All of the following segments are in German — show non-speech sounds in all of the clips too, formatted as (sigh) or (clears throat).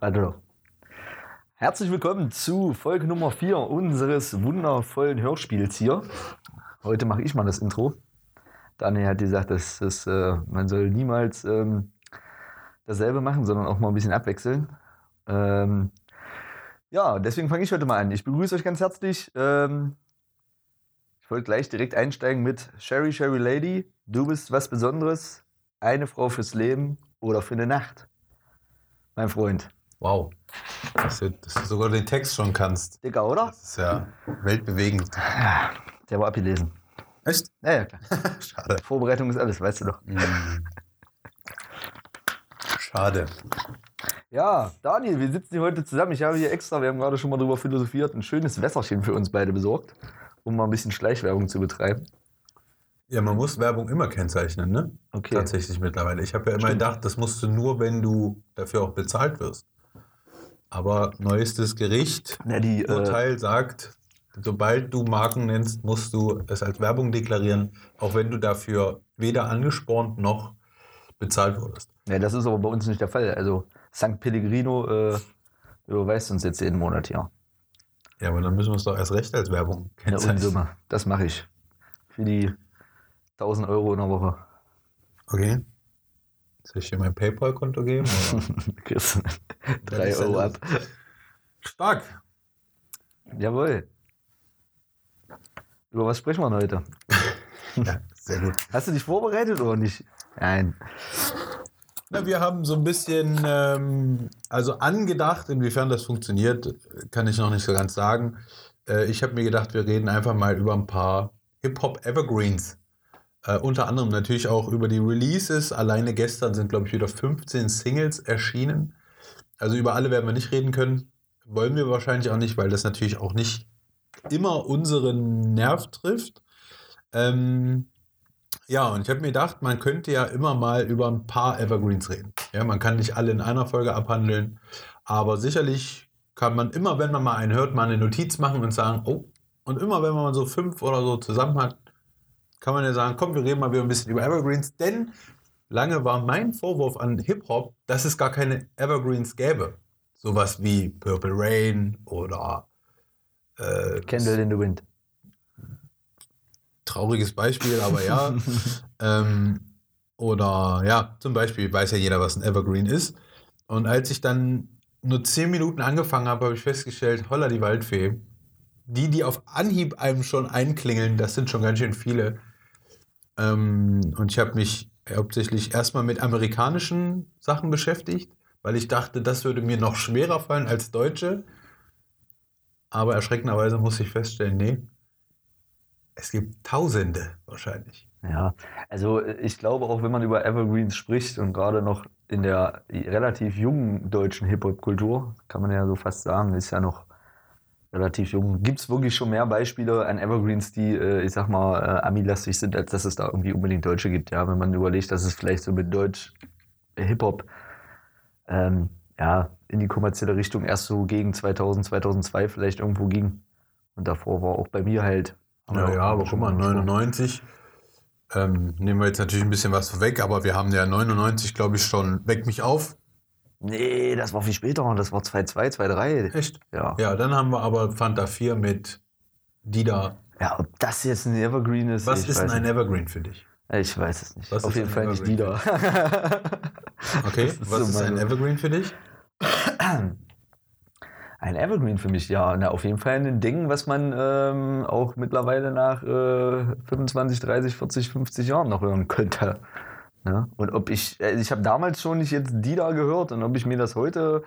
Also, herzlich willkommen zu Folge Nummer 4 unseres wundervollen Hörspiels hier. Heute mache ich mal das Intro. Daniel hat gesagt, dass, dass äh, man soll niemals ähm, dasselbe machen, sondern auch mal ein bisschen abwechseln. Ähm, ja, deswegen fange ich heute mal an. Ich begrüße euch ganz herzlich. Ähm, ich wollte gleich direkt einsteigen mit Sherry, Sherry Lady. Du bist was Besonderes. Eine Frau fürs Leben oder für eine Nacht. Mein Freund. Wow. Dass du, dass du sogar den Text schon kannst. Dicker, oder? Das ist ja weltbewegend. Der war abgelesen. Echt? Ja, ja, klar. (laughs) Schade. Vorbereitung ist alles, weißt du doch. Mm. Schade. Ja, Daniel, wir sitzen hier heute zusammen. Ich habe hier extra, wir haben gerade schon mal drüber philosophiert, ein schönes Wässerchen für uns beide besorgt, um mal ein bisschen Schleichwerbung zu betreiben. Ja, man muss Werbung immer kennzeichnen, ne? Okay. Tatsächlich mittlerweile. Ich habe ja immer Stimmt. gedacht, das musst du nur, wenn du dafür auch bezahlt wirst. Aber neuestes Gericht, Na, die, äh, Urteil sagt, sobald du Marken nennst, musst du es als Werbung deklarieren, auch wenn du dafür weder angespornt noch bezahlt wurdest. ja, das ist aber bei uns nicht der Fall. Also St. Pellegrino äh, überweist uns jetzt jeden Monat hier. Ja, aber dann müssen wir es doch erst recht als Werbung kennzeichnen. Unsumme. Das mache ich. Für die 1000 Euro in der Woche. Okay. Soll ich dir mein PayPal-Konto geben? Kriegst du 3 ist ja Euro ab. Stark. Jawohl. Über was sprechen wir heute? (laughs) Ja, sehr gut. Hast du dich vorbereitet oder nicht? Nein. Na, wir haben so ein bisschen, ähm, also angedacht, inwiefern das funktioniert, kann ich noch nicht so ganz sagen. Äh, ich habe mir gedacht, wir reden einfach mal über ein paar Hip-Hop-Evergreens. Äh, unter anderem natürlich auch über die Releases. Alleine gestern sind, glaube ich, wieder 15 Singles erschienen. Also über alle werden wir nicht reden können. Wollen wir wahrscheinlich auch nicht, weil das natürlich auch nicht immer unseren Nerv trifft. Ähm, ja, und ich habe mir gedacht, man könnte ja immer mal über ein paar Evergreens reden. Ja, man kann nicht alle in einer Folge abhandeln, aber sicherlich kann man immer, wenn man mal einen hört, mal eine Notiz machen und sagen, oh, und immer, wenn man so fünf oder so zusammen hat, kann man ja sagen, komm, wir reden mal wieder ein bisschen über Evergreens, denn lange war mein Vorwurf an Hip-Hop, dass es gar keine Evergreens gäbe. Sowas wie Purple Rain oder äh, Candle in the Wind. trauriges Beispiel, aber ja. (laughs) ähm, oder ja, zum Beispiel weiß ja jeder, was ein Evergreen ist. Und als ich dann nur zehn Minuten angefangen habe, habe ich festgestellt, holla die Waldfee. Die, die auf Anhieb einem schon einklingeln, das sind schon ganz schön viele. Ähm, und ich habe mich hauptsächlich erstmal mit amerikanischen Sachen beschäftigt, weil ich dachte, das würde mir noch schwerer fallen als deutsche. Aber erschreckenderweise muss ich feststellen, nee, es gibt Tausende wahrscheinlich. Ja, also äh, ich glaube auch, wenn man über Evergreens spricht und gerade noch in der relativ jungen deutschen Hip-Hop-Kultur, kann man ja so fast sagen, ist ja noch relativ jung, gibt es wirklich schon mehr Beispiele an Evergreens, die, äh, ich sag mal, äh, Ami-lastig sind, als dass es da irgendwie unbedingt Deutsche gibt. Ja, wenn man überlegt, dass es vielleicht so mit Deutsch äh, Hip-Hop ähm, ja, in die kommerzielle Richtung erst so gegen 2000, 2002 vielleicht irgendwo ging. Und davor war auch bei mir halt. Ja, ja, aber guck mal, gesprochen. 99. Ähm, nehmen wir jetzt natürlich ein bisschen was vorweg, aber wir haben ja 99, glaube ich, schon Weck mich auf. Nee, das war viel später. Das war 2-2, 2-3. Echt? Ja. Ja, dann haben wir aber Fanta 4 mit Dida. ja, ob das jetzt ein Evergreen ist. Was ist denn ein nicht. Evergreen für dich? Ich weiß es nicht. Was Auf jeden Fall nicht die da. (laughs) Okay, ist was so ist ein Evergreen für dich? (clears throat) Ein Evergreen für mich, ja. Na, auf jeden Fall ein Ding, was man ähm, auch mittlerweile nach äh, 25, 30, 40, 50 Jahren noch hören könnte. Ja? Und ob ich, äh, ich habe damals schon nicht jetzt die da gehört und ob ich mir das heute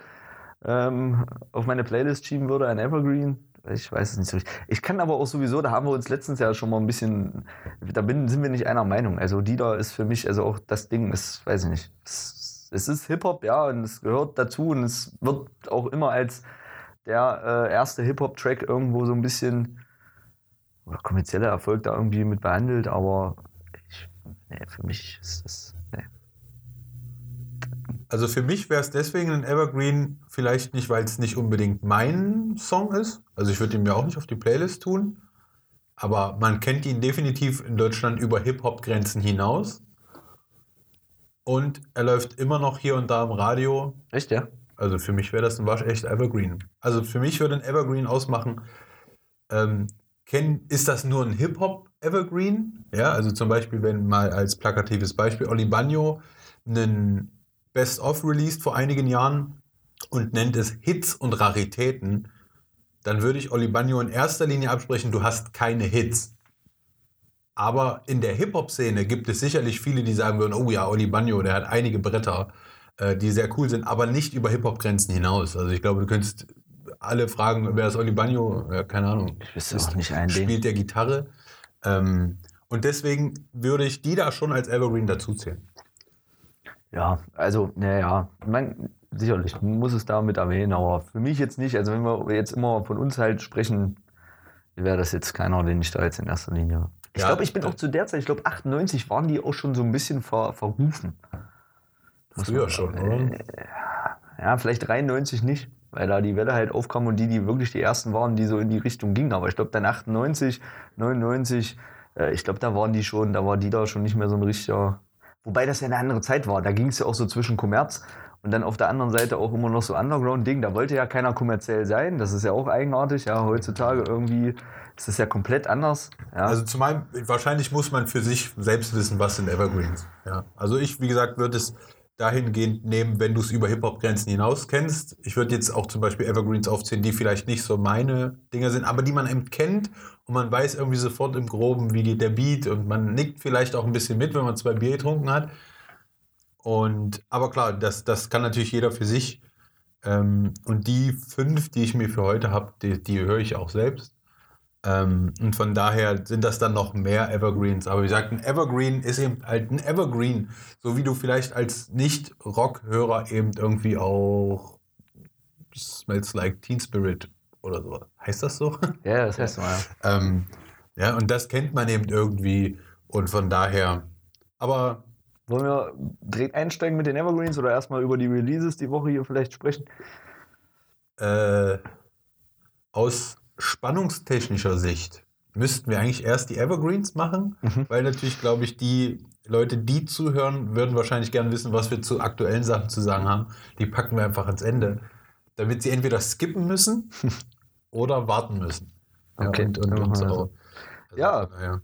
ähm, auf meine Playlist schieben würde, ein Evergreen, ich weiß es nicht so richtig. Ich kann aber auch sowieso, da haben wir uns letztens ja schon mal ein bisschen, da bin, sind wir nicht einer Meinung. Also die da ist für mich, also auch das Ding ist, weiß ich nicht, es, es ist Hip-Hop, ja, und es gehört dazu und es wird auch immer als der äh, erste Hip-Hop-Track irgendwo so ein bisschen oder kommerzieller Erfolg da irgendwie mit behandelt, aber nee, für mich ist das. Nee. Also für mich wäre es deswegen ein Evergreen, vielleicht nicht, weil es nicht unbedingt mein Song ist. Also ich würde ihn mir auch nicht auf die Playlist tun. Aber man kennt ihn definitiv in Deutschland über Hip-Hop-Grenzen hinaus. Und er läuft immer noch hier und da im Radio. Echt, ja? Also für mich wäre das ein waschecht Evergreen. Also für mich würde ein Evergreen ausmachen, ähm, kenn, ist das nur ein Hip-Hop-Evergreen? Ja, also zum Beispiel, wenn mal als plakatives Beispiel Oli Bagno einen Best-of released vor einigen Jahren und nennt es Hits und Raritäten, dann würde ich Oli Bagno in erster Linie absprechen, du hast keine Hits. Aber in der Hip-Hop-Szene gibt es sicherlich viele, die sagen würden, oh ja, Oli Bagno, der hat einige Bretter, äh, die sehr cool sind, aber nicht über Hip-Hop-Grenzen hinaus. Also ich glaube, du könntest alle fragen, wer ist Oli Bagno? Ja, keine Ahnung. Ich wüsste auch nicht ein Ding. Spielt der Gitarre. Ähm, und deswegen würde ich die da schon als Evergreen dazuzählen. Ja, also, naja, man, sicherlich muss es damit erwähnen, aber für mich jetzt nicht. Also, wenn wir jetzt immer von uns halt sprechen, wäre das jetzt keiner, den ich da jetzt in erster Linie. Ich Ja, glaube, ich bin äh, auch zu der Zeit, ich glaube, 98 waren die auch schon so ein bisschen ver, verrufen. Früher schon, oder? Ja, vielleicht 93 nicht, weil da die Welle halt aufkam und die, die wirklich die ersten waren, die so in die Richtung gingen. Aber ich glaube, dann 98, 99, äh, ich glaube, da waren die schon, da war die da schon nicht mehr so ein richtiger. Wobei das ja eine andere Zeit war. Da ging es ja auch so zwischen Kommerz und dann auf der anderen Seite auch immer noch so Underground-Ding. Da wollte ja keiner kommerziell sein. Das ist ja auch eigenartig. Ja, heutzutage irgendwie ist das ja komplett anders. Ja. Also zumal wahrscheinlich muss man für sich selbst wissen, was sind Evergreens. Ja. Also ich, wie gesagt, würde es dahingehend nehmen, wenn du es über Hip-Hop-Grenzen hinaus kennst. Ich würde jetzt auch zum Beispiel Evergreens aufzählen, die vielleicht nicht so meine Dinger sind, aber die man eben kennt und man weiß irgendwie sofort im Groben, wie geht der Beat und man nickt vielleicht auch ein bisschen mit, wenn man zwei Bier getrunken hat. Und, aber klar, das, das kann natürlich jeder für sich. Ähm, und die fünf, die ich mir für heute habe, die, die höre ich auch selbst. Ähm, und von daher sind das dann noch mehr Evergreens. Aber wie gesagt, ein Evergreen ist eben halt ein Evergreen. So wie du vielleicht als Nicht-Rock-Hörer eben irgendwie auch Smells Like Teen Spirit oder so. Heißt das so? ja, das heißt mal, ja. (laughs) ähm, ja, und das kennt man eben irgendwie. Und von daher. Aber Wollen wir direkt einsteigen mit den Evergreens oder erstmal über die Releases die Woche hier vielleicht sprechen? äh, aus spannungstechnischer Sicht müssten wir eigentlich erst die Evergreens machen, Mhm. weil natürlich, glaube ich, die Leute, die zuhören, würden wahrscheinlich gerne wissen, was wir zu aktuellen Sachen zu sagen haben. Die packen wir einfach ans Ende, damit sie entweder skippen müssen (laughs) oder warten müssen. Ja, Okay, und, und, dann und wir so. Also, Ja. ja.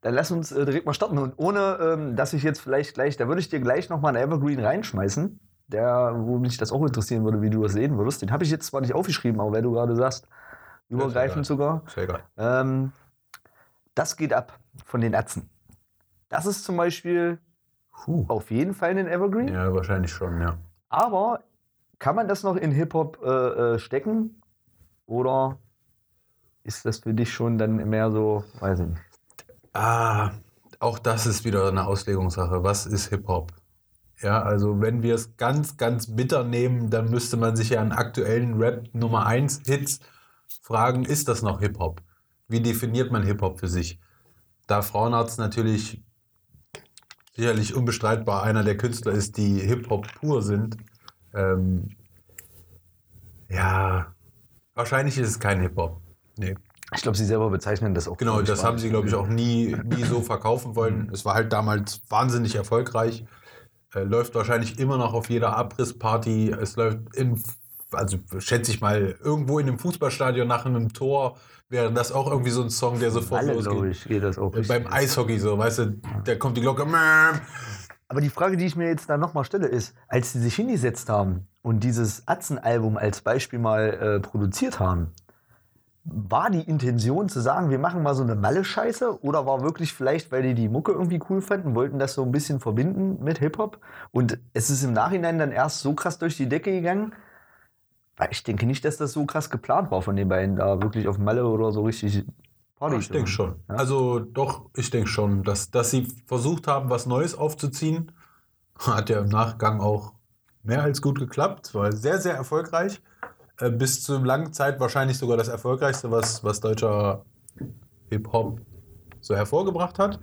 Dann lass uns äh, direkt mal starten. Und ohne, ähm, dass ich jetzt vielleicht gleich, da würde ich dir gleich nochmal einen Evergreen reinschmeißen, der, wo mich das auch interessieren würde, wie du das sehen würdest. Den habe ich jetzt zwar nicht aufgeschrieben, aber weil du gerade sagst, übergreifend sogar. Ist ja egal. Ähm, das geht ab von den Ärzten. Das ist zum Beispiel Puh. auf jeden Fall ein Evergreen. Ja, wahrscheinlich schon, ja. Aber kann man das noch in Hip-Hop äh, äh, stecken? Oder ist das für dich schon dann mehr so, weiß ich nicht. Ah, auch das ist wieder eine Auslegungssache. Was ist Hip-Hop? Ja, also wenn wir es ganz, ganz bitter nehmen, dann müsste man sich ja an aktuellen Rap Nummer 1 Hits fragen, ist das noch Hip-Hop? Wie definiert man Hip-Hop für sich? Da Frauenarzt natürlich sicherlich unbestreitbar einer der Künstler ist, die Hip-Hop pur sind, ähm, ja, wahrscheinlich ist es kein Hip-Hop. Nee. Ich glaube, sie selber bezeichnen das auch. Genau, das haben sie, glaube ich, auch nie, nie so verkaufen wollen. Es war halt damals wahnsinnig erfolgreich. Äh, läuft wahrscheinlich immer noch auf jeder Abrissparty. Es läuft in, also schätze ich mal, irgendwo in einem Fußballstadion nach einem Tor wäre das auch irgendwie so ein Song, der sofort Alle, losgeht. ich, geht das auch. Äh. Beim Eishockey so, weißt du, da kommt die Glocke. Aber die Frage, die ich mir jetzt da nochmal stelle, ist, als sie sich hingesetzt haben und dieses Atzen-Album als Beispiel mal äh, produziert haben, war die Intention zu sagen, wir machen mal so eine Malle-Scheiße oder war wirklich vielleicht, weil die die Mucke irgendwie cool fanden, wollten das so ein bisschen verbinden mit Hip-Hop und es ist im Nachhinein dann erst so krass durch die Decke gegangen, weil ich denke nicht, dass das so krass geplant war von den beiden, da wirklich auf Malle oder so richtig Party Ich denke schon. Ja? Also doch, ich denke schon, dass, dass sie versucht haben, was Neues aufzuziehen. (laughs) Hat ja im Nachgang auch mehr als gut geklappt. War sehr, sehr erfolgreich. Äh, bis zu langen Zeit wahrscheinlich sogar das erfolgreichste, was, was deutscher Hip-Hop so hervorgebracht hat.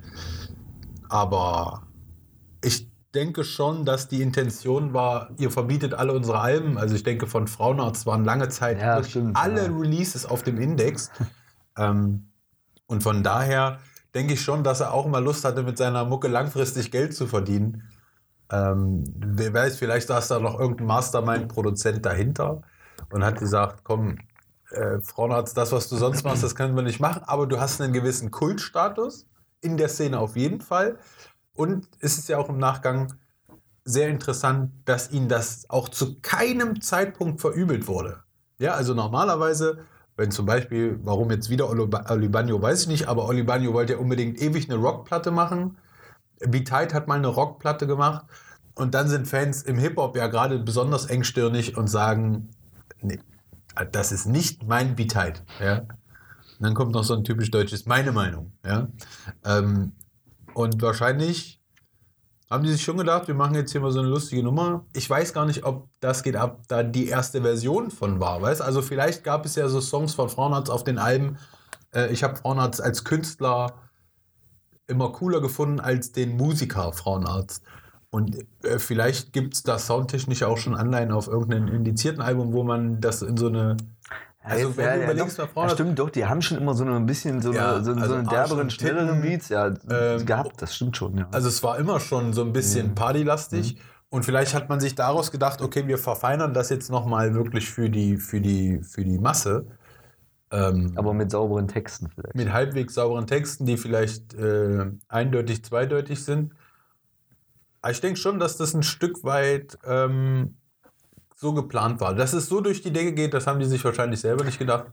Aber ich denke schon, dass die Intention war, ihr verbietet alle unsere Alben. Also ich denke, von Frauenarzt waren lange Zeit Ja, stimmt, alle ja. Releases auf dem Index. (laughs) ähm, und von daher denke ich schon, dass er auch mal Lust hatte, mit seiner Mucke langfristig Geld zu verdienen. Ähm, wer weiß, vielleicht saß da noch irgendein Mastermind-Produzent dahinter und hat gesagt, komm, äh, Frauenarzt, das, was du sonst machst, das können wir nicht machen, aber du hast einen gewissen Kultstatus in der Szene auf jeden Fall. Und es ist ja auch im Nachgang sehr interessant, dass ihnen das auch zu keinem Zeitpunkt verübelt wurde. Ja, also normalerweise, wenn zum Beispiel, warum jetzt wieder Oli Bagno, weiß ich nicht, aber Oli Bagno wollte ja unbedingt ewig eine Rockplatte machen. B-Tight hat mal eine Rockplatte gemacht. Und dann sind Fans im Hip-Hop ja gerade besonders engstirnig und sagen, nee, das ist nicht mein B-Tight. Ja? Dann kommt noch so ein typisch deutsches, meine Meinung. Ja? Ähm, und wahrscheinlich haben die sich schon gedacht, wir machen jetzt hier mal so eine lustige Nummer. Ich weiß gar nicht, ob das geht ab, da die erste Version von war. Weißt? Also vielleicht gab es ja so Songs von Frauenarzt auf den Alben. Äh, ich habe Frauenarzt als Künstler immer cooler gefunden als den Musiker Frauenarzt. Und äh, vielleicht gibt es da soundtechnisch auch schon Anleihen auf irgendeinem indizierten Album, wo man das in so eine. Also, ja, wenn ja, du überlegst, ja, ja, stimmt doch, die haben schon immer so ein bisschen so, eine, so, also so einen derberen, schnelleren Beats ja, ähm, gehabt, das stimmt schon. Ja. Also, es war immer schon so ein bisschen mhm. partylastig. Mhm. Und vielleicht hat man sich daraus gedacht, okay, wir verfeinern das jetzt nochmal wirklich für die, für die, für die Masse. Ähm, Aber mit sauberen Texten vielleicht. Mit halbwegs sauberen Texten, die vielleicht äh, eindeutig, zweideutig sind. Ich denke schon, dass das ein Stück weit ähm, so geplant war. Dass es so durch die Decke geht, das haben die sich wahrscheinlich selber nicht gedacht.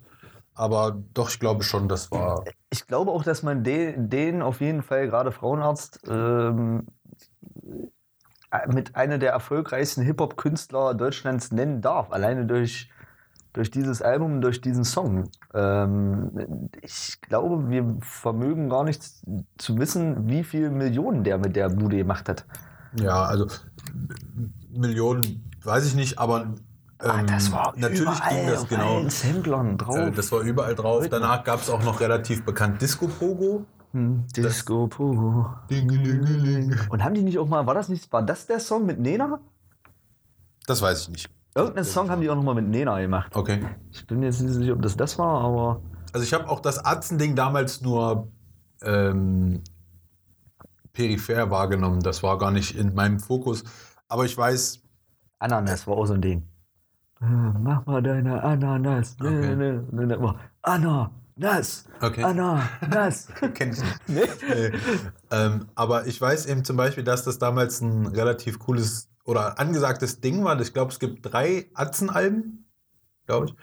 Aber doch, ich glaube schon, das war. Ich glaube auch, dass man den, den auf jeden Fall, gerade Frauenarzt, ähm, mit einer der erfolgreichsten Hip-Hop-Künstler Deutschlands nennen darf. Alleine durch durch dieses Album, durch diesen Song. Ähm, ich glaube, wir vermögen gar nicht zu wissen, wie viele Millionen der mit der Bude gemacht hat. Ja, also Millionen weiß ich nicht, aber ähm, ah, das war natürlich ging das genau. Samplern drauf. Äh, das war überall drauf. Danach gab es auch noch relativ bekannt Disco Pogo. Hm, Disco Pogo. Ding, ding, ding. Und haben die nicht auch mal, war das nicht, war das der Song mit Nena? Das weiß ich nicht. Irgendeinen Song haben die auch nochmal mit Nena gemacht. Okay. Ich bin jetzt nicht sicher, ob das das war, aber. Also ich habe auch das Atzen-Ding damals nur ähm, peripher wahrgenommen. Das war gar nicht in meinem Fokus. Aber ich weiß. Ananas war auch so ein Ding. Äh, mach mal deine Ananas. Okay. Ananas. Okay. Ananas. Kenn ich nicht. Nee? nee. Ähm, aber ich weiß eben zum Beispiel, dass das damals ein relativ cooles oder angesagtes Ding war. Ich glaube, es gibt drei Atzen-Alben, glaube ich.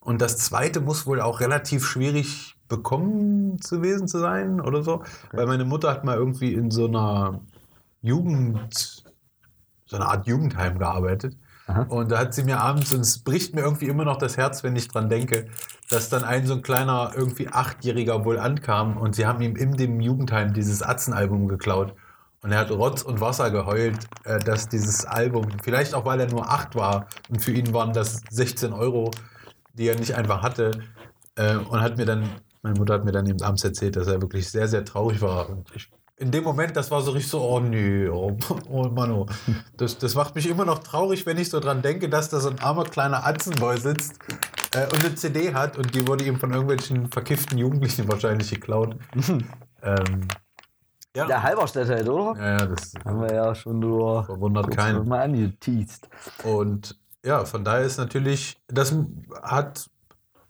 Und das zweite muss wohl auch relativ schwierig bekommen zu gewesen zu sein oder so. Okay. Weil meine Mutter hat mal irgendwie in so einer Jugend, so einer Art Jugendheim gearbeitet. Aha. Und da hat sie mir abends, und es bricht mir irgendwie immer noch das Herz, wenn ich dran denke, dass dann ein so ein kleiner, irgendwie Achtjähriger wohl ankam und sie haben ihm in dem Jugendheim dieses Atzen-Album geklaut. Und er hat Rotz und Wasser geheult, äh, dass dieses Album, vielleicht auch weil er nur acht war, und für ihn waren das 16 Euro, die er nicht einfach hatte. Äh, und hat mir dann, meine Mutter hat mir dann eben abends erzählt, dass er wirklich sehr, sehr traurig war. Und ich, in dem Moment, das war so richtig so, oh nö, oh, (laughs) oh Mann, oh. Das, das macht mich immer noch traurig, wenn ich so dran denke, dass da so ein armer kleiner Atzenboy sitzt äh, und eine CD hat und die wurde ihm von irgendwelchen verkifften Jugendlichen wahrscheinlich geklaut. (laughs) ähm, ja. Der Halberstädter, halt, oder? Ja, ja, das haben wir ja schon nur verwundert keinen. mal angeteased. Und ja, von daher ist natürlich, das hat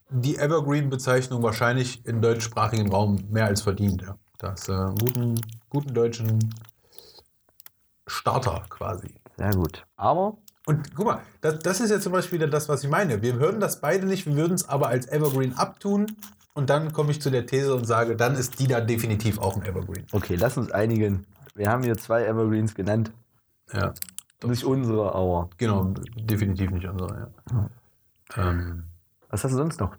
die Evergreen-Bezeichnung wahrscheinlich im deutschsprachigen Raum mehr als verdient. Ja. Das äh, guten, guten deutschen Starter quasi. Sehr gut. Aber. Und guck mal, das, das ist jetzt zum Beispiel wieder das, was ich meine. Wir würden das beide nicht, wir würden es aber als Evergreen abtun und dann komme ich zu der These und sage, dann ist die da definitiv auch ein Evergreen. Okay, lass uns einigen. Wir haben hier zwei Evergreens genannt. Ja. Nicht unsere, aber. Genau, definitiv nicht unsere, ja. Ähm, Was hast du sonst noch?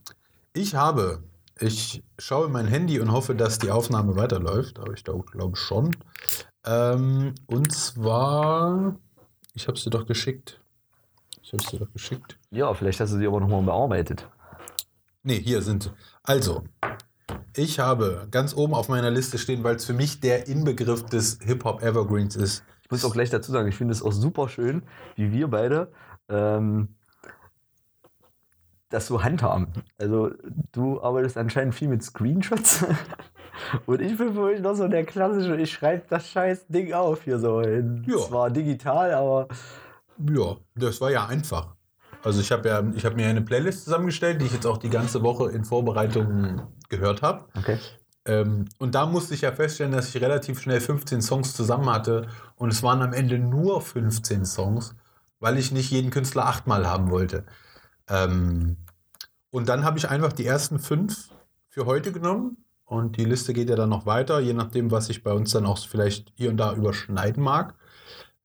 Ich habe, ich schaue in mein Handy und hoffe, dass die Aufnahme weiterläuft, aber ich glaube glaub schon. Ähm, und zwar, ich habe sie doch geschickt. Ich habe sie doch geschickt. Ja, vielleicht hast du sie aber nochmal bearbeitet. Nee, hier sind. Also, ich habe ganz oben auf meiner Liste stehen, weil es für mich der Inbegriff des Hip-Hop Evergreens ist. Ich muss auch gleich dazu sagen, ich finde es auch super schön, wie wir beide ähm, das so handhaben. Also du arbeitest anscheinend viel mit Screenshots. (laughs) Und ich bin für mich noch so der klassische, ich schreibe das scheiß Ding auf hier so. Ja. Zwar digital, aber Ja, das war ja einfach. Also ich habe ja, ich habe mir eine Playlist zusammengestellt, die ich jetzt auch die ganze Woche in Vorbereitung gehört habe. okay. Ähm, und da musste ich ja feststellen, dass ich relativ schnell 15 Songs zusammen hatte und es waren am Ende nur 15 Songs, weil ich nicht jeden Künstler achtmal haben wollte. Ähm, und dann habe ich einfach die ersten fünf für heute genommen und die Liste geht ja dann noch weiter, je nachdem, was sich bei uns dann auch vielleicht hier und da überschneiden mag.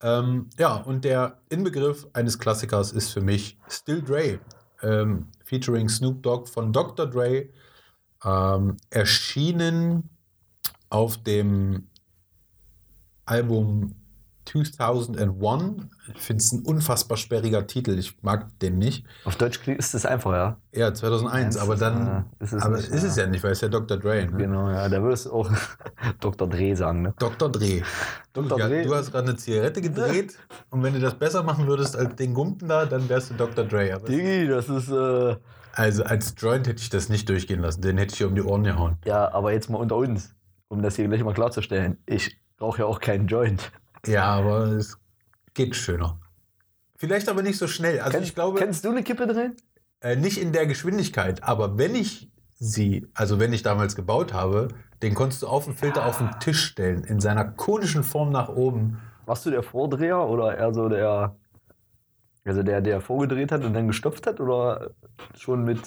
Ähm, ja, und der Inbegriff eines Klassikers ist für mich Still Dre, ähm, featuring Snoop Dogg von Dr. Dre, ähm, erschienen auf dem Album 2001. Ich finde es ein unfassbar sperriger Titel. Ich mag den nicht. Auf Deutsch ist das einfach, ja. Ja, 2001, aber dann. äh, ist es aber nicht, ist es ja nicht, weil es ja Dr. Dre. Ne? Genau, ja. Da würdest du auch (laughs) Dr. Dreh sagen, ne? Dr. Dre. Dr. Ja, Dre. Du hast gerade eine Zigarette gedreht (laughs) und wenn du das besser machen würdest als den Gumpen da, dann wärst du Dr. Dre. Aber Digi, das ist, äh, also als Joint hätte ich das nicht durchgehen lassen. Den hätte ich um die Ohren gehauen. ja, aber jetzt mal unter uns, um das hier gleich mal klarzustellen. Ich rauche ja auch keinen Joint. Ja, aber es geht schöner. Vielleicht aber nicht so schnell. Also ich glaube, Kennst du eine Kippe drin? äh, nicht in der Geschwindigkeit, aber wenn ich sie, also wenn ich damals gebaut habe, den konntest du auf dem Filter auf den Tisch stellen, in seiner konischen Form nach oben. Warst du der Vordreher oder eher so der, also der, der vorgedreht hat und dann gestopft hat oder schon mit,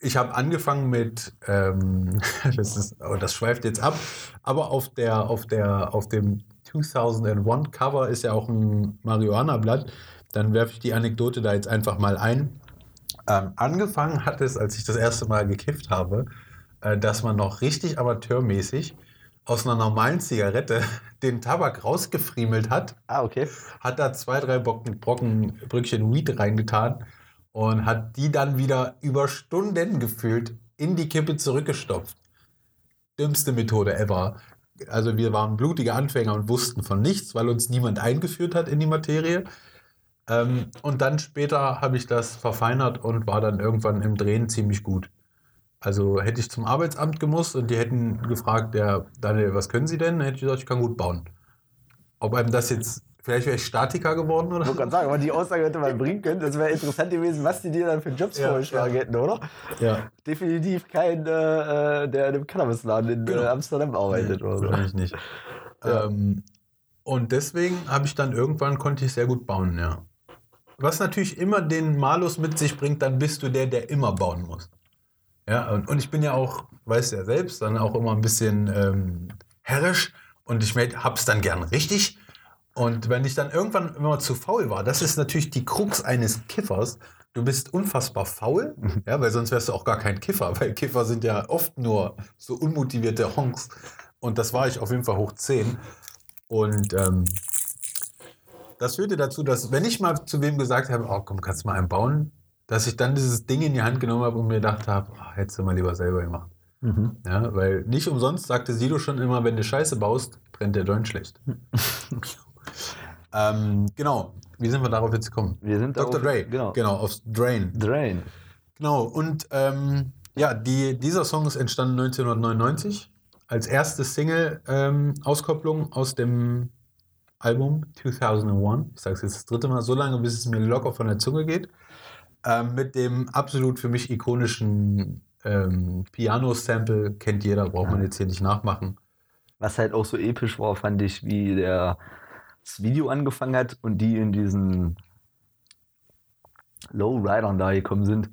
Ich habe angefangen mit, ähm, (laughs) das, ist, oh, das schweift jetzt ab, aber auf, der, auf, der, auf dem 2001 Cover ist ja auch ein Marihuana-Blatt. Dann werfe ich die Anekdote da jetzt einfach mal ein. Ähm, angefangen hat es, als ich das erste Mal gekifft habe, äh, dass man noch richtig amateurmäßig aus einer normalen Zigarette (laughs) den Tabak rausgefriemelt hat ah, okay. hat da zwei, drei Brocken, Brocken Brückchen Weed reingetan und hat die dann wieder über Stunden gefühlt in die Kippe zurückgestopft. Dümmste Methode ever. Also wir waren blutige Anfänger und wussten von nichts, weil uns niemand eingeführt hat in die Materie. Ähm, und dann später habe ich das verfeinert und war dann irgendwann im Drehen ziemlich gut. Also hätte ich zum Arbeitsamt gemusst und die hätten gefragt, ja, Daniel, was können Sie denn? Dann hätte ich gesagt, ich kann gut bauen. Ob einem das jetzt, vielleicht wäre ich Statiker geworden oder Ich wollte gerade sagen, aber die Aussage hätte man bringen können. Das wäre interessant gewesen, was die dir dann für Jobs Ja, vorgeschlagen ja. hätten, oder? Ja, Definitiv kein, äh, äh, der in einem Cannabisladen in Genau. äh, Amsterdam arbeitet oder so. wahrscheinlich nicht. Ja. Ähm, und deswegen habe ich dann irgendwann, konnte ich sehr gut bauen, ja. Was natürlich immer den Malus mit sich bringt, dann bist du der, der immer bauen muss. Ja, und, und ich bin ja auch, weißt du ja selbst, dann auch immer ein bisschen ähm, herrisch und ich habe es dann gern richtig. Und wenn ich dann irgendwann immer zu faul war, das ist natürlich die Krux eines Kiffers. Du bist unfassbar faul, ja, weil sonst wärst du auch gar kein Kiffer, weil Kiffer sind ja oft nur so unmotivierte Honks. Und das war ich auf jeden Fall hoch 10. Und ähm, das führte dazu, dass, wenn ich mal zu wem gesagt habe, oh komm, kannst du mal einen bauen, dass ich dann dieses Ding in die Hand genommen habe und mir gedacht habe, oh, hättest du mal lieber selber gemacht. Mhm. Ja, weil nicht umsonst sagte Sido schon immer, wenn du Scheiße baust, brennt der Joint schlecht. (laughs) ähm, genau. Wie sind wir darauf jetzt gekommen? Wir sind Dr. auf- Dre. Genau. Genau, aufs Drain. Drain. Genau. Und ähm, ja, die, dieser Song ist entstanden 1999 als erste Single-Auskopplung aus dem Album 2001. Ich sage es jetzt das dritte Mal, so lange, bis es mir locker von der Zunge geht. Ähm, mit dem absolut für mich ikonischen ähm, Piano-Sample. Kennt jeder, braucht man jetzt hier nicht nachmachen. Was halt auch so episch war, fand ich, wie der das Video angefangen hat und die in diesen Lowridern da gekommen sind.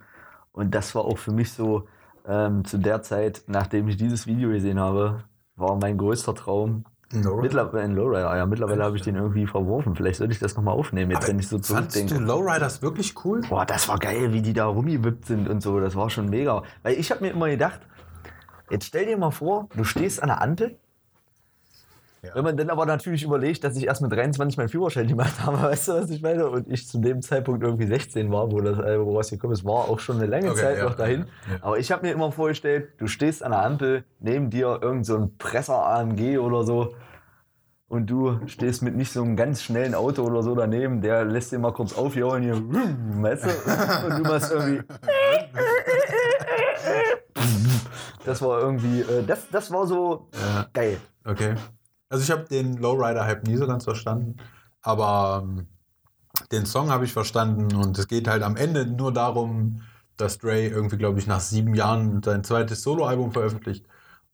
Und das war auch für mich so ähm, zu der Zeit, nachdem ich dieses Video gesehen habe, war mein größter Traum. Mittlerweile ein Lowrider, ja, mittlerweile habe ich den irgendwie verworfen. Vielleicht sollte ich das nochmal aufnehmen, jetzt wenn ich so zurückdenke. du Lowriders wirklich cool? Boah, das war geil, wie die da rumgewippt sind und so. Das war schon mega. Weil ich habe mir immer gedacht, jetzt stell dir mal vor, du stehst an der Ampel. Ja. Wenn man dann aber natürlich überlegt, dass ich erst mit 23 meinen Führerschein gemacht (laughs) habe, weißt du, was ich meine? Und ich zu dem Zeitpunkt irgendwie 16 war, wo das Album rausgekommen ist, war auch schon eine lange Okay, Zeit ja, noch dahin. ja. Aber ich habe mir immer vorgestellt, du stehst an der Ampel, neben dir irgend so ein Presser AMG oder so und du stehst mit nicht so einem ganz schnellen Auto oder so daneben, der lässt dir mal kurz aufjauen hier, (laughs) weißt du? Und du machst irgendwie. (laughs) Das war irgendwie, äh, das, das war so Ja. geil. Okay. Also ich habe den Lowrider-Hype nie so ganz verstanden, aber ähm, den Song habe ich verstanden und es geht halt am Ende nur darum, dass Dre irgendwie, glaube ich, nach sieben Jahren sein zweites Soloalbum veröffentlicht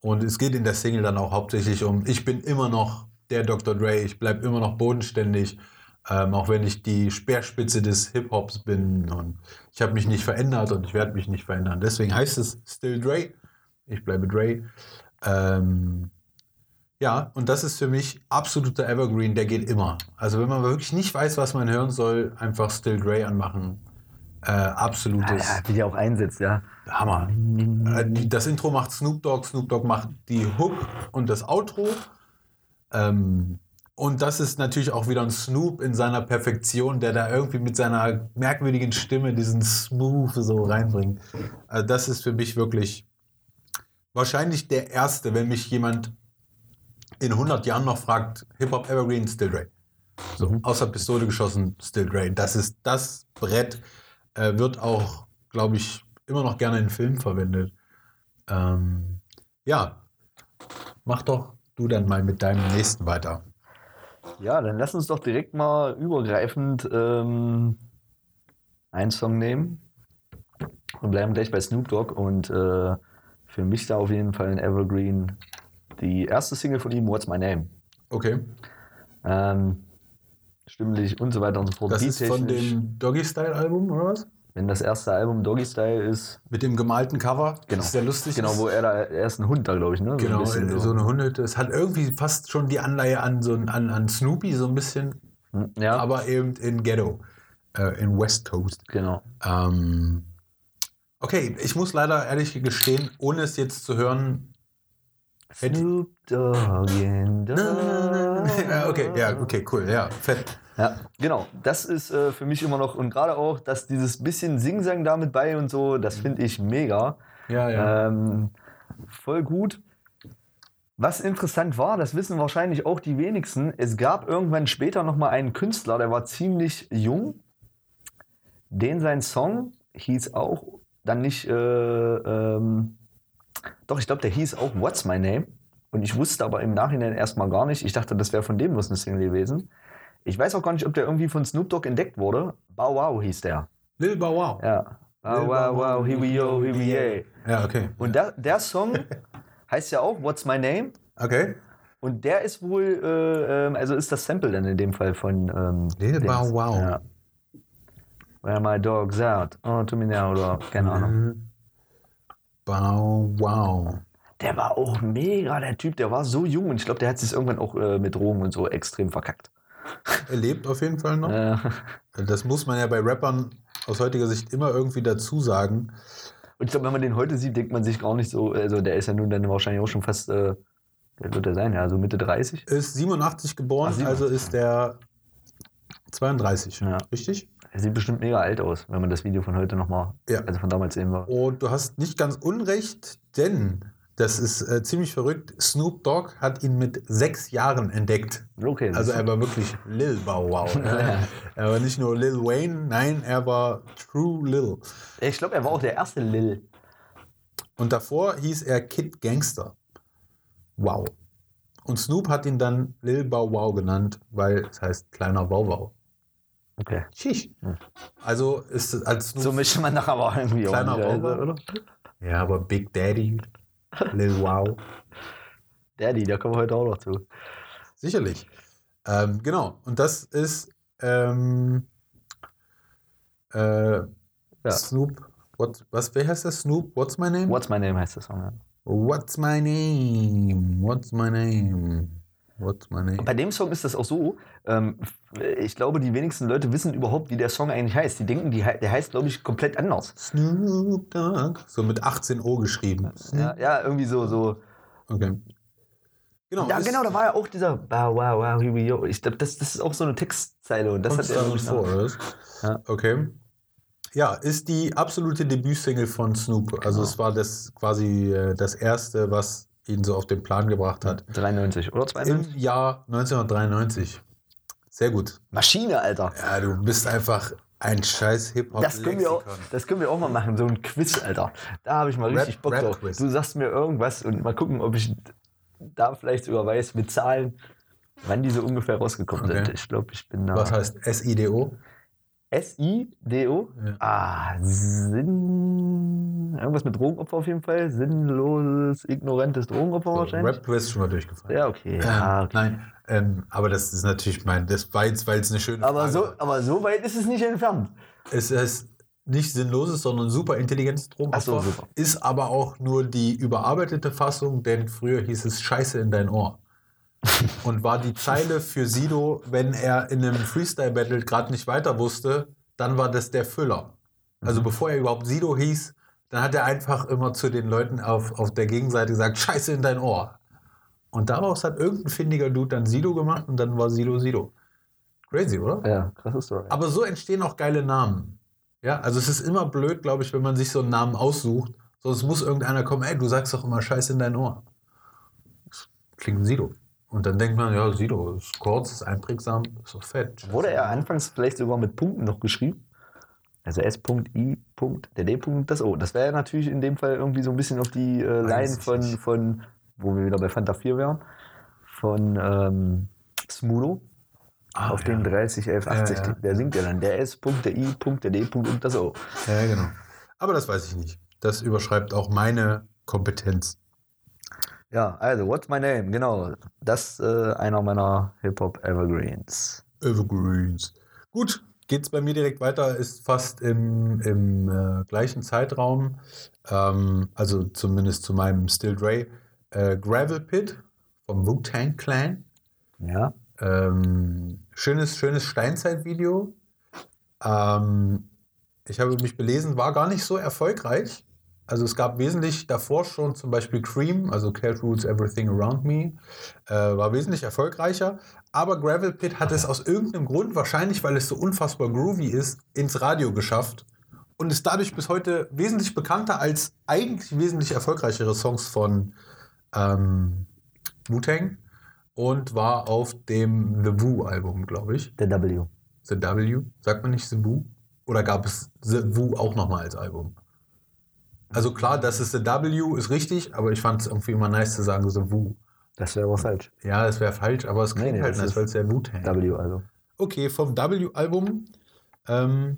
und es geht in der Single dann auch hauptsächlich um, ich bin immer noch der Dr. Dre, ich bleibe immer noch bodenständig, ähm, auch wenn ich die Speerspitze des Hip-Hops bin und ich habe mich nicht verändert und ich werde mich nicht verändern. Deswegen heißt es Still Dre, ich bleibe Dre. Ähm, ja, und das ist für mich absoluter Evergreen, der geht immer. Also wenn man wirklich nicht weiß, was man hören soll, einfach Still Dre anmachen. Äh, absolutes Ja, wie der auch einsetzt, ja. Hammer. Äh, die- das Intro macht Snoop Dogg, Snoop Dogg macht die Hook und das Outro. Ähm, und das ist natürlich auch wieder ein Snoop in seiner Perfektion, der da irgendwie mit seiner merkwürdigen Stimme diesen Smooth so reinbringt. Also das ist für mich wirklich wahrscheinlich der erste, wenn mich jemand in 100 Jahren noch fragt, Hip-Hop Evergreen, Still Dre. So, Mhm. außer Pistole geschossen, Still Dre. Das ist das Brett, äh, wird auch, glaube ich, immer noch gerne in Filmen verwendet. Ähm, ja, mach doch du dann mal mit deinem nächsten weiter. Ja, dann lass uns doch direkt mal übergreifend ähm, einen Song nehmen und bleiben gleich bei Snoop Dogg und äh, für mich da auf jeden Fall ein Evergreen. Die erste Single von ihm, What's My Name? Okay, Ähm, stimmlich und so weiter und so fort. das ist von dem Doggy-Style-Album, oder was? Wenn das erste Album Doggy Style ist, Mit dem gemalten Cover, Genau. das sehr lustig genau, ist. wo er da, er ist ein Hund da, glaube ich, ne? So ein Genau, bisschen so, eine Hundehütte. Es hat irgendwie fast schon die Anleihe an, so ein, an, an Snoopy, so ein bisschen, Hm, Ja, aber eben in Ghetto, äh, in West Coast. genau. Ähm, okay, ich muss leider ehrlich gestehen, ohne es jetzt zu hören. Snoop Dogg in the ja, okay, ja, okay, cool, ja, fett. Ja, genau. Das ist äh, für mich immer noch, und gerade auch, dass dieses bisschen Singsang damit bei und so, das finde ich mega. Ja, ja. Ähm, voll gut. Was interessant war, das wissen wahrscheinlich auch die wenigsten, es gab irgendwann später nochmal einen Künstler, der war ziemlich jung, den sein Song hieß auch dann nicht, äh, ähm, doch, ich glaube, der hieß auch What's My Name. Und ich wusste aber im Nachhinein erstmal gar nicht, ich dachte, das wäre von dem bloß eine Single gewesen. Ich weiß auch gar nicht, ob der irgendwie von Snoop Dogg entdeckt wurde. Bow Wow hieß der. Lil Bow Wow. Ja. Bow Wow Wow, here we go, here we yay. Ja, okay. Und der, der Song (laughs) heißt ja auch What's My Name? Okay. Und der ist wohl, äh, ähm, also ist das Sample dann in dem Fall von ähm, Lil. Bow Wow. Ja. Where my dog's out. Oh, to me now, oder keine Ahnung. Bow Wow. Der war auch mega, der Typ, der war so jung und ich glaube, der hat sich irgendwann auch äh, mit Drogen und so extrem verkackt. Er lebt auf jeden Fall noch. Äh, Das muss man ja bei Rappern aus heutiger Sicht immer irgendwie dazu sagen. und ich glaube, wenn man den heute sieht, denkt man sich gar nicht so, also der ist ja nun dann wahrscheinlich auch schon fast, äh, wer wird der sein? Ja, so Mitte 30. Ist 87 geboren, Ach, 87. also ist der 32. Ja. Richtig? Er sieht bestimmt mega alt aus, wenn man das Video von heute nochmal, Ja. also von damals sehen war. Und du hast nicht ganz unrecht, denn das ist äh, ziemlich verrückt. Snoop Dogg hat ihn mit sechs Jahren entdeckt. Okay, Also er war wirklich Lil Bow Wow. ja. (laughs) Er war nicht nur Lil Wayne, nein, er war True Lil. ich glaube, er war auch der erste Lil. Und davor hieß er Kid Gangster. Wow. Und Snoop hat ihn dann Lil Bow Wow genannt, weil es heißt kleiner Bow Wow. Okay. Schisch. Hm. Also ist es als Snoop. So mischt man nachher aber irgendwie auch Kleiner wieder, Bauer. oder? ja, aber Big Daddy, Lil Wow. Daddy, da kommen wir heute auch noch zu. Sicherlich. Ähm, genau. Und das ist ähm, äh, Ja. Snoop. What, was, wer heißt das? Snoop? What's my name? What's My Name heißt der Song. Ja. What's my name? What's my name? What's my name? Bei dem Song ist das auch so, ähm, ich glaube, die wenigsten Leute wissen überhaupt, wie der Song eigentlich heißt. Die denken, die, der heißt, glaube ich, komplett anders. Snoop Dogg. So mit 18 O geschrieben. Ja, ja irgendwie so, so. Okay. Genau. Ja, genau, da war ja auch dieser Bow, wow, wow, here we go. Ich glaube, das, das ist auch so eine Textzeile und das Kommt hat er irgendwie vor, oder? Ja. Okay. Ja, ist die absolute Debütsingle von Snoop. Also Genau. es war das quasi äh, das erste, was ihn so auf den Plan gebracht hat. 93 oder Im 92? Jahr 1993. Sehr gut. Maschine, Alter. Ja, du bist einfach ein scheiß Hip-Hop. Das können, wir auch, das können wir auch mal machen, so ein Quiz, Alter. Da habe ich mal Rap- richtig Bock drauf. Rap-Quiz. Du sagst mir irgendwas und mal gucken, ob ich da vielleicht sogar weiß mit Zahlen, wann die so ungefähr rausgekommen Okay. sind. Ich glaube, ich bin da. Was heißt SIDO? S-I-D-O? Ja. Ah, Sinn. Irgendwas mit Drogenopfer auf jeden Fall. Sinnloses, ignorantes Drogenopfer So, wahrscheinlich. Rap-Quiz schon mal durchgefallen. Ja, okay. Ähm, Ja, okay. Nein, ähm, aber das ist natürlich mein, das war jetzt, weil es eine schöne Aber, Frage so, aber so weit ist es nicht entfernt. Es ist nicht sinnloses, sondern super intelligentes. Ach so, super. Ist aber auch nur die überarbeitete Fassung, denn früher hieß es Scheiße in dein Ohr. Und war die Zeile für Sido, wenn er in einem Freestyle-Battle gerade nicht weiter wusste, dann war das der Füller. Also bevor er überhaupt Sido hieß, dann hat er einfach immer zu den Leuten auf, auf der Gegenseite gesagt, Scheiße in dein Ohr. Und daraus hat irgendein findiger Dude dann Sido gemacht und dann war Sido Sido. Crazy, oder? Ja, krasse Story. Aber so entstehen auch geile Namen. Ja, also es ist immer blöd, glaube ich, wenn man sich so einen Namen aussucht. Sonst muss irgendeiner kommen, ey, du sagst doch immer Scheiße in dein Ohr. Das klingt Sido. Und dann denkt man, ja, Sido ist kurz, ist einprägsam, ist doch fett. Scheiße Wurde er anfangs vielleicht sogar mit Punkten noch geschrieben? Also S.I. der D. das O. Das wäre ja natürlich in dem Fall irgendwie so ein bisschen auf die äh, Line von, nicht. von, wo wir wieder bei Fanta 4 wären, von ähm, Smudo Ah, auf ja. den 30, 11, 80. Ja, ja. Der singt ja dann der S. der I. der D. und das O. Ja, genau. Aber das weiß ich nicht. Das überschreibt auch meine Kompetenz. Ja, also, what's my name? Genau. Das äh, einer meiner Hip-Hop-Evergreens. Evergreens. Gut, geht's bei mir direkt weiter, ist fast im, im äh, gleichen Zeitraum, ähm, also zumindest zu meinem Still Dre, äh, Gravel Pit vom Wu-Tang Clan. Ja. Ähm, schönes, schönes Steinzeit-Video. Ähm, ich habe mich belesen, war gar nicht so erfolgreich. Also es gab wesentlich davor schon zum Beispiel Cream, also Cat Rules Everything Around Me, äh, war wesentlich erfolgreicher. Aber Gravel Pit hat es aus irgendeinem Grund, wahrscheinlich weil es so unfassbar groovy ist, ins Radio geschafft und ist dadurch bis heute wesentlich bekannter als eigentlich wesentlich erfolgreichere Songs von ähm, Wu-Tang und war auf dem The Wu-Album, glaube ich. Der W. The W, sagt man nicht The Wu? Oder gab es The Wu auch nochmal als Album? Also klar, das ist The W, ist richtig, aber ich fand es irgendwie immer nice zu sagen The Wu. Das wäre aber falsch. Ja, das wäre falsch, aber es klingt Nee, nee, halt nice, weil es der Wu-Tang W also. Okay, vom W-Album ähm,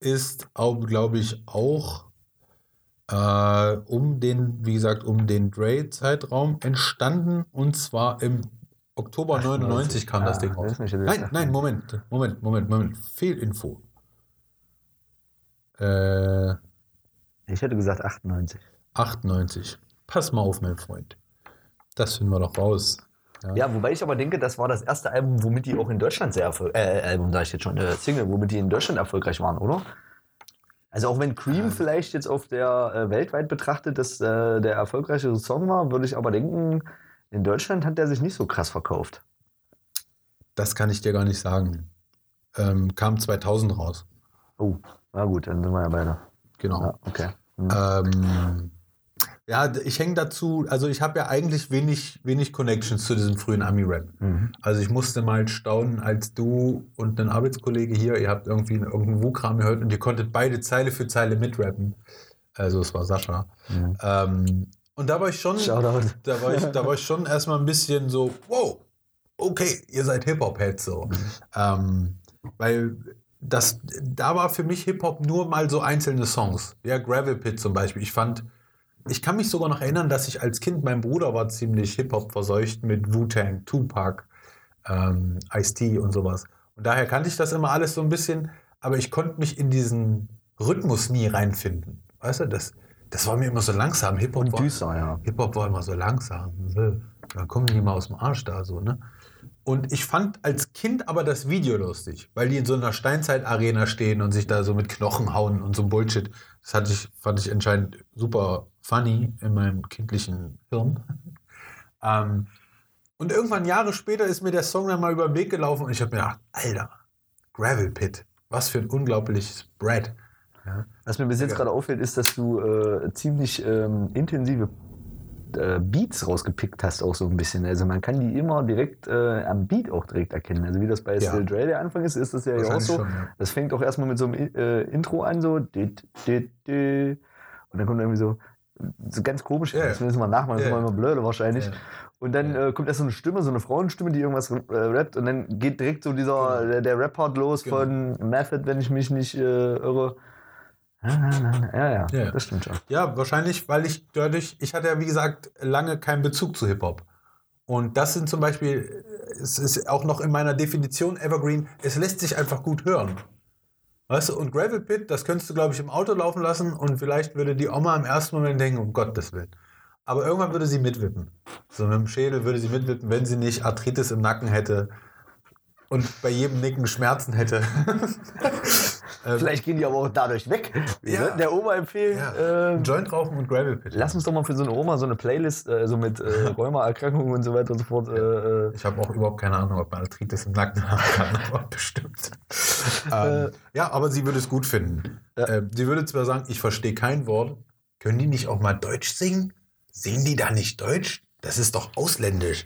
ist, glaube ich, auch äh, um den, wie gesagt, um den Dre-Zeitraum entstanden und zwar im Oktober 99 kam das Ah, Ding raus. das nicht- das Nein, nein, Moment, Moment, Moment, Moment. Fehlinfo. Äh, Ich hätte gesagt 98. 98. Pass mal auf, mein Freund. Das finden wir doch raus. Ja, wobei ich aber denke, das war das erste Album, womit die auch in Deutschland sehr erfolgreich, äh, Album sag ich jetzt schon, äh, Single, womit die in Deutschland erfolgreich waren, oder? Also auch wenn Cream vielleicht jetzt auf der äh, weltweit betrachtet, dass äh, der erfolgreichere Song war, würde ich aber denken, in Deutschland hat der sich nicht so krass verkauft. Das kann ich dir gar nicht sagen. Ähm, kam 2000 raus. Oh, na gut, dann sind wir ja beide. Genau. Ja, okay. Hm. Ähm, ja, ich hänge dazu, also ich habe ja eigentlich wenig, wenig Connections zu diesem frühen Ami-Rap. Mhm. Also ich musste mal staunen, als du und ein Arbeitskollege hier, ihr habt irgendwie irgendeinen Wu-Kram gehört und ihr konntet beide Zeile für Zeile mitrappen. Also es war Sascha. Mhm. Ähm, und da war ich schon, Shoutout. da war ich, da war ich schon erstmal ein bisschen so, wow, okay, ihr seid Hip-Hop-Heads so. Ähm, weil das, da war für mich Hip-Hop nur mal so einzelne Songs. Ja, Gravel Pit zum Beispiel. Ich fand, ich kann mich sogar noch erinnern, dass ich als Kind, mein Bruder war ziemlich Hip-Hop verseucht mit Wu-Tang, Tupac, ähm, Ice-T und sowas. Und daher kannte ich das immer alles so ein bisschen, aber ich konnte mich in diesen Rhythmus nie reinfinden. Weißt du, das, das war mir immer so langsam. Hip-Hop war, ja. Hip-Hop war immer so langsam. Da kommen die mal aus dem Arsch da so, ne? Und ich fand als Kind aber das Video lustig, weil die in so einer Steinzeit-Arena stehen und sich da so mit Knochen hauen und so Bullshit. Das hatte ich, fand ich anscheinend super funny in meinem kindlichen Hirn. (laughs) ähm, und irgendwann Jahre später ist mir der Song dann mal über den Weg gelaufen und ich habe mir gedacht, Alter, Gravel Pit, was für ein unglaubliches Brett. Ja. Was mir bis jetzt Ja. gerade auffällt, ist, dass du äh, ziemlich ähm, intensive äh, Beats rausgepickt hast, auch so ein bisschen. Also man kann die immer direkt äh, am Beat auch direkt erkennen. Also wie das bei Ja. Still Dre der Anfang ist, ist das ja hier auch so. schon, ja. Das fängt auch erstmal mit so einem äh, Intro an, so. dit, dit, dit. Und dann kommt irgendwie so, so ganz komisch, Ja, ja. das müssen wir nachmachen, das Ja, ist ja. immer blöde wahrscheinlich. Ja. Und dann äh, kommt erst so eine Stimme, so eine Frauenstimme, die irgendwas äh, rappt und dann geht direkt so dieser, Genau. der, der Rap-Part los Genau. von Method, wenn ich mich nicht äh, irre. Ja, ja, Ja. das stimmt schon. Ja, wahrscheinlich, weil ich dadurch, ich hatte ja wie gesagt lange keinen Bezug zu Hip-Hop. Und das sind zum Beispiel, es ist auch noch in meiner Definition Evergreen, es lässt sich einfach gut hören. Weißt du, und Gravel Pit, das könntest du, glaube ich, im Auto laufen lassen und vielleicht würde die Oma im ersten Moment denken, um Gottes Willen. Aber irgendwann würde sie mitwippen. So mit dem Schädel würde sie mitwippen, wenn sie nicht Arthritis im Nacken hätte und bei jedem Nicken Schmerzen hätte. (laughs) Ähm, Vielleicht gehen die aber auch dadurch weg. Wir Ja. sollten der Oma empfehlen, ja. ähm, Joint rauchen und Gravel Pit. lass uns doch mal für so eine Oma so eine Playlist, äh, so mit äh, (laughs) Rheumaerkrankungen und so weiter und so fort. Äh, äh, Ich habe auch überhaupt keine Ahnung, ob man Arthritis im Nacken (laughs) haben kann, aber bestimmt. ähm, ja, aber sie würde es gut finden. Ja. Ähm, sie würde zwar sagen, ich verstehe kein Wort. Können die nicht auch mal Deutsch singen? Singen die da nicht Deutsch? Das ist doch ausländisch.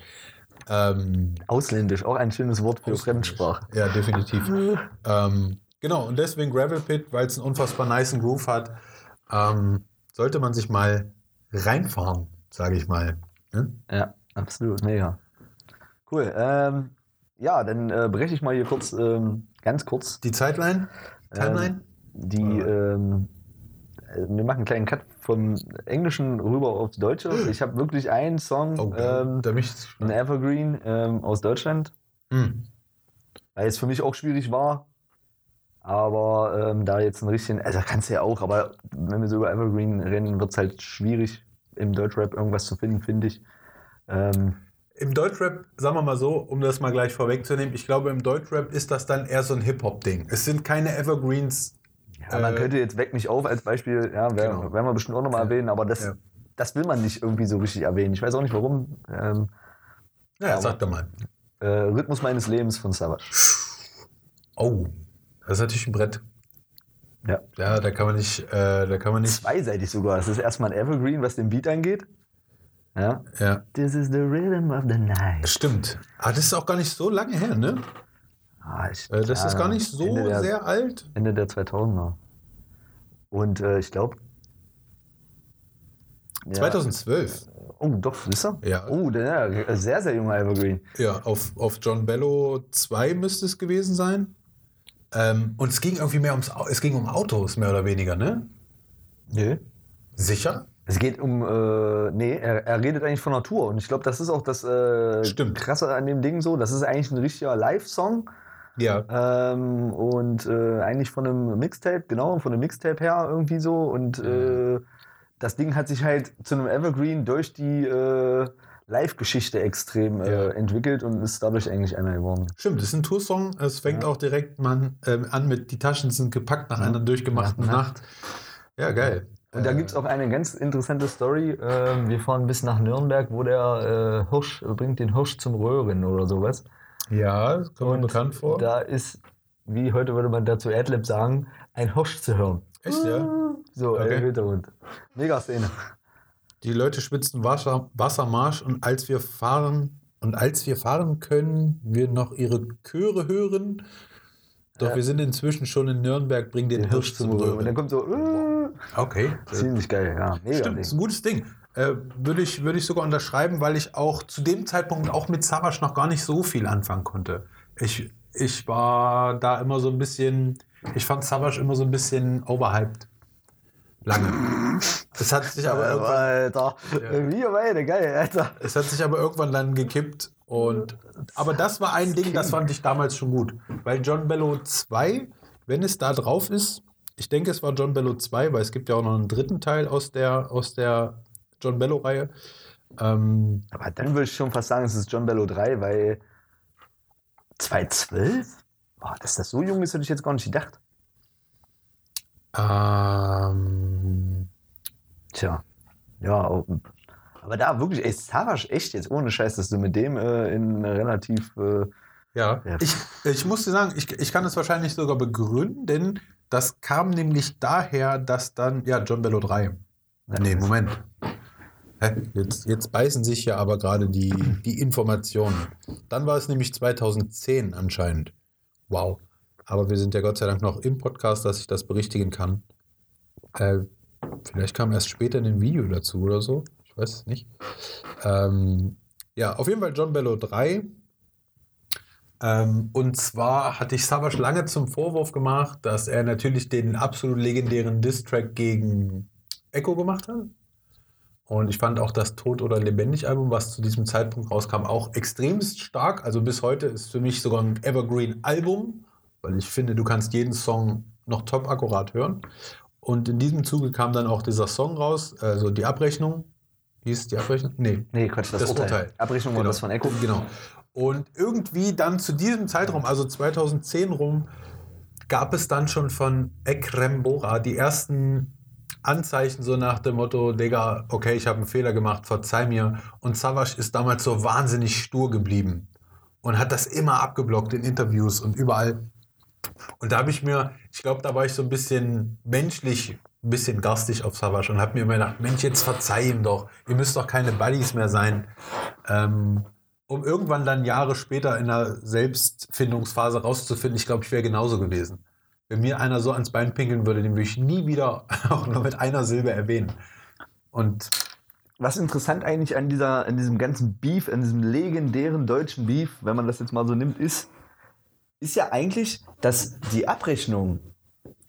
Ähm, ausländisch, auch ein schönes Wort für. Fremdsprache. ja, definitiv. (laughs) ähm, genau, und deswegen Gravel Pit, weil es einen unfassbar niceen Groove hat, ähm, sollte man sich mal reinfahren, sage ich mal. Ne? Ja, absolut, mega. Cool. Ähm, ja, dann äh, breche ich mal hier kurz, ähm, ganz kurz Die Zeitline? Timeline? Ähm, die, ähm, äh, wir machen einen kleinen Cut vom Englischen rüber aufs Deutsche. Ich habe wirklich einen Song, oh, ähm, ein Evergreen ähm, aus Deutschland, Hm. weil es für mich auch schwierig war. Aber ähm, da jetzt ein richtigen, also kannst du ja auch, aber wenn wir so über Evergreen reden, wird es halt schwierig, im Deutschrap irgendwas zu finden, finde ich. Ähm, Im Deutschrap, sagen wir mal so, um das mal gleich vorwegzunehmen, ich glaube, im Deutschrap ist das dann eher so ein Hip-Hop-Ding. Es sind keine Evergreens. Ja, man Äh, könnte jetzt Weck mich auf als Beispiel, ja, wer- Genau. werden wir bestimmt auch nochmal Ja. erwähnen, aber das, Ja. das will man nicht irgendwie so richtig erwähnen. Ich weiß auch nicht warum. Ähm, Ja, sag doch mal. äh, Rhythmus meines Lebens von Savage. Oh, das ist natürlich ein Brett. Ja. Ja, da kann man nicht, äh, da kann man nicht. Zweiseitig sogar. Das ist erstmal ein Evergreen, was den Beat angeht. Ja. Ja, This is the rhythm of the night. stimmt. Ah, das ist auch gar nicht so lange her, ne? Ah, ich, Äh, das ja, ist gar nicht so der, sehr alt. Ende der 2000er. Und äh, ich glaube. 2012. Oh, doch, wisst ihr? Ja. Oh, der, ja, sehr, sehr junger Evergreen. Ja, auf, auf John Bello 2 müsste es gewesen sein. Ähm, und es ging irgendwie mehr ums es ging um Autos, mehr oder weniger, ne? Nö. Sicher? Es geht um, äh, nee, er, er redet eigentlich von Natur. Und ich glaube, das ist auch das äh, Stimmt. Krasse an dem Ding so. Das ist eigentlich ein richtiger Live-Song. Ja. Ähm, und äh, eigentlich von einem Mixtape, genau, von einem Mixtape her irgendwie so. Und äh, das Ding hat sich halt zu einem Evergreen durch die äh, Live-Geschichte extrem Ja. äh, entwickelt und ist dadurch eigentlich einer geworden. Stimmt, es ist ein Toursong. Es fängt Ja. auch direkt man, ähm, an mit Die Taschen sind gepackt nach Ja. einer durchgemachten Nacht. Ja, geil. Und da Äh, gibt es auch eine ganz interessante Story. Ähm, wir fahren bis nach Nürnberg, wo der äh, Hirsch bringt den Hirsch zum Röhren oder sowas. Ja, das kommt mir bekannt vor. Da ist, wie heute würde man dazu Adlib sagen, ein Hirsch zu hören. Echt, ja? So Okay. im Hintergrund. Mega Szene. Die Leute schwitzen Wasser, Wassermarsch und als wir fahren und als wir fahren können, wir noch ihre Chöre hören. Doch Ja. wir sind inzwischen schon in Nürnberg, bring den, Hirsch zum Und dann Röhren. kommt so, äh, Okay. ziemlich geil, ja. Mega Stimmt, ist ein gutes Ding. Äh, würde, ich, würde ich sogar unterschreiben, weil ich auch zu dem Zeitpunkt auch mit Savage noch gar nicht so viel anfangen konnte. Ich, ich war da immer so ein bisschen, ich fand Savage immer so ein bisschen overhyped. Lange. Es hat sich aber irgendwann, Alter, Ja. wir beide, geil, Alter. es hat sich aber irgendwann dann gekippt. Und, aber das war ein Ding, das fand ich damals schon gut. Weil John Bello 2, wenn es da drauf ist, ich denke, es war John Bello 2, weil es gibt ja auch noch einen dritten Teil aus der, aus der John Bello-Reihe. Ähm, Aber dann würde ich schon fast sagen, es ist John Bello 3, weil 2012? Boah, dass das so jung ist, hätte ich jetzt gar nicht gedacht. Ähm, Tja, ja, aber da wirklich, ey, Savage, echt jetzt ohne Scheiß, dass du mit dem äh, in relativ, äh, ja, Ja. ich, ich muss dir sagen, ich, ich kann es wahrscheinlich sogar begründen, denn das kam nämlich daher, dass dann, ja, John Bello 3. Nee, Moment. Jetzt, jetzt beißen sich ja aber gerade die, die Informationen. Dann war es nämlich 2010 anscheinend. Wow. Aber wir sind ja Gott sei Dank noch im Podcast, dass ich das berichtigen kann. Äh, vielleicht kam erst später ein Video dazu oder so. Ich weiß es nicht. Ähm, ja, auf jeden Fall John Bello 3. Ähm, und zwar hatte ich Savage lange zum Vorwurf gemacht, dass er natürlich den absolut legendären Diss-Track gegen Echo gemacht hat. Und ich fand auch das Tod oder Lebendig Album, was zu diesem Zeitpunkt rauskam, auch extremst stark. Also bis heute ist für mich sogar ein Evergreen Album, weil ich finde, du kannst jeden Song noch top akkurat hören. Und in diesem Zuge kam dann auch dieser Song raus, also die Abrechnung. Wie ist die Abrechnung? Nee. Nee, Quatsch, das, Das Urteil. Urteil. Abrechnung war Genau. das von Echo. Genau. Und irgendwie dann zu diesem Zeitraum, also 2010 rum, gab es dann schon von Ekrem Bora die ersten Anzeichen so nach dem Motto, Digga, okay, ich habe einen Fehler gemacht, verzeih mir. Und Savage ist damals so wahnsinnig stur geblieben und hat das immer abgeblockt in Interviews und überall. Und da habe ich mir, ich glaube, da war ich so ein bisschen menschlich, ein bisschen garstig auf Savage und habe mir immer gedacht, Mensch, jetzt verzeih ihm doch. Ihr müsst doch keine Buddies mehr sein. Ähm, um irgendwann dann Jahre später in einer Selbstfindungsphase rauszufinden, ich glaube, ich wäre genauso gewesen. Wenn mir einer so ans Bein pinkeln würde, den würde ich nie wieder (laughs) auch nur mit einer Silbe erwähnen. Und Was interessant eigentlich an, dieser, an diesem ganzen Beef, an diesem legendären deutschen Beef, wenn man das jetzt mal so nimmt, ist, ist ja eigentlich, dass die Abrechnung,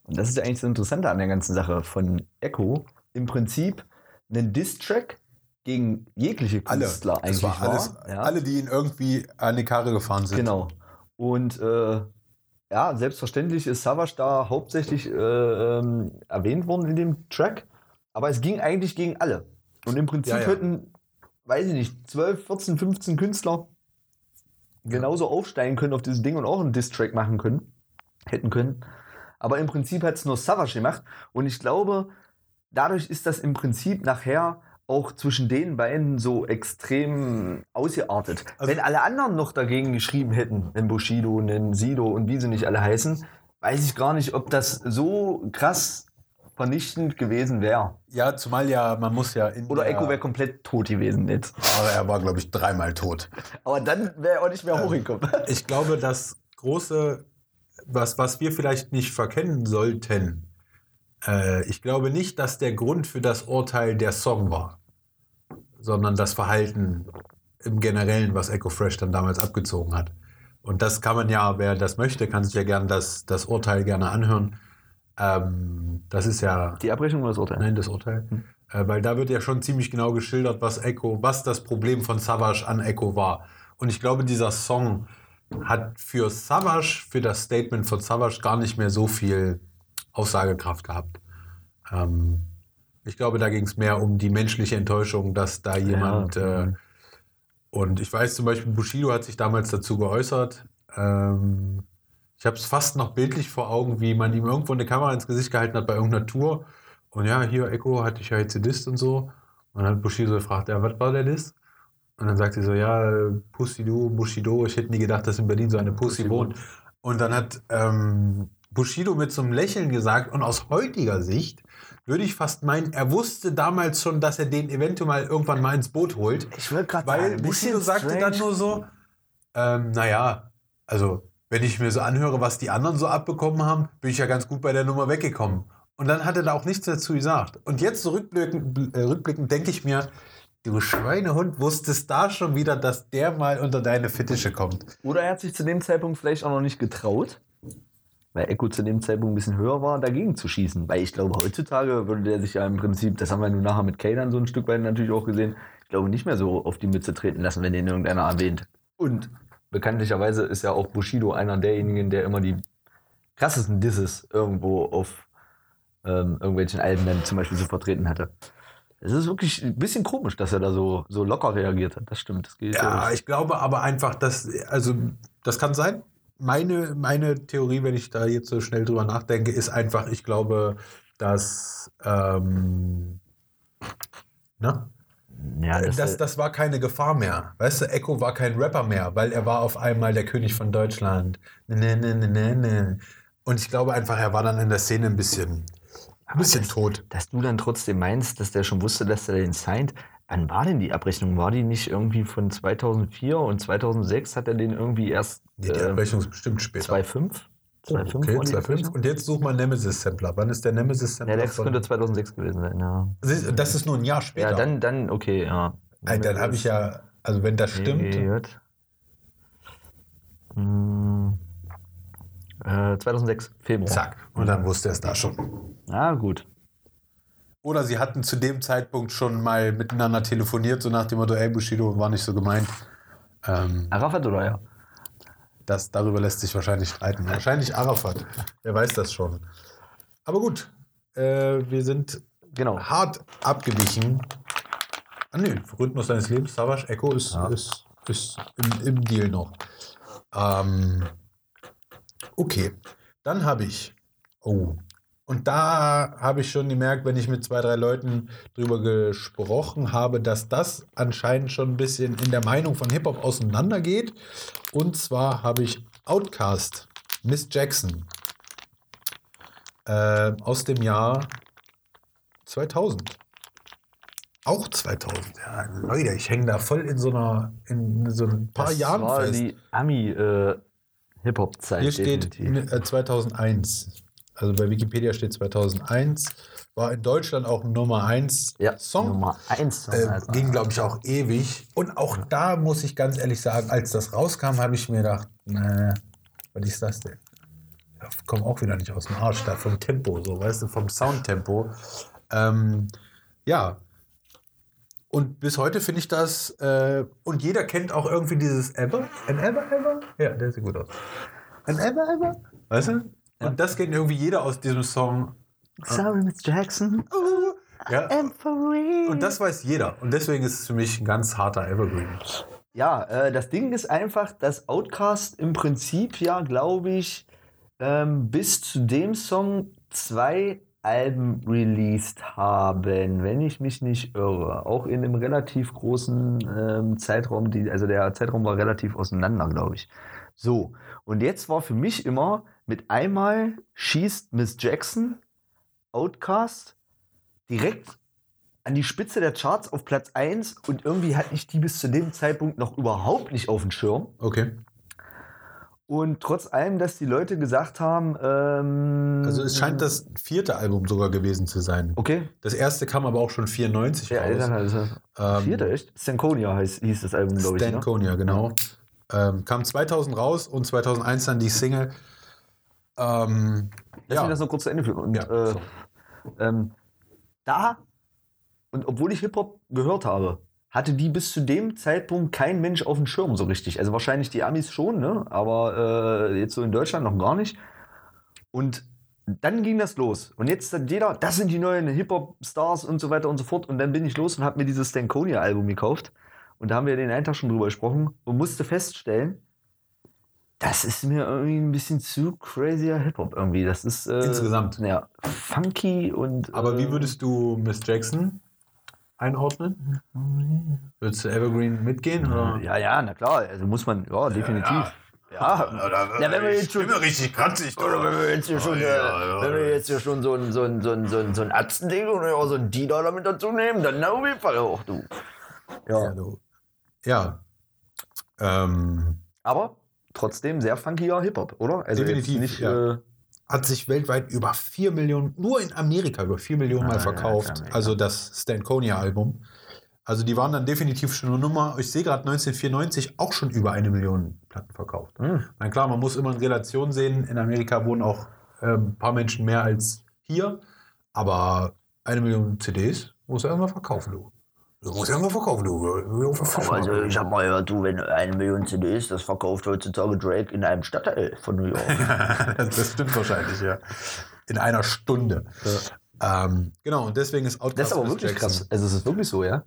und das ist ja eigentlich das Interessante an der ganzen Sache von Echo, im Prinzip einen Diss-Track gegen jegliche alle, Künstler das eigentlich war alles, ja. alle, die ihn irgendwie an die Karre gefahren sind. Genau. Und äh, ja, selbstverständlich ist Savage da hauptsächlich äh, ähm, erwähnt worden in dem Track. Aber es ging eigentlich gegen alle. Und im Prinzip Ja, ja. hätten, weiß ich nicht, 12, 14, 15 Künstler genauso aufsteigen können auf dieses Ding und auch einen Diss-Track machen können. Hätten können. Aber im Prinzip hat es nur Savage gemacht. Und ich glaube, dadurch ist das im Prinzip nachher auch zwischen den beiden so extrem ausgeartet. Also- Wenn alle anderen noch dagegen geschrieben hätten, einen Bushido, einen Sido und wie sie nicht alle heißen, weiß ich gar nicht, ob das so krass vernichtend gewesen wäre. Ja, zumal ja, man muss ja in Oder der, Echo wäre komplett tot gewesen jetzt. Aber er war, glaube ich, dreimal tot. Aber dann wäre er auch nicht mehr hochgekommen. (laughs) Ich glaube, das große, was, was wir vielleicht nicht verkennen sollten, äh, ich glaube nicht, dass der Grund für das Urteil der Song war, sondern das Verhalten im Generellen, was Echo Fresh dann damals abgezogen hat. Und das kann man ja, wer das möchte, kann sich ja gern das, das Urteil gerne anhören. Ähm, das ist ja Die Abrechnung oder das Urteil? Nein, das Urteil. Äh, weil da wird ja schon ziemlich genau geschildert, was Echo, was das Problem von Savage an Echo war. Und ich glaube, dieser Song hat für Savage, für das Statement von Savage gar nicht mehr so viel Aussagekraft gehabt. Ähm, ich glaube, da ging es mehr um die menschliche Enttäuschung, dass da jemand Ja. äh, und ich weiß zum Beispiel, Bushido hat sich damals dazu geäußert. Ähm, ich habe es fast noch bildlich vor Augen, wie man ihm irgendwo eine Kamera ins Gesicht gehalten hat bei irgendeiner Tour. Und ja, hier, Echo, hatte ich ja jetzt Diss und so. Und dann hat Bushido gefragt, ja, was war der Diss? Und dann sagt sie so, ja, Pussido, Bushido, ich hätte nie gedacht, dass in Berlin so eine Pussy Pussy wohnt. Und dann hat ähm, Bushido mit so einem Lächeln gesagt, und aus heutiger Sicht würde ich fast meinen, er wusste damals schon, dass er den eventuell mal irgendwann mal ins Boot holt. Ich will gerade Weil Bushido sagte dann nur so, ähm, naja, also wenn ich mir so anhöre, was die anderen so abbekommen haben, bin ich ja ganz gut bei der Nummer weggekommen. Und dann hat er da auch nichts dazu gesagt. Und jetzt so rückblickend, äh, rückblickend denke ich mir, du Schweinehund, wusstest da schon wieder, dass der mal unter deine Fittiche kommt. Oder er hat sich zu dem Zeitpunkt vielleicht auch noch nicht getraut, weil Echo zu dem Zeitpunkt ein bisschen höher war, dagegen zu schießen. Weil ich glaube, heutzutage würde der sich ja im Prinzip, das haben wir nun nachher mit Kay dann so ein Stück weit natürlich auch gesehen, ich glaube nicht mehr so auf die Mütze treten lassen, wenn den irgendeiner erwähnt. Und bekanntlicherweise ist ja auch Bushido einer derjenigen, der immer die krassesten Disses irgendwo auf ähm, irgendwelchen Alben dann zum Beispiel so vertreten hatte. Es ist wirklich ein bisschen komisch, dass er da so, so locker reagiert hat. Das stimmt. Das geht Ja, ich glaube aber einfach, dass, also das kann sein. Meine, meine Theorie, wenn ich da jetzt so schnell drüber nachdenke, ist einfach, ich glaube, dass ähm, ne? Ja, das, das, das, war keine Gefahr mehr. Weißt du, Echo war kein Rapper mehr, weil er war auf einmal der König von Deutschland. Ne, ne, ne, ne, ne. Und ich glaube einfach, er war dann in der Szene ein bisschen, ein bisschen das- tot. dass du dann trotzdem meinst, dass der schon wusste, dass er den signed. Wann war denn die Abrechnung? War die nicht irgendwie von 2004 und 2006 hat er den irgendwie erst Nee, die äh, Abrechnung ist bestimmt später. 2,5? Oh, 2,5 okay, war die 2,5. Abrechnung? Und jetzt such mal Nemesis-Sampler. Wann ist der Ja, Nemesis-Sampler? das von- könnte 2006 gewesen sein, ja. Siehst du, das ist nur ein Jahr später. Ja, dann, dann, okay, ja. Ey, dann habe ich ja, also wenn das stimmt. Hm, äh, 2006, Februar. zack. Und dann wusste er es da schon. Ah, gut. Oder sie hatten zu dem Zeitpunkt schon mal miteinander telefoniert, so nach dem Motto, ey Bushido, war nicht so gemeint. Ähm, Arafat oder ja? Das, darüber lässt sich wahrscheinlich streiten. Wahrscheinlich Arafat. Wer weiß das schon. Aber gut, äh, wir sind Genau. hart abgewichen. Ah, nee, Rhythmus deines Lebens, Savage Echo ist, Ja. ist, ist im, im Deal noch. Ähm, okay, dann habe ich. Oh. Und da habe ich schon gemerkt, wenn ich mit zwei, drei Leuten drüber gesprochen habe, dass das anscheinend schon ein bisschen in der Meinung von Hip-Hop auseinandergeht. Und zwar habe ich Outcast, Miss Jackson, äh, aus dem Jahr 2000. Auch 2000. Ja, Leute, ich hänge da voll in so einer, in so ein paar das Jahren war fest. die Ami-Hip-Hop-Zeit. Hier steht definitiv. äh, 2001. Also bei Wikipedia steht 2001. War in Deutschland auch Nummer 1 ja, Song. Nummer 1 Song. Äh, ging, glaube ich, auch ewig. Und auch da muss ich ganz ehrlich sagen, als das rauskam, habe ich mir gedacht, nee, was ist das denn? Ja, komm auch wieder nicht aus dem Arsch da vom Tempo, so, weißt du, vom Soundtempo. Ähm, ja. Und bis heute finde ich das, äh, und jeder kennt auch irgendwie dieses Ever. Ein Ever, Ever? Ja, der sieht gut aus. Ein Ever, Ever? Weißt du? Und das kennt irgendwie jeder aus diesem Song. Sorry, Miss Jackson. (laughs) Ja. I'm for real. Und das weiß jeder. Und deswegen ist es für mich ein ganz harter Evergreen. Ja, äh, das Ding ist einfach, dass Outcast im Prinzip ja, glaube ich, ähm, bis zu dem Song zwei Alben released haben, wenn ich mich nicht irre. Auch in einem relativ großen ähm, Zeitraum, die, also der Zeitraum war relativ auseinander, glaube ich. So, und jetzt war für mich immer mit einmal schießt Miss Jackson, Outcast, direkt an die Spitze der Charts auf Platz 1 und irgendwie hatte ich die bis zu dem Zeitpunkt noch überhaupt nicht auf dem Schirm. Okay. Und trotz allem, dass die Leute gesagt haben, ähm, Also es scheint das vierte Album sogar gewesen zu sein. Okay. Das erste kam aber auch schon 94 Ja, raus. also, Ähm, vierte, echt? Stankonia heißt, hieß das Album, glaube ich. Ne? Stankonia, genau. Ähm, kam 2000 raus und 2001 dann die Single. Ähm, Lass mich das noch kurz zu Ende führen. Und Ja, äh, so. Ähm, da, und obwohl ich Hip-Hop gehört habe, hatte die bis zu dem Zeitpunkt kein Mensch auf dem Schirm so richtig. Also wahrscheinlich die Amis schon, ne? aber äh, jetzt so in Deutschland noch gar nicht. Und dann ging das los. Und jetzt sagt jeder, das sind die neuen Hip-Hop-Stars und so weiter und so fort. Und dann bin ich los und habe mir dieses Stankonia-Album gekauft. Und da haben wir den einen Tag schon drüber gesprochen und musste feststellen, das ist mir irgendwie ein bisschen zu crazier Hip-Hop irgendwie. Das ist äh, Insgesamt. Ja, funky und. aber wie äh, würdest du Miss Jackson einordnen? Würdest du Evergreen mitgehen? Oder? Ja, ja, na klar. Also muss man, ja, definitiv. Ja, ja, wenn wir jetzt schon. richtig kratzig. Oder wenn wir jetzt hier schon, äh, wenn wir jetzt hier schon so ein, so ein, so ein, so ein, so ein Arztending oder ja, so ein Dieter damit dazu nehmen, dann auf jeden Fall auch, du. Ja, Ja. du. Ja. Ähm, Aber trotzdem sehr funkiger Hip-Hop, oder? Also Definitiv, nicht, ja. äh, hat sich weltweit über 4 Millionen, nur in Amerika über 4 Millionen Ah, Mal ja, verkauft. klar, also das Stankonia-Album. Also die waren dann definitiv schon eine Nummer. Ich sehe gerade 1994 auch schon über eine Million Platten verkauft. hm. Na klar, man muss immer in Relation sehen. In Amerika wohnen auch ähm, ein paar Menschen mehr als hier. Aber eine Million CDs muss er erstmal verkaufen, du. Du musst erstmal verkaufen, du. Also ich hab mal gehört, du, wenn eine Million CDs, das verkauft heutzutage Drake in einem Stadtteil von New York. (laughs) das, stimmt wahrscheinlich, ja. In einer Stunde. Ähm, genau, und deswegen ist Outkast Das ist aber wirklich Jackson. krass. Also es ist wirklich so, ja.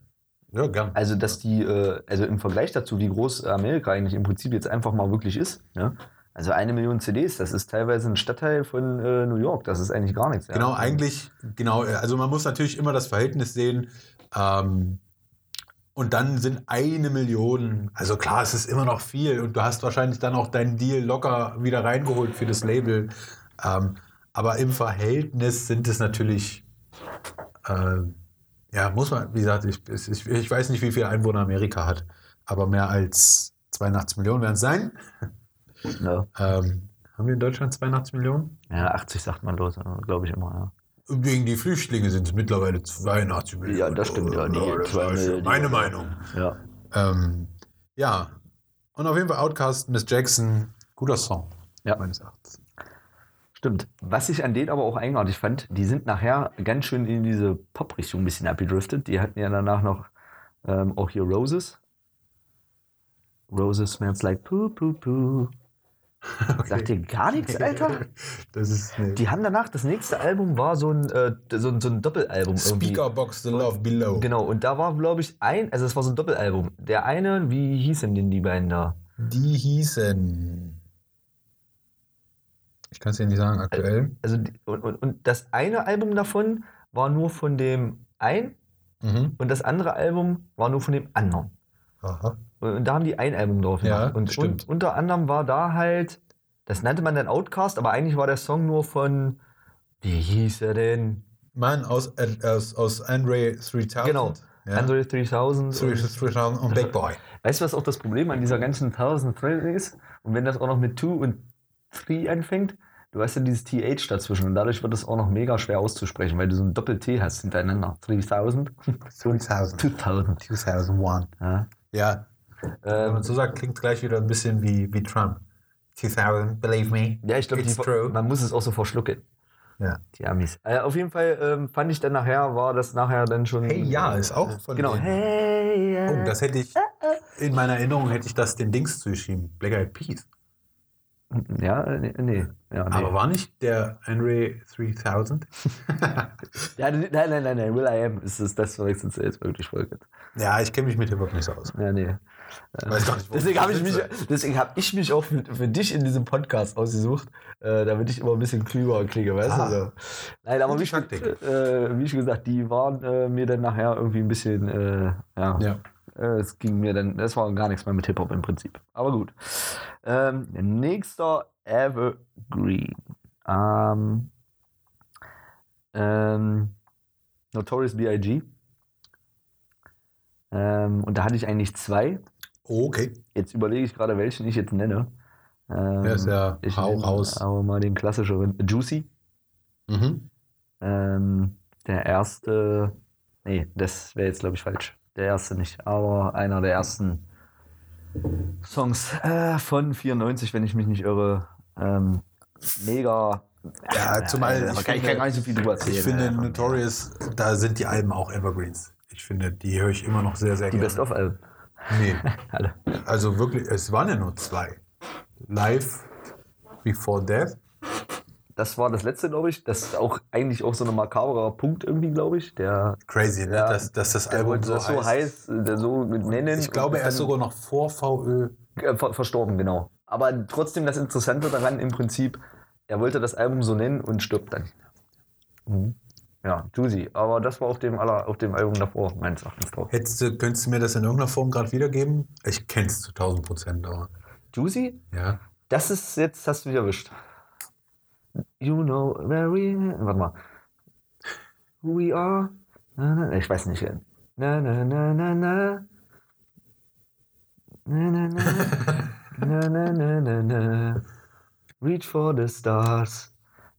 Ja, gern. Also, dass die, äh, also im Vergleich dazu, wie groß Amerika eigentlich im Prinzip jetzt einfach mal wirklich ist, ja. Also eine Million CDs, das ist teilweise ein Stadtteil von äh, New York, das ist eigentlich gar nichts. Ja? Genau, eigentlich, genau, also man muss natürlich immer das Verhältnis sehen. Ähm, und dann sind eine Million, also klar, es ist immer noch viel und du hast wahrscheinlich dann auch deinen Deal locker wieder reingeholt für das Label. Ähm, aber im Verhältnis sind es natürlich, äh, Ja, muss man, wie gesagt, ich, ich, ich weiß nicht, wie viele Einwohner Amerika hat, aber mehr als 82 Millionen werden es sein. Ja. Ähm, haben wir in Deutschland 82 Millionen? ja, 80 sagt man los, glaube ich immer. Wegen die Flüchtlinge sind es mittlerweile 82 Millionen. Ja, das stimmt, ja, die das zwei meine Meinung. Ja. ja. Ähm, ja, und auf jeden Fall Outcast, Miss Jackson, guter Song, Ja. meines Erachtens. Stimmt. Was ich an denen aber auch eigenartig fand, die sind nachher ganz schön in diese Pop-Richtung ein bisschen abgedriftet. Die hatten ja danach noch ähm, auch hier Roses. Roses smells like poo poo poo. (laughs) Sagt dir gar nichts, (laughs) Alter? Das ist eine Die haben danach, das nächste Album war so ein, äh, so, ein- so ein Doppelalbum. Speakerbox The Love Below. Genau, und da war, glaube ich, ein, also es war so ein Doppelalbum. Der eine, wie hießen denn die beiden da? Die hießen. Ich kann es dir nicht sagen, aktuell. Also, und, und, und das eine Album davon war nur von dem einen Mhm. und das andere Album war nur von dem anderen. Aha. Und da haben die ein Album drauf Ja, gemacht. und, stimmt. und unter anderem war da halt, das nannte man dann Outcast, aber eigentlich war der Song nur von, wie hieß er denn? Mann aus, äh, aus, aus Andre 3000. Genau, Ja. Andre 3000. 3000 und Big Boy. (laughs) Weißt du, was auch das Problem an dieser ganzen 1000 Thread ist? Und wenn das auch noch mit 2 und 3 anfängt, du hast ja dieses TH dazwischen und dadurch wird es auch noch mega schwer auszusprechen, weil du so ein Doppel-T hast hintereinander. 3000 und 3000. 2000. 2001. Ja. Ja, wenn Ähm, man so sagt, klingt gleich wieder ein bisschen wie, wie Trump. 2000, believe me. ja, ich glaube, man muss es auch so verschlucken. Ja. Die Amis. Äh, auf jeden Fall ähm, fand ich dann nachher, war das nachher dann schon. Hey, ja, ist auch von Genau. denen. Hey, ja. Oh, das hätte ich, in meiner Erinnerung hätte ich das den Dings zugeschrieben. Black Eyed Peas. Ja, äh, nee. nee. Ja, nee. Aber war nicht der Andre 3000? (laughs) ja, nein, nein, nein, nein, Will I Am ist das, das verwechselst du jetzt wirklich voll gut. ja, ich kenne mich mit Hip-Hop nicht so aus. Ja, nee. Weiß gar nicht, Deswegen habe ich, mich- deswegen hab ich mich auch für, für dich in diesem Podcast ausgesucht, äh, damit ich immer ein bisschen klüger klinge, weißt Ah. du? So. Nein, aber wie, ich- äh, wie schon gesagt, die waren äh, mir dann nachher irgendwie ein bisschen, äh, ja, Ja. Äh, es ging mir dann, das war gar nichts mehr mit Hip-Hop im Prinzip. Aber gut. Ähm, nächster Evergreen. Ähm, ähm, Notorious B.I.G. Ähm, und da hatte ich eigentlich zwei. Oh, okay. Jetzt überlege ich gerade, welchen ich jetzt nenne. Ähm, Ja, ist ja ich hau raus. Aber mal den klassischeren. Juicy. Mhm. Ähm, der erste. Nee, das wäre jetzt, glaube ich, falsch. Der erste nicht. Aber einer der ersten Songs äh, von 94, wenn ich mich nicht irre. Ähm, mega. Ja, zumal äh, ich kann ich finde- kann gar nicht so viel drüber erzählen. Ich finde äh, Notorious, da sind die Alben auch Evergreens. Ich finde, die höre ich immer noch sehr, sehr Die gerne. Best-of-Alben. Nee, (laughs) Alle. also wirklich, es waren ja nur zwei. Live Before Death. Das war das letzte, glaube ich. Das ist auch eigentlich auch so ein makaberer Punkt irgendwie, glaube ich. Der, Crazy, ne? Ja, dass, dass das der Album so das so heißt. heiß, äh, so nennen. Ich glaube, er ist sogar noch vor VÖ. Äh, ver verstorben, genau. Aber trotzdem das Interessante daran im Prinzip, er wollte das Album so nennen und stirbt dann. Mhm. Ja, Juicy. Aber das war auf dem, aller, auf dem Album davor, meines Erachtens drauf. Hättest du, könntest du mir das in irgendeiner Form gerade wiedergeben? Ich kenne es zu 1000 Prozent, aber Juicy? ja. Das ist jetzt, hast du mich erwischt. You know where we. Warte mal. Who we are. Na, na, ich weiß nicht. Na, na, na, na, na. Na, na, na. (laughs) na, na, na, na, na. Reach for the stars.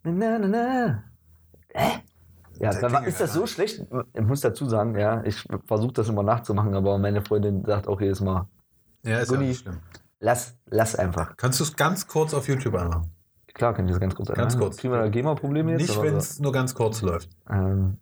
Na, na, na, na. Hä? Ja, dann war, ist das so gar schlecht? Ich muss dazu sagen, ja, ich versuche das immer nachzumachen, aber meine Freundin sagt auch jedes Mal, Ja, ist ja Gunni. nicht schlimm. lass, lass einfach. Kannst du es ganz kurz auf YouTube anmachen? Klar, kann ich das ganz kurz Ganz kurz. Kriegen wir da GEMA-Probleme jetzt? Nicht, wenn es nur ganz kurz läuft. Ähm,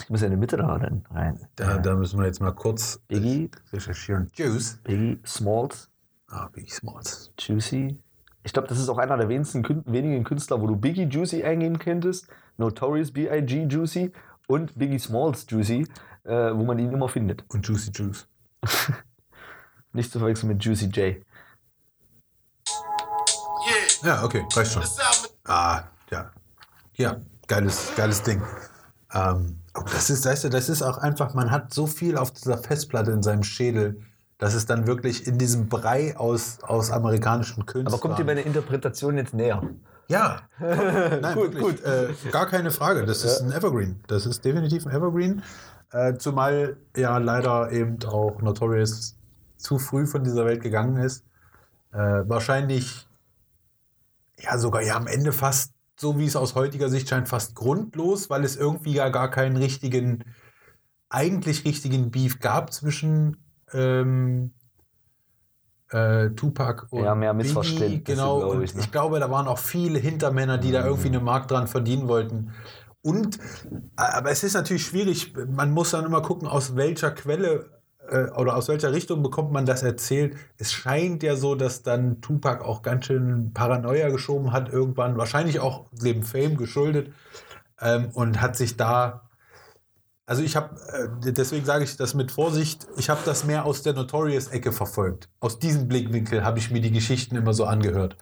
ich muss ja in die Mitte da dann rein. Da, da müssen wir jetzt mal kurz Biggie, recherchieren. Juice. Biggie, Smalls, Ah, Biggie Smalls. Juicy. Ich glaube, das ist auch einer der wenigsten, wenigen Künstler, wo du Biggie Juicy eingeben könntest, Notorious B.I.G. Juicy und Biggie Smalls Juicy, äh, wo man ihn immer findet. Und Juicy Juice. (laughs) Nicht zu verwechseln mit Juicy J. Ja, okay, reicht schon. Ah, ja. Ja, geiles, geiles Ding. Ähm, oh, das ist, weißt du, das ist auch einfach, man hat so viel auf dieser Festplatte in seinem Schädel, dass es dann wirklich in diesem Brei aus, aus amerikanischen Künstlern. Aber kommt dir meine Interpretation jetzt näher? Ja, (laughs) nein, Gut, wirklich. gut. Äh, gar keine Frage. Das ist ein Evergreen. Das ist definitiv ein Evergreen. Äh, zumal ja leider eben auch Notorious zu früh von dieser Welt gegangen ist. Äh, wahrscheinlich ja sogar ja am Ende fast, so wie es aus heutiger Sicht scheint, fast grundlos, weil es irgendwie ja gar keinen richtigen, eigentlich richtigen Beef gab zwischen ähm, äh, Tupac und Ja, mehr Biggie. Genau, glaub und ich, ne? ich glaube, da waren auch viele Hintermänner, die da irgendwie eine Mark dran verdienen wollten. Und, aber es ist natürlich schwierig, man muss dann immer gucken, aus welcher Quelle äh, oder aus welcher Richtung bekommt man das erzählt. Es scheint ja so, dass dann Tupac auch ganz schön Paranoia geschoben hat irgendwann, wahrscheinlich auch dem Fame geschuldet ähm, und hat sich da also ich habe, äh, deswegen sage ich das mit Vorsicht, ich habe das mehr aus der Notorious-Ecke verfolgt. Aus diesem Blickwinkel habe ich mir die Geschichten immer so angehört.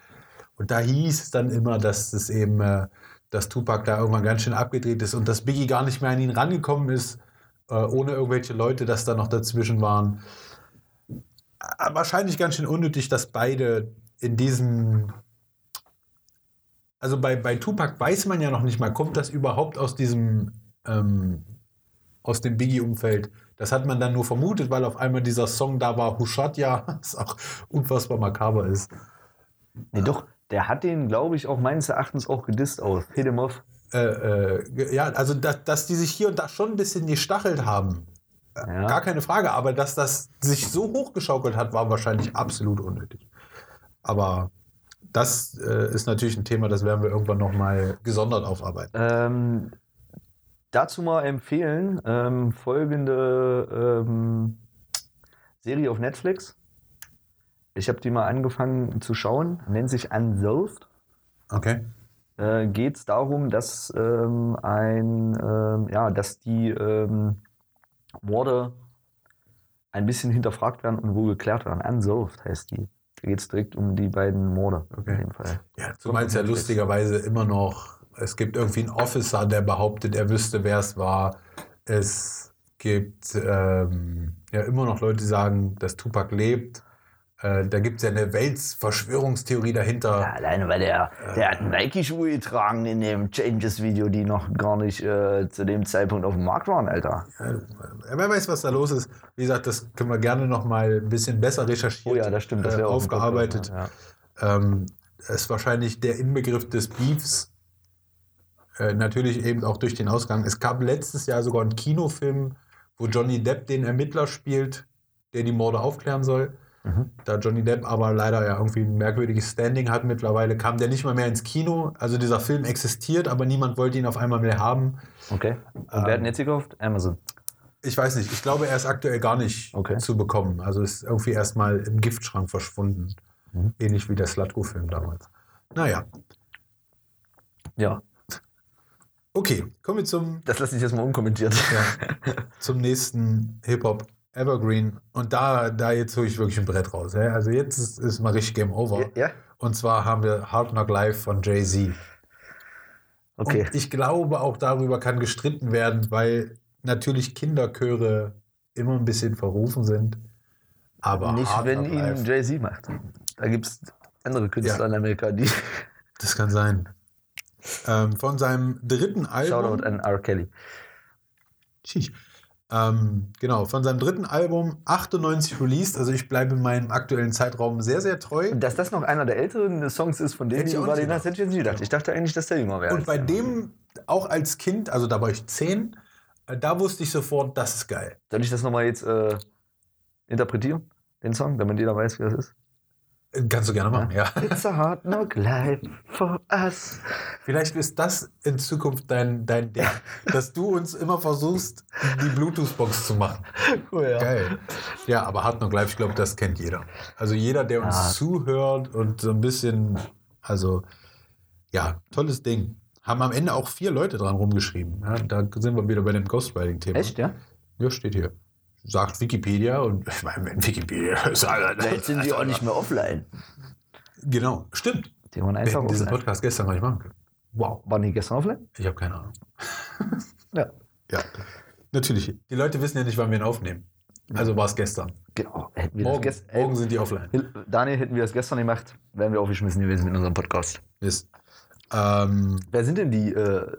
Und da hieß es dann immer, dass es eben, äh, dass Tupac da irgendwann ganz schön abgedreht ist und dass Biggie gar nicht mehr an ihn rangekommen ist, ohne irgendwelche Leute, dass da noch dazwischen waren. Äh, Wahrscheinlich ganz schön unnötig, dass beide in diesem also bei, bei Tupac weiß man ja noch nicht mal, kommt das überhaupt aus diesem, ähm, aus dem Biggie-Umfeld? Das hat man dann nur vermutet, weil auf einmal dieser Song da war, Hushatya, (laughs) was auch unfassbar makaber ist. Nee, doch, der hat den, glaube ich, auch meines Erachtens auch gedisst aus. Hit him off. Äh, äh, ja, also dass, dass die sich hier und da schon ein bisschen gestachelt haben, Ja. gar keine Frage, aber dass das sich so hochgeschaukelt hat, war wahrscheinlich absolut unnötig. Aber das äh, ist natürlich ein Thema, das werden wir irgendwann nochmal gesondert aufarbeiten. Ähm, dazu mal empfehlen, ähm, folgende ähm, Serie auf Netflix. Ich habe die mal angefangen zu schauen, nennt sich Unsolved. Okay. Äh, Geht es darum, dass ähm, ein, ähm, ja, dass die ähm, Morde ein bisschen hinterfragt werden und wohl geklärt werden. Unsolved heißt die. Da geht es direkt um die beiden Morde Okay. in dem Fall. Ja, zumal es ja lustigerweise immer noch, es gibt irgendwie einen Officer, der behauptet, er wüsste, wer es war. Es gibt ähm, ja immer noch Leute, die sagen, dass Tupac lebt. Äh, da gibt es ja eine Weltverschwörungstheorie dahinter. Ja, alleine weil der, der hat Nike-Schuhe getragen in dem Changes-Video, die noch gar nicht äh, zu dem Zeitpunkt auf dem Markt waren, Alter. Äh, wer weiß, was da los ist. Wie gesagt, das können wir gerne noch mal ein bisschen besser recherchiert, Oh ja, das stimmt. Das äh, aufgearbeitet. Podcast, Ja. Ähm, ist wahrscheinlich der Inbegriff des Beefs. Äh, natürlich eben auch durch den Ausgang. Es gab letztes Jahr sogar einen Kinofilm, wo Johnny Depp den Ermittler spielt, der die Morde aufklären soll. Mhm. Da Johnny Depp aber leider ja irgendwie ein merkwürdiges Standing hat mittlerweile, kam der nicht mal mehr ins Kino. Also dieser Film existiert, aber niemand wollte ihn auf einmal mehr haben. Okay. Und wer hat ihn jetzt gekauft? Amazon. Ich weiß nicht, ich glaube, er ist aktuell gar nicht Okay. zu bekommen. Also ist irgendwie erstmal im Giftschrank verschwunden. Mhm. Ähnlich wie der Slatko-Film damals. Naja, Ja. okay, kommen wir zum, Das lasse ich jetzt mal unkommentiert. ja, zum nächsten Hip-Hop Evergreen. Und da, da jetzt hole ich wirklich ein Brett raus. Ja? Also jetzt ist, ist mal richtig Game Over. ja? Und zwar haben wir Hard Knock Live von Jay-Z. Okay. Und ich glaube, auch darüber kann gestritten werden, weil natürlich Kinderchöre immer ein bisschen verrufen sind. Aber Nicht, Hard wenn ihn Jay-Z macht. Da gibt es andere Künstler Ja. in Amerika, die. das kann sein. Ähm, von seinem dritten Album. Shoutout an R. Kelly. Sheesh. Ähm, genau, von seinem dritten Album 98 released. Also ich bleibe meinem aktuellen Zeitraum sehr, sehr treu. Und dass das noch einer der älteren Songs ist, von dem Hätte ich nicht den hast, hätte ich jetzt nicht gedacht. Ich dachte eigentlich, dass der jünger wäre. Und bei dem, auch als Kind, also da war ich 10, äh, da wusste ich sofort, das ist geil. Soll ich das nochmal jetzt äh, interpretieren, den Song, damit jeder weiß, wie das ist? Kannst du gerne machen, ja. (laughs) It's a hard knock life for us. Vielleicht ist das in Zukunft dein, dein Ding, (laughs) dass du uns immer versuchst, die Bluetooth-Box zu machen. Cool, (laughs) ja. Geil. Ja, aber Hard Knock Live, ich glaube, das kennt jeder. Also jeder, der uns Ja. zuhört und so ein bisschen, also ja, tolles Ding. Haben am Ende auch vier Leute dran rumgeschrieben. Ja, da sind wir wieder bei dem Ghostwriting-Thema. Echt, ja? Ja, steht hier. Sagt Wikipedia und (laughs) ich meine, wenn Wikipedia (laughs) ist Jetzt sind die auch nicht mehr offline. Genau, stimmt. Die waren Wir einfach hätten diesen offline. Podcast gestern gar nicht machen können. Wow, Waren die gestern offline? ich habe keine Ahnung. (laughs) Ja. Ja, natürlich. Die Leute wissen ja nicht, wann wir ihn aufnehmen. Also war es gestern. Genau. Wir Morgen, gest morgen sind die offline. Daniel, hätten wir das gestern gemacht, wären wir aufgeschmissen gewesen mit unserem Podcast. Ist. Ähm, Wer sind denn die äh,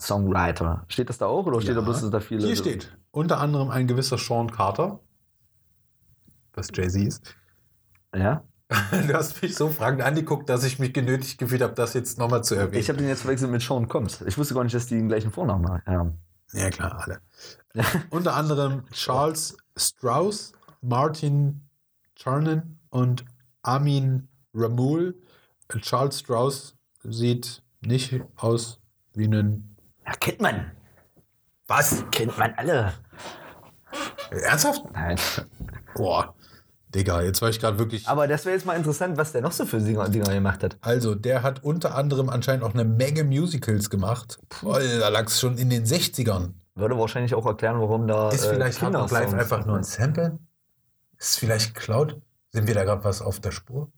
Songwriter? Steht das da auch oder steht Ja, da bloß, dass da viele. hier steht unter anderem ein gewisser Sean Carter, was Jay-Z ist. Ja? (laughs) Du hast mich so fragend angeguckt, dass ich mich genötigt gefühlt habe, das jetzt nochmal zu erwähnen. Ich habe den jetzt verwechselt mit Sean Combs. Ich wusste gar nicht, dass die den gleichen Vornamen haben. ja, klar, alle. (laughs) unter anderem Charles Strauss, Martin Charnan und Amin Ramul. Charles Strauss sieht nicht aus wie ein. Ja, kennt man. Was? Kennt man alle. Ernsthaft? Nein. Boah. Digga, jetzt war ich gerade wirklich. Aber das wäre jetzt mal interessant, was der noch so für Dinger, Dinger gemacht hat. Also, der hat unter anderem anscheinend auch eine Menge Musicals gemacht. Boah, da lag es schon in den 60ern. Würde wahrscheinlich auch erklären, warum da. Ist äh, vielleicht Hard Knock Live einfach nur ein Sample? Ist vielleicht geklaut? Sind wir da gerade was auf der Spur?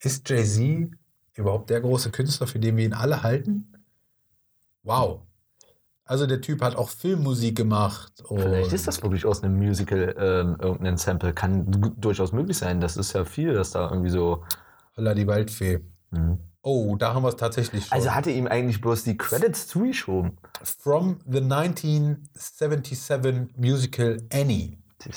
Ist Jay-Z überhaupt der große Künstler, für den wir ihn alle halten? Wow. Also der Typ hat auch Filmmusik gemacht. Vielleicht ist das wirklich aus einem Musical ähm, irgendein Sample. Kann du- durchaus möglich sein. Das ist ja viel, dass da irgendwie so. Holla die Waldfee. Mhm. Oh, da haben wir es tatsächlich schon. Also hatte ihm eigentlich bloß die Credits zugeschoben. From the 1977 Musical Annie. Du.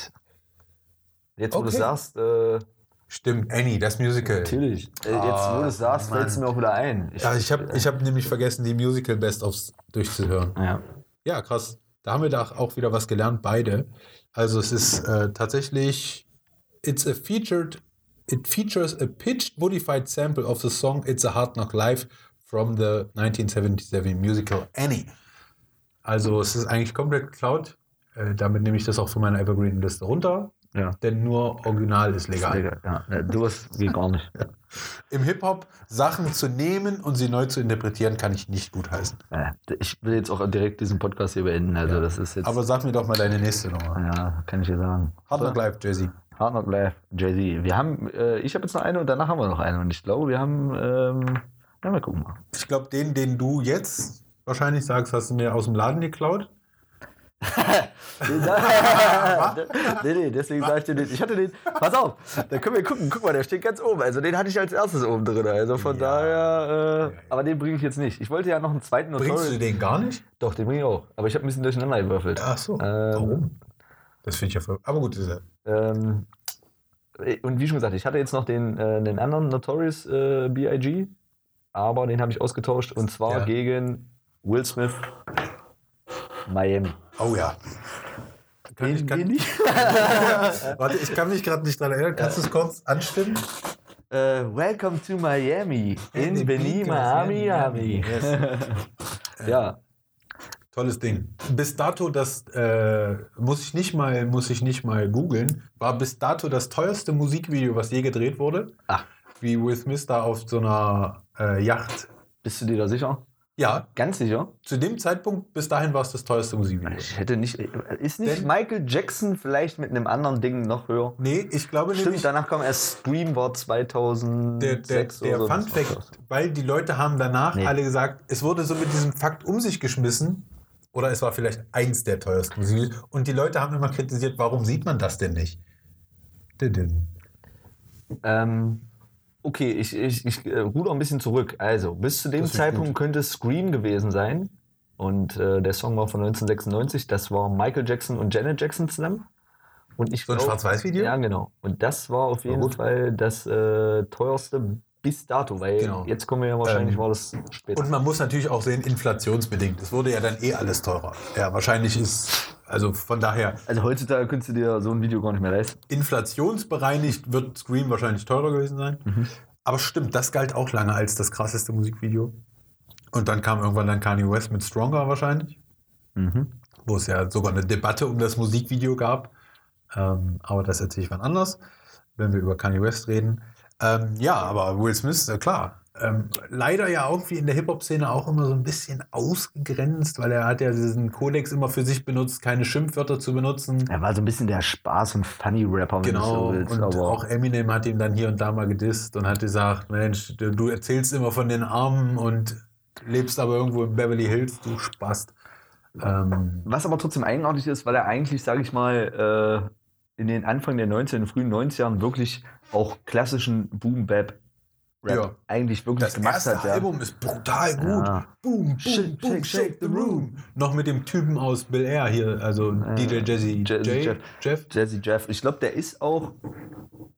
Jetzt, wo du Okay. sagst, äh, Stimmt, Annie, das Musical. natürlich. Äh, jetzt, wo Ah, du sagst, fällt es mir auch wieder ein. Ja, ich habe ich hab nämlich vergessen, die Musical Best-ofs durchzuhören. ja. Ja, krass. Da haben wir da auch wieder was gelernt, beide. Also es ist äh, tatsächlich, it's a featured, it features a pitched modified sample of the song It's a Hard Knock Live from the 1977 musical Annie. Also es ist eigentlich komplett geklaut. Äh, damit nehme ich das auch von meiner Evergreen-Liste runter, Ja. denn nur Original ist legal. Ja, ja, du hast geht gar nicht. (laughs) Im Hip-Hop Sachen zu nehmen und sie neu zu interpretieren, kann ich nicht gutheißen. Ja, ich will jetzt auch direkt diesen Podcast hier beenden. Also, das ist jetzt. Aber sag mir doch mal deine nächste Nummer. ja, kann ich dir sagen. Hard Knock Live, Jay-Z. Hard Knock Live, Jay-Z. Wir haben, äh, ich habe jetzt noch eine und danach haben wir noch eine. Und ich glaube, wir haben, ähm, ja, mal gucken mal. Ich glaube, den, den du jetzt wahrscheinlich sagst, hast du mir aus dem Laden geklaut. (laughs) nee, nee, deswegen sage ich dir den. Ich hatte den, pass auf, da können wir gucken. Guck mal, der steht ganz oben. Also den hatte ich als erstes oben drin. Also von Ja. daher, äh, aber den bringe ich jetzt nicht. Ich wollte ja noch einen zweiten Bringst du Notorious- den gar nicht? Doch, den bringe ich auch. Aber ich habe ein bisschen durcheinander gewürfelt. Ach so. Ähm, Warum? Das finde ich ja voll. Aber gut, ist er. Ähm, und wie schon gesagt, ich hatte jetzt noch den, äh, den anderen Notorious äh, B.I.G., aber den habe ich ausgetauscht und zwar Ja. gegen Will Smith Miami. Oh ja. Kann ich, kann, nicht? (laughs) warte, ich kann mich gerade nicht dran erinnern. Kannst du es kurz anstimmen? äh, welcome to Miami in the Beni, Miami, Miami. Miami. Yes. (laughs) ja, Tolles Ding. Bis dato, das äh, muss ich nicht mal, muss ich nicht mal googeln, war bis dato das teuerste Musikvideo, was je gedreht wurde. Ach. Wie Will Smith da auf so einer äh, Yacht. bist du dir da sicher? Ja, Ganz sicher? zu dem Zeitpunkt, bis dahin war es das teuerste Musikvideo. Ich hätte nicht. Ist nicht Denn- Michael Jackson vielleicht mit einem anderen Ding noch höher? Nee, ich glaube Stimmt, nämlich, danach kam erst Scream war 2006 der, der, der Fun. Fact, weil die Leute haben danach Nee. alle gesagt, es wurde so mit diesem Fakt um sich geschmissen, oder es war vielleicht eins der teuersten Musikvideos, und die Leute haben immer kritisiert, warum sieht man das denn nicht? Didin. Ähm, okay, ich, ich, ich äh, ruder ein bisschen zurück. Also, bis zu dem Das Zeitpunkt könnte es Scream gewesen sein. Und äh, der Song war von 1996. Das war Michael Jackson und Janet Jackson zusammen. Und ich So ein Schwarz-Weiß-Video? Ja, genau. Und das war auf jeden. Fall das äh, teuerste bis dato, weil Genau. jetzt kommen wir ja wahrscheinlich, Ähm, war das später. Und man muss natürlich auch sehen, inflationsbedingt. Es wurde ja dann eh alles teurer. Ja, wahrscheinlich ist, also von daher, also heutzutage könntest du dir so ein Video gar nicht mehr leisten. inflationsbereinigt wird Scream wahrscheinlich teurer gewesen sein. Mhm. Aber stimmt, das galt auch lange als das krasseste Musikvideo. Und dann kam irgendwann dann Kanye West mit Stronger wahrscheinlich, Mhm. wo es ja sogar eine Debatte um das Musikvideo gab. Ähm, aber das erzähle ich wann anders, wenn wir über Kanye West reden. Ähm, ja, aber Will Smith, äh, klar. Ähm, leider ja irgendwie in der Hip-Hop-Szene auch immer so ein bisschen ausgegrenzt, weil er hat ja diesen Kodex immer für sich benutzt, keine Schimpfwörter zu benutzen. Er war so ein bisschen der Spaß- und Funny-Rapper, wenn Genau, so und aber auch Eminem hat ihm dann hier und da mal gedisst und hat gesagt, Mensch, du, du erzählst immer von den Armen und lebst aber irgendwo in Beverly Hills, du Spast. Ähm, Was aber trotzdem eigenartig ist, weil er eigentlich, sage ich mal, äh, in den Anfang der 90er, in den frühen 90ern wirklich auch klassischen Boom-Bap Rap Ja. eigentlich wirklich Das gemacht erste hat. Ja. Album ist brutal gut. Ja. Boom, boom, Shake, boom, shake, shake the room. Noch mit dem Typen aus Bill Air hier, also DJ Jazzy, Jazzy Jeff. Jeff. Jazzy Jeff. Ich glaube, der ist auch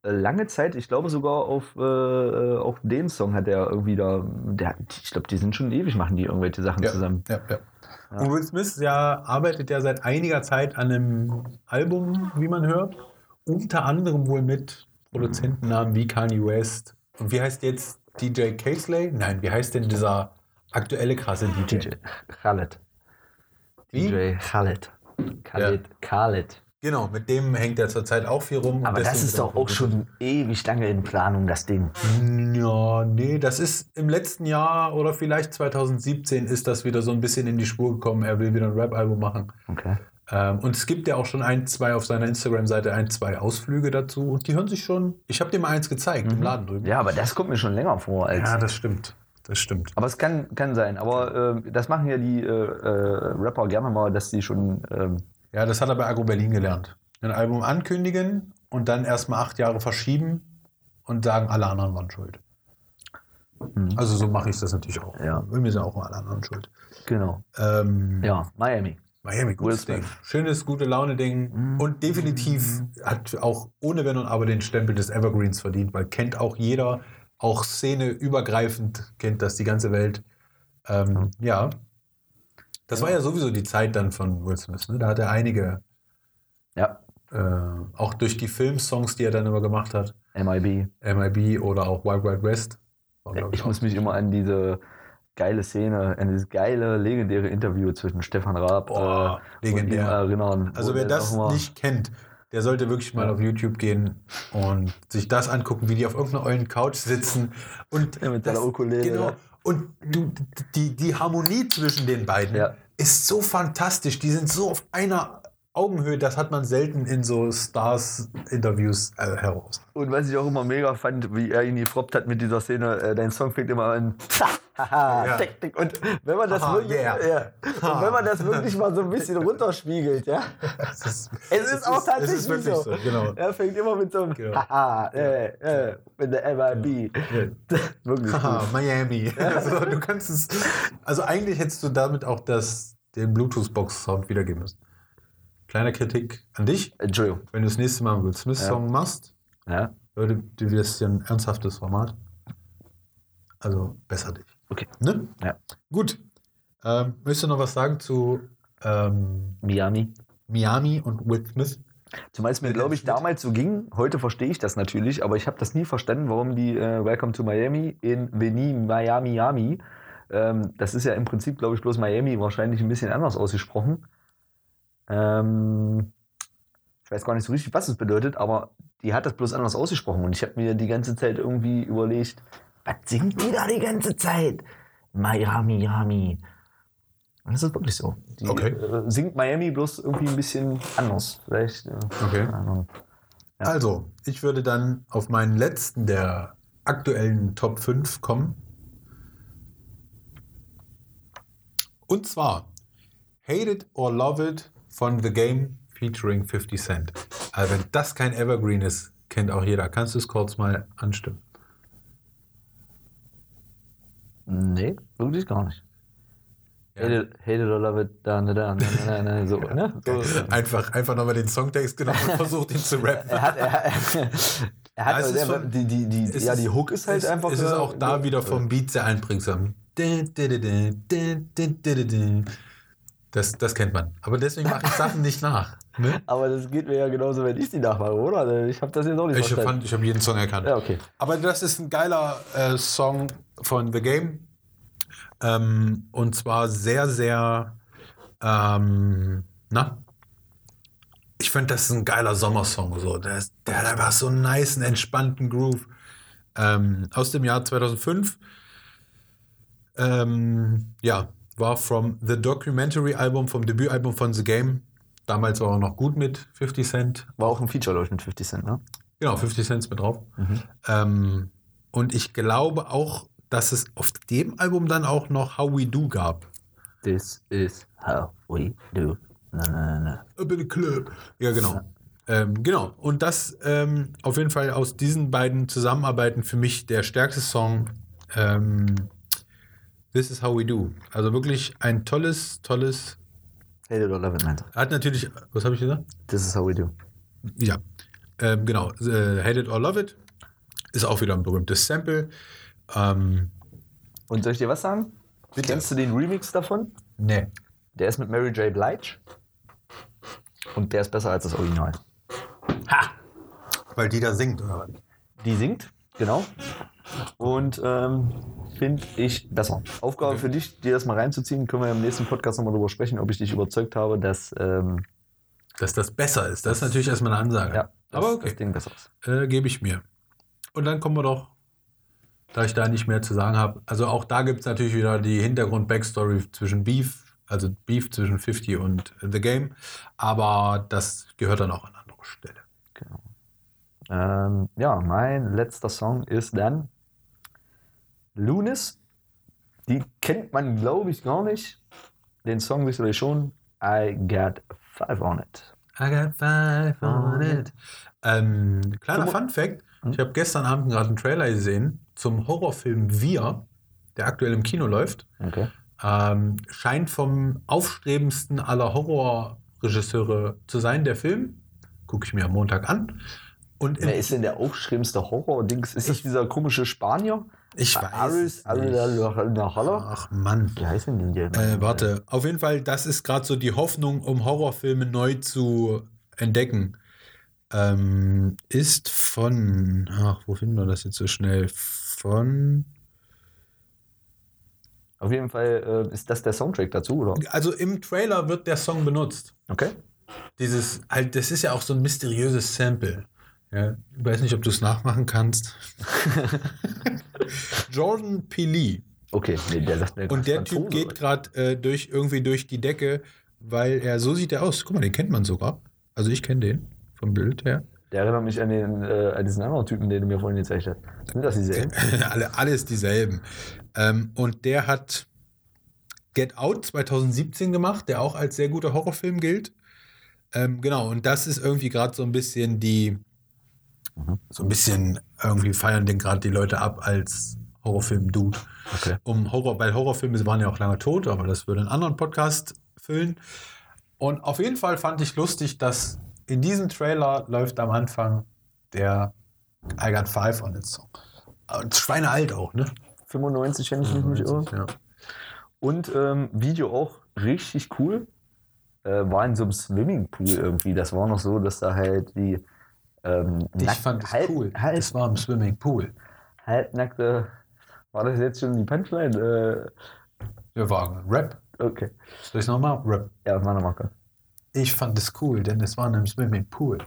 äh, lange Zeit, ich glaube sogar auf, äh, äh, auf den Song hat er irgendwie da, der, ich glaube, die sind schon ewig, machen die irgendwelche Sachen Ja, zusammen. ja, ja. Und Will Smith ja, arbeitet ja seit einiger Zeit an einem Album, wie man hört. Unter anderem wohl mit Produzentennamen wie Kanye West. Und wie heißt jetzt DJ Casley? Nein, wie heißt denn dieser aktuelle krasse DJ? DJ Khaled. Wie? DJ Khaled. Khaled. Khaled. Genau, mit dem hängt er zurzeit auch viel rum. Aber das ist doch auch schon ewig lange in Planung, das Ding. Ja, nee, das ist im letzten Jahr oder vielleicht 2017 ist das wieder so ein bisschen in die Spur gekommen. Er will wieder ein Rap-Album machen. Okay. Ähm, und es gibt ja auch schon ein, zwei auf seiner Instagram-Seite, ein, zwei Ausflüge dazu. Und die hören sich schon. Ich habe dir mal eins gezeigt im Laden drüben. Mhm. Ja, aber das kommt mir schon länger vor als. Ja, das stimmt. Das stimmt. Aber es kann, kann sein. Aber äh, das machen ja die äh, äh, Rapper gerne mal, dass die schon. ähm, Ja, das hat er bei Agro Berlin gelernt. Ein Album ankündigen und dann erstmal acht Jahre verschieben und sagen, alle anderen waren schuld. Also so mache ich das natürlich auch. Mhm. Ja. Bei mir sind auch alle anderen schuld. genau. Ähm, Ja, Miami. Miami, gutes Ding. Schönes, gute Laune-Ding. Und definitiv hat auch ohne Wenn und Aber den Stempel des Evergreens verdient, weil kennt auch jeder, auch Szene übergreifend kennt das die ganze Welt. Ähm, ja. Das war ja sowieso die Zeit dann von Will Smith. Ne? Da hat er einige, Ja, äh, auch durch die Filmsongs, die er dann immer gemacht hat, MIB. MIB oder auch Wild Wild West. War, glaub Ich muss mich immer an diese geile Szene, an dieses geile, legendäre Interview zwischen Stefan Raab Boah, äh, und legendär. ihm erinnern. Also wer das nicht kennt, der sollte wirklich mal auf YouTube gehen und sich das angucken, wie die auf irgendeiner ollen Couch sitzen und (laughs) Ja, mit das- Ukulele, Genau. Und du, die, die Harmonie zwischen den beiden Ja. ist so fantastisch. Die sind so auf einer Augenhöhe, das hat man selten in so Stars-Interviews äh, heraus. Und was ich auch immer mega fand, wie er ihn gefroppt hat mit dieser Szene, äh, dein Song fängt immer an. Ja. tick, tick. Und wenn man das Haha, wirklich, yeah. ja. und wenn man das wirklich mal so ein bisschen (laughs) runterspiegelt, ja. Es ist, Es ist auch tatsächlich es ist so. so. Genau. Er fängt immer mit so einem Genau. Haha, äh, äh, mit der MIB. (laughs) Wirklich Haha. Miami. (laughs) Also, du kannst es. Also eigentlich hättest du damit auch das, den Bluetooth-Box-Sound wiedergeben müssen. Kleiner Kritik an dich. Entschuldigung. Wenn du das nächste Mal einen Will Smith-Song machst, Ja, Leute, du wirst ja ein ernsthaftes Format. Also besser dich. okay. Ne? Ja. Gut. Ähm, möchtest du noch was sagen zu ähm, Miami. Miami und Will Smith? Zumal es mir, glaube ich, damals so ging. Heute verstehe ich das natürlich, aber ich habe das nie verstanden, warum die äh, Welcome to Miami in Veni, Miami, Miami. Ähm, das ist ja im Prinzip, glaube ich, bloß Miami wahrscheinlich ein bisschen anders ausgesprochen. Ähm, ich weiß gar nicht so richtig, was es bedeutet, aber die hat das bloß anders ausgesprochen. Und ich habe mir die ganze Zeit irgendwie überlegt, was singt die da die ganze Zeit? Miami, Miami. Und das ist wirklich so. Die Okay. äh, singt Miami bloß irgendwie ein bisschen anders. Vielleicht. Äh, Okay. Ja. Also, ich würde dann auf meinen letzten der aktuellen Top 5 kommen. Und zwar Hate It or Love It von The Game featuring 50 Cent. Also wenn das kein Evergreen ist, kennt auch jeder. Kannst du es kurz mal anstimmen? Nee, wirklich gar nicht. Ja. Hate, it, hate it or love it, da, da, da, da, da, da, so, ne? So. (laughs) Einfach, einfach nochmal den Songtext genommen und versucht ihn zu rappen. Er hat, er, er, er hat, ist der, von- die, die, die, ja, ist- die Hook ist halt es, einfach. Es ist auch da wieder vom Beat sehr einprägsam. Das, das kennt man. Aber deswegen mache ich Sachen nicht nach. Ne? (laughs) Aber das geht mir ja genauso, wenn ich die nachmache, oder? Ich habe das jetzt auch nicht Ich, verstanden. fand, ich habe jeden Song erkannt. Ja, okay. Aber das ist ein geiler äh, Song von The Game. Ähm, und zwar sehr, sehr. Ähm, na? Ich finde, das ist ein geiler Sommersong. So. Der, ist, der hat einfach so einen nice, entspannten Groove. Ähm, aus dem Jahr 2005. Ähm, ja, war from The Documentary Album, vom Debütalbum von The Game. Damals war er noch gut mit 50 Cent. War auch ein Feature, glaube ich, mit 50 Cent, ne? Genau, 50 Cent mit drauf. Ähm, und ich glaube auch, dass es auf dem Album dann auch noch How We Do gab. This is how we do. Na, na, na. Up in the club. Ja, genau. Ähm, genau. Und das ähm, auf jeden Fall aus diesen beiden Zusammenarbeiten für mich der stärkste Song. Ähm, This is how we do. Also wirklich ein tolles, tolles. Hate it or love it, meinte. Hat natürlich. Was habe ich gesagt? This is how we do. Ja. Ähm, genau. Äh, Hate it or love it. Ist auch wieder ein berühmtes Sample. Ähm, Und soll ich dir was sagen? Bitte. Kennst du den Remix davon? nee. Der ist mit Mary J. Blige. Und der ist besser als das Original. Weil die da singt, oder was? Die singt, genau. Und ähm, finde ich besser. Aufgabe für dich, dir das mal reinzuziehen, können wir im nächsten Podcast nochmal drüber sprechen, ob ich dich überzeugt habe, dass, ähm, Dass das besser ist. Das ist natürlich erstmal eine Ansage. ja, dass Aber okay. das Ding besser ist. äh, gebe ich mir. Und dann kommen wir doch, da ich da nicht mehr zu sagen habe. Also auch da gibt es natürlich wieder die Hintergrund-Backstory zwischen Beef, also Beef zwischen 50 und The Game. Aber das gehört dann auch an andere Stelle. Ähm, ja, mein letzter Song ist dann Lunis. Die kennt man, glaube ich, gar nicht. Den Song sicherlich schon. I got five on it. I got five on it. Ähm, kleiner Fun Fact: Ich habe gestern Abend gerade einen Trailer gesehen zum Horrorfilm Wir, der aktuell im Kino läuft. Okay. Ähm, scheint vom aufstrebendsten aller Horrorregisseure zu sein, der Film. Gucke ich mir am Montag an. Und Wer ist denn der aufschreibendste Horror-Dings? Ist das dieser komische Spanier? ich weiß. Aris nicht. Nachhaller? Ach Mann. Wie heißen denn die? Äh, warte, auf jeden Fall, das ist gerade so die Hoffnung, um Horrorfilme neu zu entdecken. Ähm, ist von, ach, wo finden wir das jetzt so schnell? Von, Auf jeden Fall äh, ist das der Soundtrack dazu, oder? also im Trailer wird der Song benutzt. Okay. Dieses, halt, das ist ja auch so ein mysteriöses Sample. Ja, ich weiß nicht, ob du es nachmachen kannst. (laughs) Jordan P. Lee. Okay, nee, der sagt mir Und der Typ geht gerade äh, durch, irgendwie durch die Decke, weil er, so sieht er aus. Guck mal, den kennt man sogar. Also ich kenne den vom Bild her. Der erinnert mich an, den, äh, an diesen anderen Typen, den du mir vorhin gezeigt hast. Sind das dieselben? (laughs) Alle, alles dieselben. Ähm, und der hat Get Out 2017 gemacht, der auch als sehr guter Horrorfilm gilt. Ähm, genau, und das ist irgendwie gerade so ein bisschen die, Mhm. so ein bisschen irgendwie feiern den gerade die Leute ab als Horrorfilm-Dude. Okay. Um Horror, weil Horrorfilme waren ja auch lange tot, aber das würde einen anderen Podcast füllen. Und auf jeden Fall fand ich lustig, dass in diesem Trailer läuft am Anfang der I Got Five on it Song. Und Schweinealt auch, ne? 95, wenn ich mich nicht irre. Ja. Und ähm, Video auch richtig cool. Äh, war in so einem Swimmingpool irgendwie. Das war noch so, dass da halt die ähm, Ich nack- fand es halb, cool. Halb, Es war im Swimmingpool. halbnackte. War das jetzt schon die Punchline? Wir waren Rap. Äh, okay. Soll ich nochmal? Rap. Ja, meine Marke. Ich fand es cool, denn es war im Swimmingpool.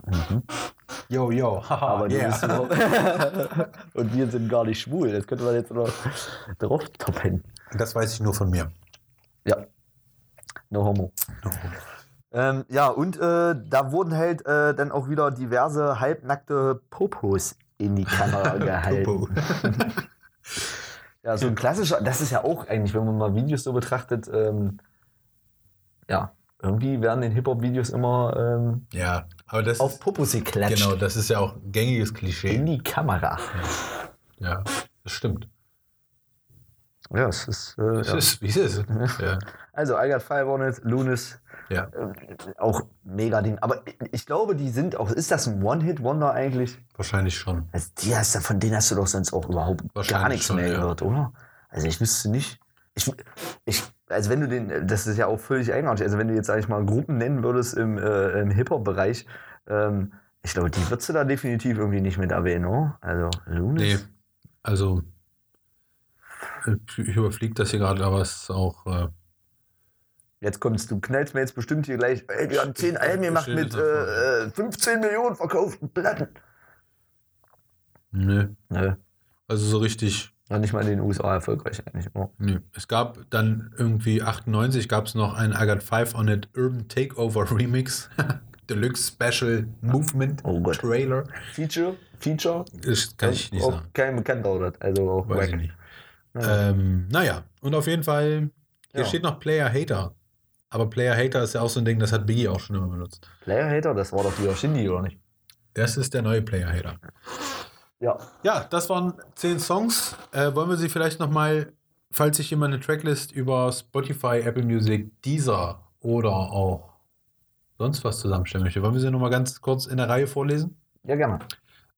Yo, yo, haha, Aber yeah. (laughs) Und wir sind gar nicht schwul. Das könnte man jetzt noch drauf toppen. Das weiß ich nur von mir. Ja. No homo. Ähm, ja, und äh, da wurden halt äh, dann auch wieder diverse halbnackte Popos in die Kamera (laughs) gehalten. Ja, so ein klassischer, das ist ja auch eigentlich, wenn man mal Videos so betrachtet, ähm, ja, irgendwie werden in Hip-Hop-Videos immer ähm, Ja, aber das auf Popos geklatscht. genau, das ist ja auch ein gängiges In Klischee. die Kamera. Ja, das stimmt. Ja, es ist. Äh, Das ja. ist, wie es ist. Ja. Also, I got five on it, Lunis, ja. äh, auch mega Ding. Aber ich, glaube, die sind auch. Ist das ein One-Hit-Wonder eigentlich? Wahrscheinlich schon. Also die hast du, von denen hast du doch sonst auch überhaupt gar nichts schon, mehr ja. gehört, oder? Also ich wüsste nicht. Ich, ich, also wenn du den, das ist ja auch völlig eigenartig. Also wenn du jetzt, sag ich mal, Gruppen nennen würdest im, äh, im Hip-Hop-Bereich, ähm, ich glaube, die würdest du da definitiv irgendwie nicht mit erwähnen, oder? Also Nee, Lunis. also ich überfliege das hier gerade, aber es ist auch. Äh, Jetzt kommst du, knallst mir jetzt bestimmt hier gleich, ey, wir haben 10 Alben gemacht mit äh, äh, 15 Millionen verkauften Platten. nö. Nö, Also so richtig. war nicht mal in den USA erfolgreich eigentlich. Oh. Nö. Es gab dann irgendwie 98 gab es noch einen Got Five on It Urban Takeover Remix. (laughs) Deluxe Special Movement Oh. Trailer. Feature? Feature? Das kann ich nicht auch sagen. kein bekannter oder? Also auch Weiß wack. ich nicht. Ja. Ähm, naja, und auf jeden Fall, hier Ja. steht noch Player Hater. Aber Player Hater ist ja auch so ein Ding, das hat Biggie auch schon immer benutzt. Player Hater, das war doch wieder Shindy, oder nicht? Das ist der neue Player Hater. Ja. Ja, das waren zehn Songs. Äh, wollen wir sie vielleicht nochmal, falls sich jemand eine Tracklist über Spotify, Apple Music, Deezer oder auch sonst was zusammenstellen möchte, wollen wir sie nochmal ganz kurz in der Reihe vorlesen? Ja, gerne.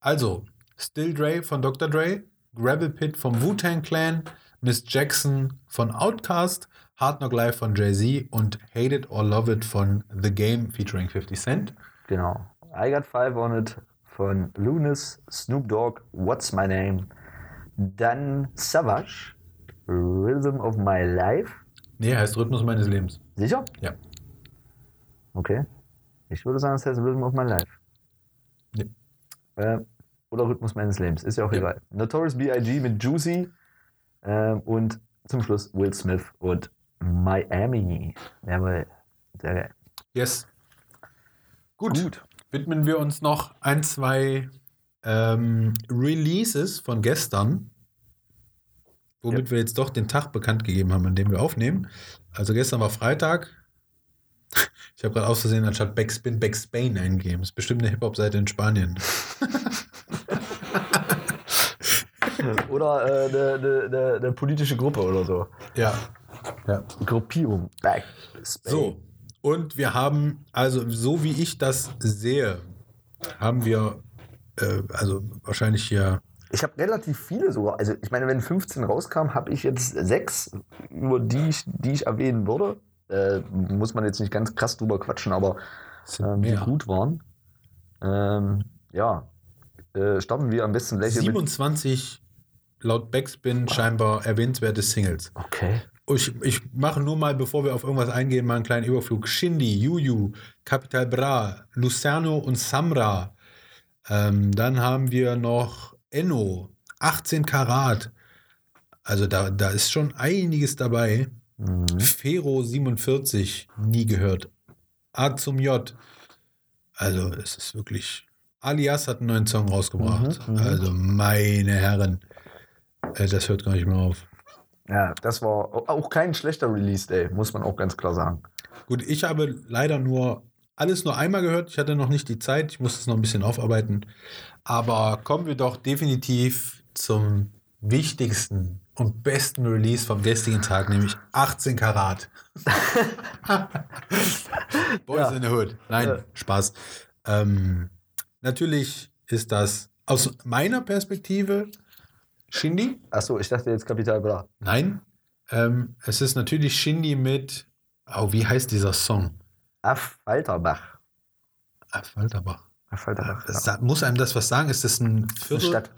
Also, Still Dre von Dr. Dre, Gravel Pit vom Wu-Tang Clan, Miss Jackson von Outkast, Hard Knock Life von Jay-Z und Hate It or Love It von The Game featuring 50 Cent. Genau. I Got Five on It von Lunis, Snoop Dogg, What's My Name. Dann Savage, Rhythm of My Life. Nee, heißt Rhythmus meines Lebens. Sicher? Ja. Okay. Ich würde sagen, es heißt Rhythm of My Life. Nee. Äh, oder Rhythmus meines Lebens. Ist ja auch Ja. egal. Notorious B.I.G. mit Juicy. Ähm, und zum Schluss Will Smith und Miami. Jawohl. Sehr geil. Yes. Gut. Widmen wir uns noch ein, zwei ähm, Releases von gestern, womit wir jetzt doch den Tag bekannt gegeben haben, an dem wir aufnehmen. Also gestern war Freitag. Ich habe gerade aus Versehen anstatt Backspin Backspain eingegeben. Das ist bestimmt eine Hip-Hop-Seite in Spanien. (laughs) Oder äh, eine, eine, eine, eine politische Gruppe oder so. Ja. Ja. Gruppierung. Back. So, und wir haben, also so wie ich das sehe, haben wir, äh, also wahrscheinlich hier, Ich habe relativ viele sogar. Also ich meine, wenn 15 rauskam, habe ich jetzt sechs, über die ich, die ich erwähnen würde. Äh, muss man jetzt nicht ganz krass drüber quatschen, aber ähm, die gut waren. Ähm, ja. Äh, starten wir am besten gleich hier mit. 27 laut Backspin scheinbar erwähnenswerte Singles. Okay. Ich, ich mache nur mal, bevor wir auf irgendwas eingehen, mal einen kleinen Überflug. Shindy, Juju, Capital Bra, Lucerno und Samra. Ähm, dann haben wir noch Enno, 18 Karat. Also da, da ist schon einiges dabei. Mhm. Fero 47, nie gehört. A zum J. Also es ist wirklich. Alias hat einen neuen Song rausgebracht. Mhm, mhm. Also meine Herren, äh, das hört gar nicht mehr auf. Ja, das war auch kein schlechter Release Day, muss man auch ganz klar sagen. Gut, ich habe leider nur alles nur einmal gehört. Ich hatte noch nicht die Zeit. Ich muss es noch ein bisschen aufarbeiten. Aber kommen wir doch definitiv zum wichtigsten und besten Release vom gestrigen Tag, nämlich 18 Karat. (laughs) Boys Ja. in the Hood. Nein, Ja. Spaß. Ähm, natürlich ist das aus meiner Perspektive Shindy. Achso, ich dachte jetzt Kapital Bra. Nein, ähm, es ist natürlich Shindy mit, oh, wie heißt dieser Song? Af Walterbach. Ah, Walterbach. Af Walterbach. Ja. Sa- Muss einem das was sagen? Ist das ein Viertel? eine Stadt.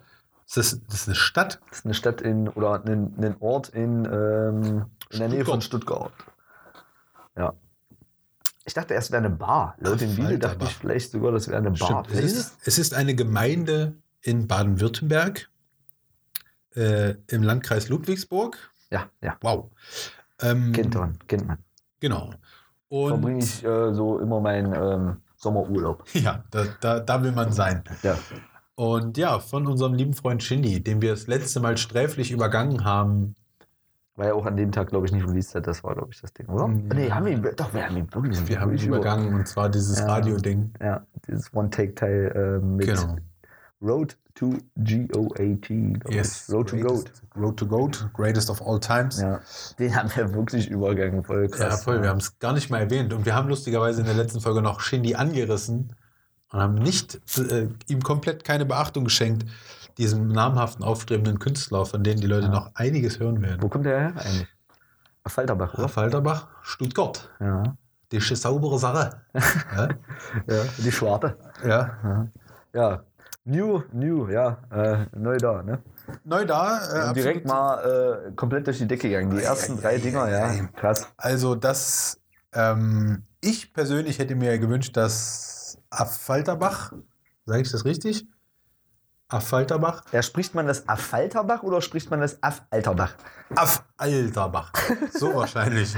Ist das, das ist eine Stadt? Das ist eine Stadt in, oder ein, ein Ort in, ähm, in der Nähe von Stuttgart. Ja. Ich dachte erst, es wäre eine Bar. Laut dem Video dachte ich vielleicht sogar, das wäre eine Bar. Es ist, es ist eine Gemeinde in Baden-Württemberg äh, im Landkreis Ludwigsburg. Ja, ja. Wow. Ähm, Kennt man, kennt man. Genau. Verbringe Und ich äh, so immer meinen ähm, Sommerurlaub. (laughs) ja, da, da, da will man sein. Ja. Und ja, von unserem lieben Freund Shindy, den wir das letzte Mal sträflich übergangen haben, Weil er auch an dem Tag, glaube ich, nicht released hat. Das war, glaube ich, das Ding, oder? Ja. Nee, haben wir, doch, wir haben ihn wirklich wir haben ihn übergangen, und zwar dieses Ja. Radio-Ding. Ja, dieses One-Take-Teil äh, mit Genau. Road to G-O-A-T. Yes. Road to Goat. Road to Goat, greatest of all times. Ja, den haben wir wirklich übergangen, voll krass. Ja, voll. Wir haben es gar nicht mal erwähnt. Und wir haben lustigerweise in der letzten Folge noch Shindy angerissen und haben nicht äh, ihm komplett keine Beachtung geschenkt, diesem namhaften, aufstrebenden Künstler, von denen die Leute Ja. noch einiges hören werden. Wo kommt der her eigentlich? Falterbach, oder? Falterbach, Stuttgart. Ja. Die saubere Sache. (laughs) ja. ja, die Schwarte. ja. Ja. ja. New, new, ja, äh, neu da, ne? Neu da. Äh, direkt mal äh, komplett durch die Decke gegangen. Die ersten drei Dinger, ja, krass. Also das, ähm, ich persönlich hätte mir gewünscht, dass Affalterbach, sage ich das richtig? Affalterbach? Ja, spricht man das Affalterbach oder spricht man das Affalterbach? Affalterbach. So (laughs) wahrscheinlich.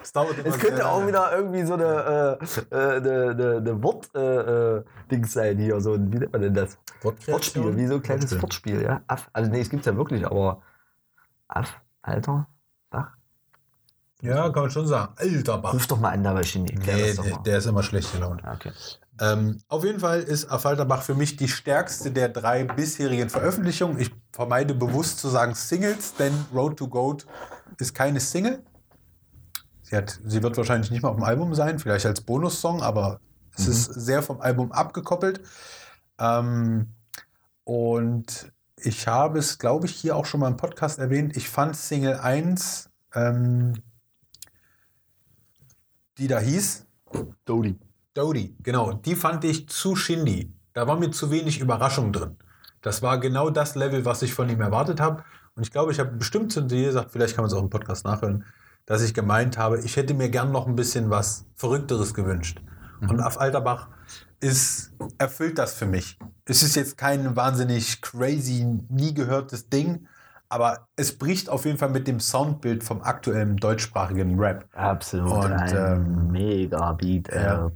Das dauert immer Es könnte auch lange. wieder irgendwie so eine, äh, äh, eine, eine, eine Wort, äh, äh, sein hier, so wie nennt man denn das? Wortspiel, wie so ein kleines Wortspiel. Wortspiel, ja. Aff, also nee, es gibt ja wirklich, aber Aff, Alter, Bach. Ja, kann man schon sagen. Alter Bach. Ruf doch mal an, da bei Shindy. Klär Nee, der, der ist immer schlecht gelaunt. Ah, Okay. Ähm, auf jeden Fall ist Affalterbach für mich die stärkste der drei bisherigen Veröffentlichungen. Ich vermeide bewusst zu sagen Singles, denn Road to Goat ist keine Single. Sie, hat, sie wird wahrscheinlich nicht mal auf dem Album sein, vielleicht als Bonussong, aber es ist sehr vom Album abgekoppelt. Ähm, und ich habe es, glaube ich, hier auch schon mal im Podcast erwähnt. Ich fand Single 1, ähm, die da hieß, Dodi. Dodie, genau. Die fand ich zu shindy. Da war mir zu wenig Überraschung drin. Das war genau das Level, was ich von ihm erwartet habe. Und ich glaube, ich habe bestimmt zu dir gesagt, vielleicht kann man es auch im Podcast nachhören, dass ich gemeint habe, ich hätte mir gern noch ein bisschen was Verrückteres gewünscht. Und auf Alterbach ist, erfüllt das für mich. Es ist jetzt kein wahnsinnig crazy, nie gehörtes Ding, aber es bricht auf jeden Fall mit dem Soundbild vom aktuellen deutschsprachigen Rap. Absolut. Und, ein ähm, mega Beat. Äh,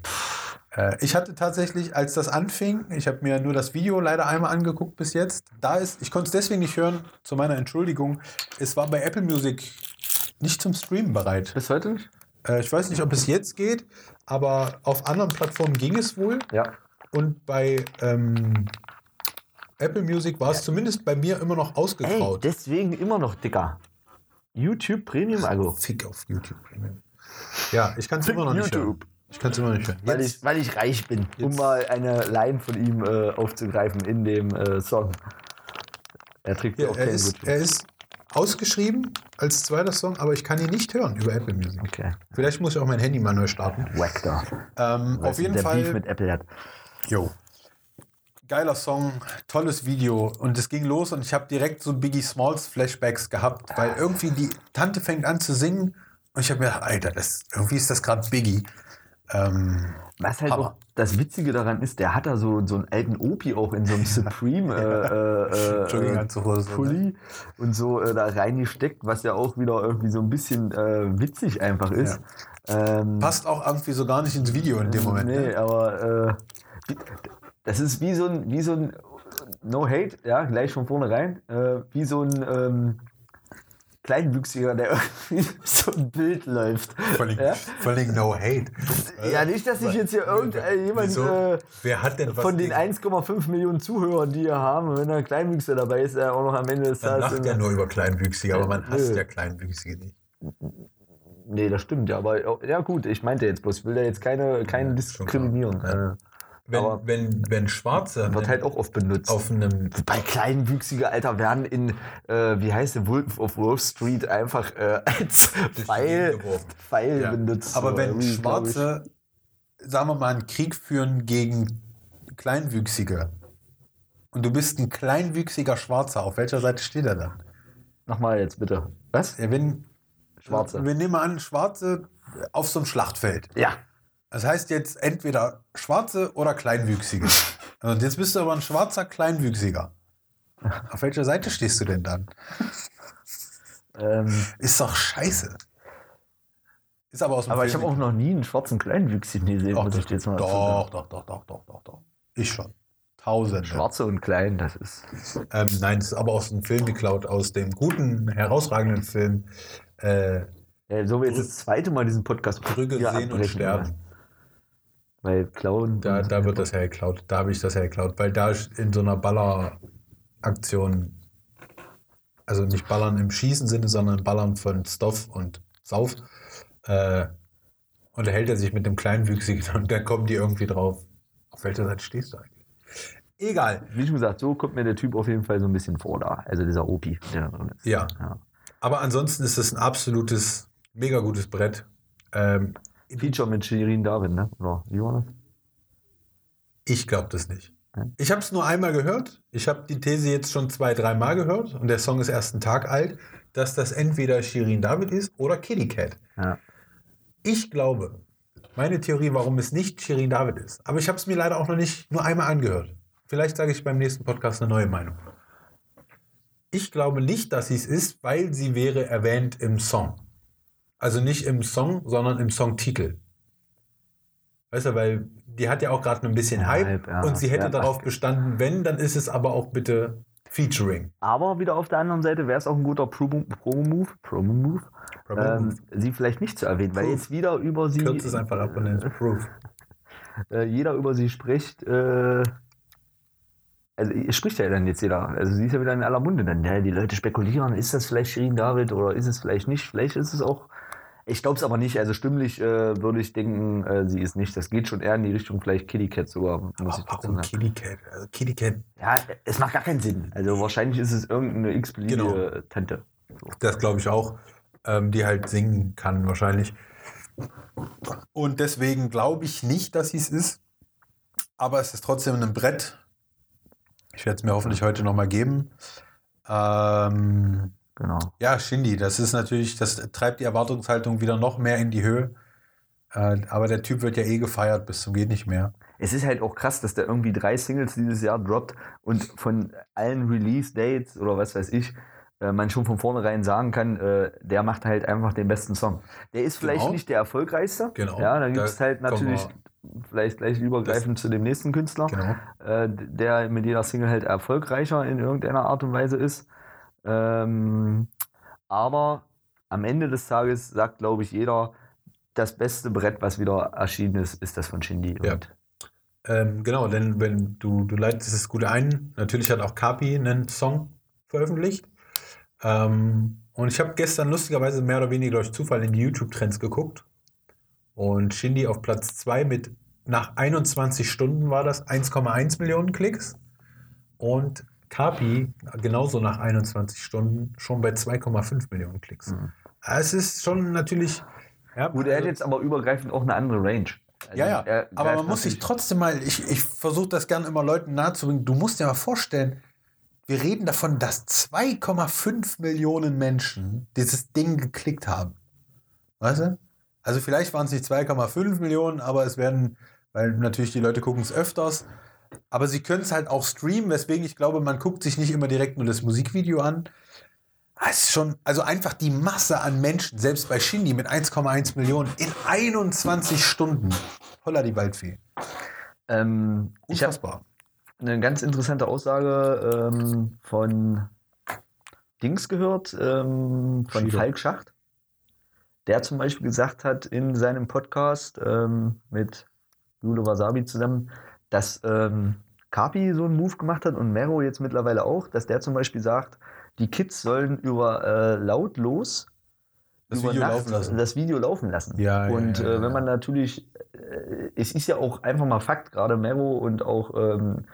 Äh, ich hatte tatsächlich, als das anfing, ich habe mir nur das Video leider einmal angeguckt bis jetzt. Da ist, ich konnte es deswegen nicht hören, zu meiner Entschuldigung. Es war bei Apple Music nicht zum Streamen bereit. bis heute nicht? Äh, ich weiß nicht, ob es jetzt geht, aber auf anderen Plattformen ging es wohl. Ja. Und bei ähm, Apple Music war es zumindest bei mir immer noch Ey, ausgegraut. deswegen immer noch dicker. YouTube Premium Abo. Fick auf YouTube. Ja, ich kann es immer noch nicht hören. YouTube. Ich kann es immer noch nicht hören. Weil ich, weil ich reich bin, um Jetzt- mal eine Line von ihm äh, aufzugreifen in dem äh, Song. Er trägt ja Ja, auch er, ist, er ist ausgeschrieben als zweiter Song, aber ich kann ihn nicht hören über Apple Music. Okay. Vielleicht muss ich auch mein Handy mal neu starten. Wack da. Ähm, auf jeden der Beef Fall, mit Apple hat. jo. Geiler Song, tolles Video und es ging los und ich habe direkt so Biggie Smalls Flashbacks gehabt, weil irgendwie die Tante fängt an zu singen und ich habe mir gedacht, Alter, das, irgendwie ist das gerade Biggie. Ähm, Was halt auch das Witzige daran ist, der hat da so, so einen alten Opi auch in so einem (laughs) Supreme äh, äh, äh, ne? Pulli und so äh, da reingesteckt, was ja auch wieder irgendwie so ein bisschen äh, witzig einfach ist. Ähm, passt auch irgendwie so gar nicht ins Video in dem Moment. Nee, Ne? aber äh, das ist wie so ein, wie so ein No Hate, ja, gleich von vornherein, äh, wie so ein ähm, Kleinwüchsiger, der (laughs) irgendwie so ein Bild läuft. Völlig, Ja? völlig no hate. Ja, nicht, dass sich jetzt hier irgendjemand Wieso? äh, Wer hat denn von den gegen- 1,5 Millionen Zuhörern, die wir haben, wenn da ein Kleinwüchser dabei ist, er auch noch am Ende des Man Tages. lacht ja nur über Kleinwüchsige, aber man hasst Nö. ja Kleinwüchsige nicht. Nee, das stimmt ja, aber ja gut, ich meinte jetzt bloß, ich will da jetzt keine, keine Ja, diskriminieren. klar. Wenn, Aber- wenn, wenn Schwarze wird halt auch oft benutzt. auf einem Bei Kleinwüchsige, Alter, werden in, äh, wie heißt der, Wolf of Wall Street einfach äh, (laughs) als Pfeil. Pfeil Ja. benutzt. Aber so wenn. Schwarze, sagen wir mal, einen Krieg führen gegen Kleinwüchsige und du bist ein kleinwüchsiger Schwarzer, auf welcher Seite steht er dann? Nochmal jetzt bitte. Was? Ja, wenn, Schwarze. Wir nehmen mal an, Schwarze auf so einem Schlachtfeld. Ja. Das heißt jetzt entweder Schwarze oder Kleinwüchsige. Und jetzt bist du aber ein schwarzer Kleinwüchsiger. Auf welcher Seite stehst du denn dann? Ähm, Ist doch scheiße. Ist aber aus dem aber ich habe auch noch nie einen schwarzen Kleinwüchsigen gesehen, Doch, muss ich dir jetzt mal doch, doch, doch, doch, doch, doch, doch. Ich schon. Tausende. Schwarze und klein, das ist. Ähm, nein, es ist aber aus dem Film geklaut, aus dem guten, herausragenden Film äh, Ja, so wie jetzt das zweite Mal diesen Podcast Brügge sehen und sterben. Weil klauen. Da, da wird das hergeklaut. Da habe ich das hergeklaut, weil da in so einer Balleraktion, also nicht Ballern im Schießen-Sinne, sondern Ballern von Stoff und Sauf, äh, unterhält er sich mit dem Kleinwüchsigen (laughs) und dann kommen die irgendwie drauf. Auf welcher Seite stehst du eigentlich? Egal. Wie schon gesagt, so kommt mir der Typ auf jeden Fall so ein bisschen vor da. Also dieser Opi, der da drin ist. Ja. Ja. Aber ansonsten ist es ein absolutes, mega gutes Brett. Ähm, Feature mit Shirin David, ne? Oder wie war das? Ich glaube das nicht. Ich habe es nur einmal gehört. Ich habe die These jetzt schon zwei, dreimal gehört und der Song ist erst einen Tag alt, dass das entweder Shirin David ist oder Kitty Cat. Ja. Ich glaube, meine Theorie, warum es nicht Shirin David ist, aber ich habe es mir leider auch noch nicht nur einmal angehört. Vielleicht sage ich beim nächsten Podcast eine neue Meinung. Ich glaube nicht, dass sie es ist, weil sie wäre erwähnt im Song. Also nicht im Song, sondern im Songtitel. Weißt du, weil die hat ja auch gerade ein bisschen Hype Hype, ja. und sie hätte Ja, darauf bestanden, wenn, dann ist es aber auch bitte Featuring. Aber wieder auf der anderen Seite wäre es auch ein guter Promo- Promo-Move, Promo-Move, ähm, sie vielleicht nicht zu erwähnen, weil Proof. jetzt wieder über sie, Kürzt es einfach ab und nennt Proof. (laughs) äh, jeder über sie spricht. Äh, also spricht ja dann jetzt jeder. Also sie ist ja wieder in aller Munde dann. Ja, die Leute spekulieren, ist das vielleicht Shirin David oder ist es vielleicht nicht? Vielleicht ist es auch. Ich glaube es aber nicht. Also stimmlich äh, würde ich denken, äh, sie ist nicht. Das geht schon eher in die Richtung vielleicht Kitty Cat sogar, muss ich trotzdem Warum. Kitty Cat? Also Kitty Cat, Ja, es macht gar keinen Sinn. Also wahrscheinlich ist es irgendeine x-beliebige Genau. Tante. das glaube ich auch, ähm, die halt singen kann wahrscheinlich. Und deswegen glaube ich nicht, dass sie es ist. Aber es ist trotzdem ein Brett. Ich werde es mir hoffentlich heute nochmal geben. Ähm, Genau. ja, Shindy, das ist natürlich, das treibt die Erwartungshaltung wieder noch mehr in die Höhe. Äh, aber der Typ wird ja eh gefeiert bis zum geht nicht mehr. Es ist halt auch krass, dass der irgendwie drei Singles dieses Jahr droppt und von allen Release-Dates oder was weiß ich, äh, man schon von vornherein sagen kann, äh, der macht halt einfach den besten Song. Der ist vielleicht Genau. nicht der erfolgreichste. Genau. Ja, dann gibt es Da halt natürlich vielleicht gleich übergreifend zu dem nächsten Künstler, Genau. der mit jeder Single halt erfolgreicher in irgendeiner Art und Weise ist. Ähm, aber am Ende des Tages sagt, glaube ich, jeder, das beste Brett, was wieder erschienen ist, ist das von Shindy. Ja. Ähm, genau, denn wenn du, du leitest es gut ein, natürlich hat auch Kapi einen Song veröffentlicht. Ähm, und ich habe gestern lustigerweise mehr oder weniger durch Zufall in die YouTube-Trends geguckt. Und Shindy auf Platz 2 mit nach 21 Stunden war das 1,1 Millionen Klicks. Und Kapi genauso nach 21 Stunden schon bei 2,5 Millionen Klicks. Mhm. Es ist schon natürlich. Ja, Gut, er hat also- jetzt aber übergreifend auch eine andere Range. Also ja, ja, er aber man muss sich trotzdem mal, ich, ich versuche das gerne immer Leuten nahezubringen, du musst dir mal vorstellen, wir reden davon, dass 2,5 Millionen Menschen dieses Ding geklickt haben. Weißt du? Also vielleicht waren es nicht 2,5 Millionen, aber es werden, weil natürlich die Leute gucken es öfters, aber sie können es halt auch streamen, weswegen ich glaube, man guckt sich nicht immer direkt nur das Musikvideo an. Es ist schon, also einfach die Masse an Menschen, selbst bei Shindy mit 1,1 Millionen in 21 Stunden. Holla die Waldfee. Ähm, Unfassbar. eine ganz interessante Aussage ähm, von Dings gehört, ähm, von Schieder. Falk Schacht, der zum Beispiel gesagt hat in seinem Podcast ähm, mit Jule Wasabi zusammen, dass ähm, Kapi so einen Move gemacht hat und Mero jetzt mittlerweile auch, dass der zum Beispiel sagt, die Kids sollen über äh, lautlos Das über Video Nacht laufen lassen. das Video laufen lassen. Ja, und ja, äh, ja. wenn man natürlich, äh, es ist ja auch einfach mal Fakt, gerade Mero und auch ähm,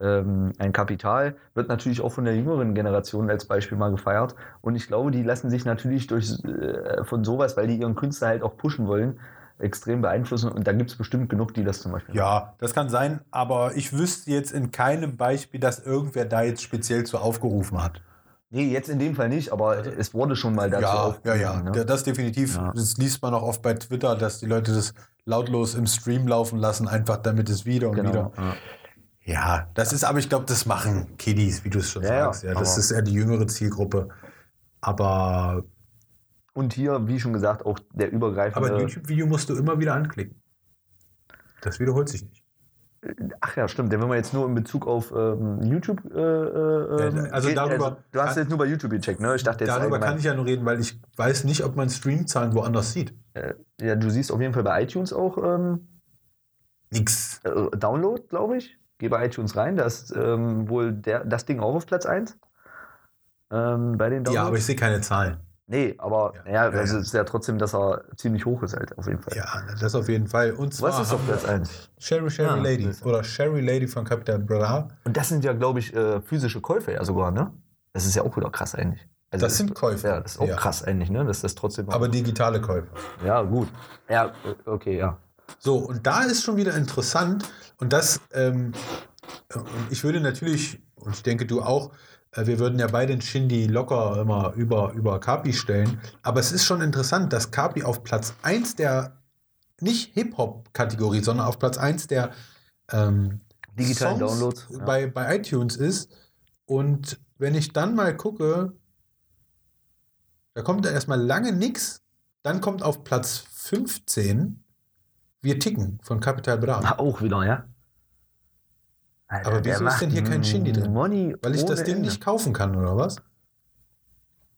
ähm, ein Kapital wird natürlich auch von der jüngeren Generation als Beispiel mal gefeiert. Und ich glaube, die lassen sich natürlich durch äh, von sowas, weil die ihren Künstler halt auch pushen wollen, extrem beeinflussen. Und da gibt es bestimmt genug, die das zum Beispiel machen. Ja, das kann sein, aber ich wüsste jetzt in keinem Beispiel, dass irgendwer da jetzt speziell zu aufgerufen hat. Nee, jetzt in dem Fall nicht, aber es wurde schon mal dazu ja, ja, aufgerufen, ja, ne? Ja, das definitiv. Ja. Das liest man auch oft bei Twitter, dass die Leute das lautlos im Stream laufen lassen, einfach damit es wieder und wieder. Genau. Ja. Ja, das ist, aber ich glaube, das machen Kiddies, wie du es schon Ja, sagst. Ja, das ist eher die jüngere Zielgruppe. Aber, Und hier, wie schon gesagt, auch der übergreifende. aber ein YouTube-Video musst du immer wieder anklicken. Das wiederholt sich nicht. Ach ja, stimmt. Den wenn man jetzt nur in Bezug auf ähm, YouTube. Äh, äh, Ja, also geht- darüber du hast kann- jetzt nur bei YouTube gecheckt, ne? Ich dachte jetzt Darüber kann ich ja nur reden, weil ich weiß nicht, ob man Streamzahlen woanders sieht. Ja, du siehst auf jeden Fall bei iTunes auch ähm, Nix. äh, Download, glaube ich. Geh bei iTunes rein, da ist ähm, wohl der, das Ding auch auf Platz 1. Ähm, bei den Downloads. Ja, aber ich sehe keine Zahlen. Nee, aber Ja, ja, ja, also ja. es ist ja trotzdem, dass er ziemlich hoch ist halt, auf jeden Fall. Ja, das auf jeden Fall. Und zwar Was ist auf Platz wir 1? Sherry Sherry Ah, Lady das- oder Sherry Lady von Capital Bra. Und das sind ja, glaube ich, äh, physische Käufe ja sogar, ne? Das ist ja auch wieder krass eigentlich. Also Das sind Käufe, Ja, das ist auch ja. krass eigentlich, ne? Dass das trotzdem. Aber digitale Käufe. ja, gut. Ja, okay, ja. So, und da ist schon wieder interessant, und das, ähm, und ich würde natürlich, und ich denke du auch, wir würden ja beide den Shindy locker immer über, über Kapi stellen, aber es ist schon interessant, dass Kapi auf Platz 1 der, nicht Hip-Hop-Kategorie, sondern auf Platz 1 der ähm, Digitalen Songs Downloads. Ja. bei, bei iTunes ist. Und wenn ich dann mal gucke, da kommt erstmal lange nichts, dann kommt auf Platz 15 Wir ticken von Capital Bra. Auch wieder, ja. Alter, Aber wieso ist denn hier kein Shindy drin? Money Weil ich das Ding Ende. nicht kaufen kann, oder was?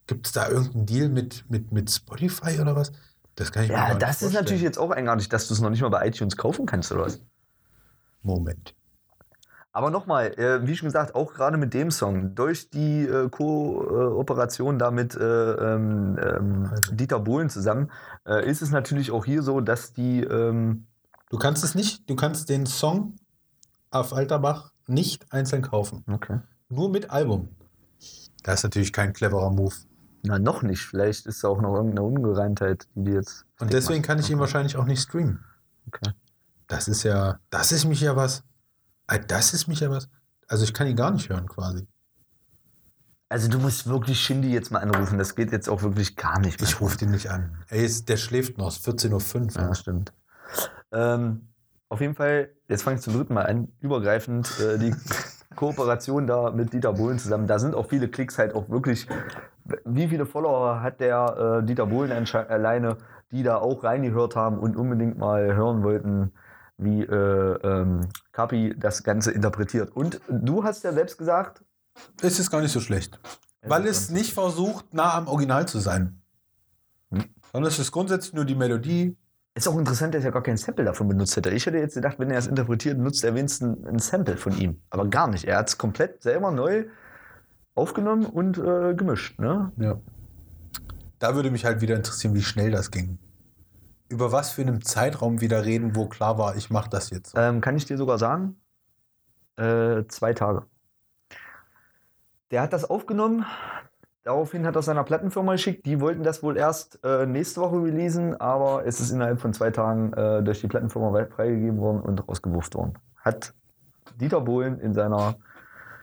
Gibt es da irgendeinen Deal mit, mit, mit Spotify oder was? Das kann ich mir gar Ja, nicht das ist vorstellen. natürlich jetzt auch eigenartig, dass du es noch nicht mal bei iTunes kaufen kannst oder was. Moment. Aber nochmal, äh, wie schon gesagt, auch gerade mit dem Song, durch die äh, Kooperation da mit äh, ähm, ähm, Also. Dieter Bohlen zusammen, äh, ist es natürlich auch hier so, dass die. Ähm, Du kannst es nicht, du kannst den Song auf Alterbach nicht einzeln kaufen. okay. Nur mit Album. Das ist natürlich kein cleverer Move. Na, noch nicht. Vielleicht ist da auch noch irgendeine Ungereimtheit, die die jetzt. Und deswegen kann ich ihn wahrscheinlich auch nicht streamen. Okay. Das ist ja, das ist mich ja was. Ah, Das ist mich ja was. Also ich kann ihn gar nicht hören quasi. Also, du musst wirklich Shindy jetzt mal anrufen. Das geht jetzt auch wirklich gar nicht. mehr. Ich rufe den nicht an. Ey, ist, der schläft noch. Es ist 14.05 Uhr. Ja, stimmt. Ähm, auf jeden Fall, jetzt fange ich zum dritten Mal an, übergreifend äh, die (laughs) Kooperation da mit Dieter Bohlen zusammen. Da sind auch viele Klicks halt auch wirklich. Wie viele Follower hat der äh, Dieter Bohlen alleine, die da auch reingehört haben und unbedingt mal hören wollten, wie äh, ähm, Kapi das Ganze interpretiert. Und du hast ja selbst gesagt, Es ist gar nicht so schlecht. Weil es nicht versucht, nah am Original zu sein. Hm. Sondern es ist grundsätzlich nur die Melodie. Ist auch interessant, dass er gar kein Sample davon benutzt hätte. Ich hätte jetzt gedacht, wenn er es interpretiert, nutzt er wenigstens ein Sample von ihm. Aber gar nicht. Er hat es komplett selber neu aufgenommen und äh, gemischt. Ne? Ja. Da würde mich halt wieder interessieren, wie schnell das ging. Über was für einen Zeitraum wieder reden, wo klar war, ich mache das jetzt. Ähm, kann ich dir sogar sagen? Äh, zwei Tage. Der hat das aufgenommen. Daraufhin hat er seiner Plattenfirma geschickt. Die wollten das wohl erst äh, nächste Woche releasen, aber es ist innerhalb von zwei Tagen äh, durch die Plattenfirma weit freigegeben worden und rausgewurft worden. Hat Dieter Bohlen in seiner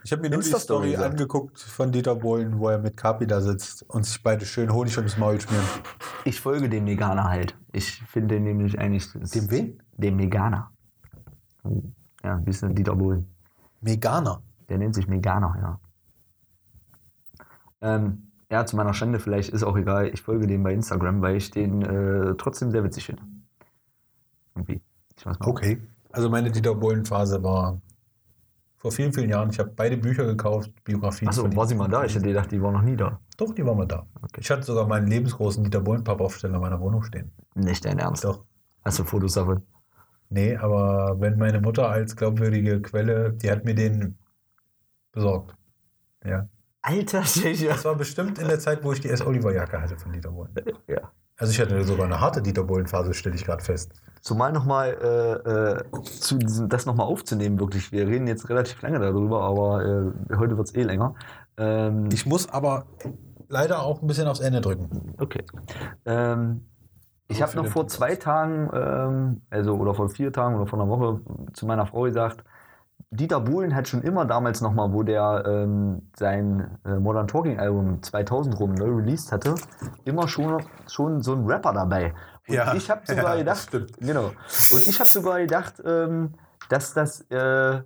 Ich habe mir nur die Insta-Story Story gesagt. angeguckt von Dieter Bohlen, wo er mit Kapi da sitzt und sich beide schön Honig ums Maul schmieren. Ich folge dem Meganer halt. Ich finde den nämlich eigentlich. Dem wen? Dem Meganer. Ja, ein bisschen Dieter Bohlen. Meganer. Der nennt sich Meganer, ja. Ähm, ja, zu meiner Schande, vielleicht ist auch egal. Ich folge dem bei Instagram, weil ich den äh, trotzdem sehr witzig finde. Irgendwie. Ich weiß nicht. Okay. Also meine Dieter Bohlen-Phase war vor vielen, vielen Jahren. Ich habe beide Bücher gekauft, Biografien. Achso, war sie mal da? Ich hätte gedacht, die war noch nie da. Doch, die waren mal da. Okay. Ich hatte sogar meinen lebensgroßen Dieter Bohlen-Pappaufsteller in meiner Wohnung stehen. Nicht dein Ernst. Doch. Hast du Fotos davon? Nee, aber wenn meine Mutter als glaubwürdige Quelle, die hat mir den besorgt. Ja. Alter Schächer. Das war bestimmt in der Zeit, wo ich die S. Oliver-Jacke hatte von Dieter Bohlen. Ja. Also ich hatte sogar eine harte Dieter Bohlen-Phase, stelle ich gerade fest. Zumal nochmal, äh, äh, zu diesem, das nochmal aufzunehmen, wirklich. Wir reden jetzt relativ lange darüber, aber äh, heute wird es eh länger. Ähm, Ich muss aber leider auch ein bisschen aufs Ende drücken. okay. Ähm, ich habe noch vor zwei Tagen, ähm, also oder vor vier Tagen oder vor einer Woche zu meiner Frau gesagt, Dieter Bohlen hat schon immer damals nochmal, wo der ähm, sein äh, Modern Talking Album 2000 rum neu released hatte, immer schon, schon so ein Rapper dabei. Und Ja, ich habe sogar (laughs) ja, gedacht, genau. Und ich habe sogar gedacht, ähm, dass das äh,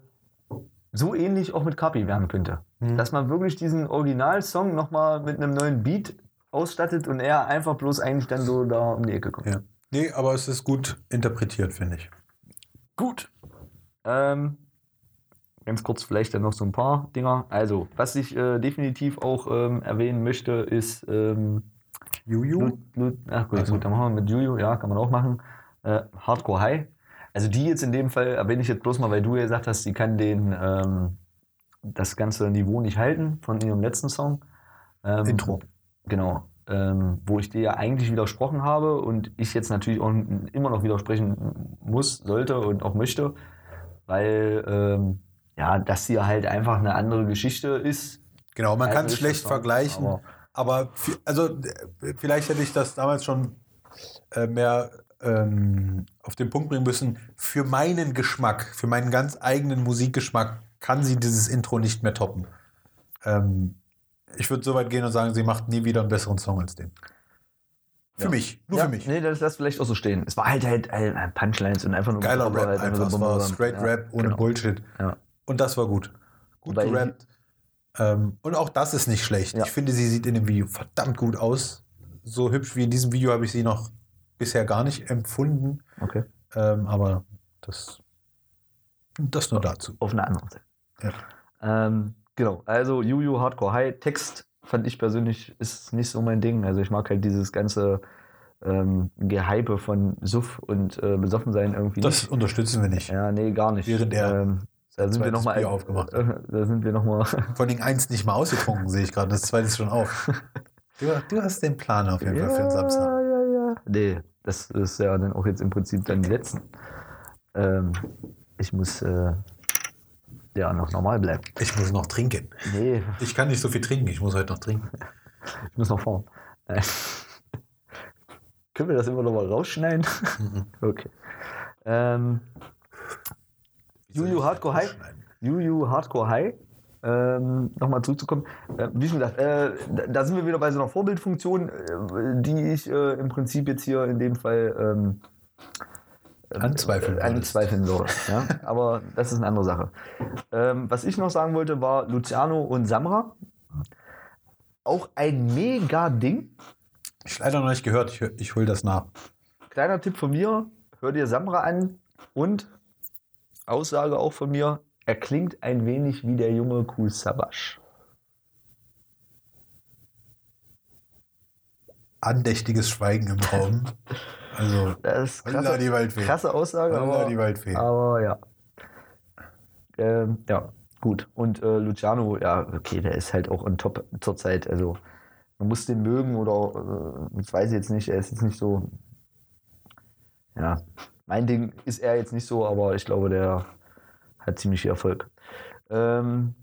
so ähnlich auch mit Kapi werden könnte. Mhm. Dass man wirklich diesen Originalsong nochmal mit einem neuen Beat ausstattet und er einfach bloß eigentlich dann so da um die Ecke kommt. Ja. Nee, aber es ist gut interpretiert, finde ich. Gut. Ähm, ganz kurz vielleicht dann noch so ein paar Dinger. Also, was ich äh, definitiv auch ähm, erwähnen möchte, ist ähm, Juju? Blut, Blut, ach gut, Ach so. gut, dann machen wir mit Juju, ja, kann man auch machen. Äh, Hardcore High. Also die jetzt in dem Fall erwähne ich jetzt bloß mal, weil du ja gesagt hast, sie kann den ähm, das ganze Niveau nicht halten von ihrem letzten Song. Ähm, Intro. Genau. Ähm, wo ich dir ja eigentlich widersprochen habe und ich jetzt natürlich auch immer noch widersprechen muss, sollte und auch möchte, weil ähm, ja, das hier halt einfach eine andere Geschichte ist. Genau, man kann es schlecht vergleichen. aber- Aber, also, vielleicht hätte ich das damals schon äh, mehr ähm, auf den Punkt bringen müssen. Für meinen Geschmack, für meinen ganz eigenen Musikgeschmack kann sie dieses Intro nicht mehr toppen. Ähm, ich würde so weit gehen und sagen, sie macht nie wieder einen besseren Song als den. Für Ja. mich, nur ja, für mich. Nee, das lass vielleicht auch so stehen. Es war halt halt äh, Punchlines und einfach nur Geiler Rap halt einfach. so Es war straight ja, Rap ohne genau. Bullshit. Ja. Und das war gut. Gut Weil- gerappt. Ähm, und auch das ist nicht schlecht. Ja. Ich finde, sie sieht in dem Video verdammt gut aus. So hübsch wie in diesem Video habe ich sie noch bisher gar nicht empfunden. Okay. Ähm, aber das, das nur dazu. Auf eine andere Seite. Ja. Ähm, genau, also Juju Hardcore High. Text fand ich persönlich ist nicht so mein Ding. Also ich mag halt dieses ganze ähm, Gehype von Suff und äh, Besoffensein irgendwie Das nicht. unterstützen wir nicht. Ja, nee, gar nicht. Während er ähm, da sind wir zweites noch mal, Bier aufgemacht äh, (laughs) da sind wir nochmal. (laughs) Vor allem eins nicht mal ausgetrunken, sehe ich gerade. Das zweite ist schon auf. Du, du hast den Plan auf jeden Fall für den Samstag. ja, ja. Nee, das ist ja dann auch jetzt im Prinzip dann die letzten. Ähm, ich muss äh, ja noch normal bleiben. Ich muss noch trinken. Nee, Ich kann nicht so viel trinken. Ich muss heute noch trinken. (laughs) ich muss noch fahren. Äh, Können wir das immer noch mal rausschneiden? Mhm. okay. Ähm, Juju Hardcore High. Juju Hardcore High. Ähm, Nochmal zurückzukommen. Äh, wie schon gesagt, äh, da, da sind wir wieder bei so einer Vorbildfunktion, äh, die ich äh, im Prinzip jetzt hier in dem Fall ähm, Anzweifeln. äh, anzweifeln würde. Ja? Aber das ist eine andere Sache. Ähm, was ich noch sagen wollte, war Luciano und Samra. Auch ein mega Ding. Ich leider noch nicht gehört. Ich, ich hole das nach. Kleiner Tipp von mir, hör dir Samra an und Aussage auch von mir, er klingt ein wenig wie der junge Cool Savage. Andächtiges Schweigen im Raum. Also, (laughs) Das ist krasse, die Waldfee. krasse Aussage, aber, die Waldfee. aber ja. Ähm, ja, gut. Und äh, Luciano, ja, okay, der ist halt auch on top zurzeit. Also man muss den mögen oder äh, das weiß ich jetzt nicht, er ist jetzt nicht so. Ja, mein Ding ist er jetzt nicht so, aber ich glaube, der hat ziemlich viel Erfolg. Ähm,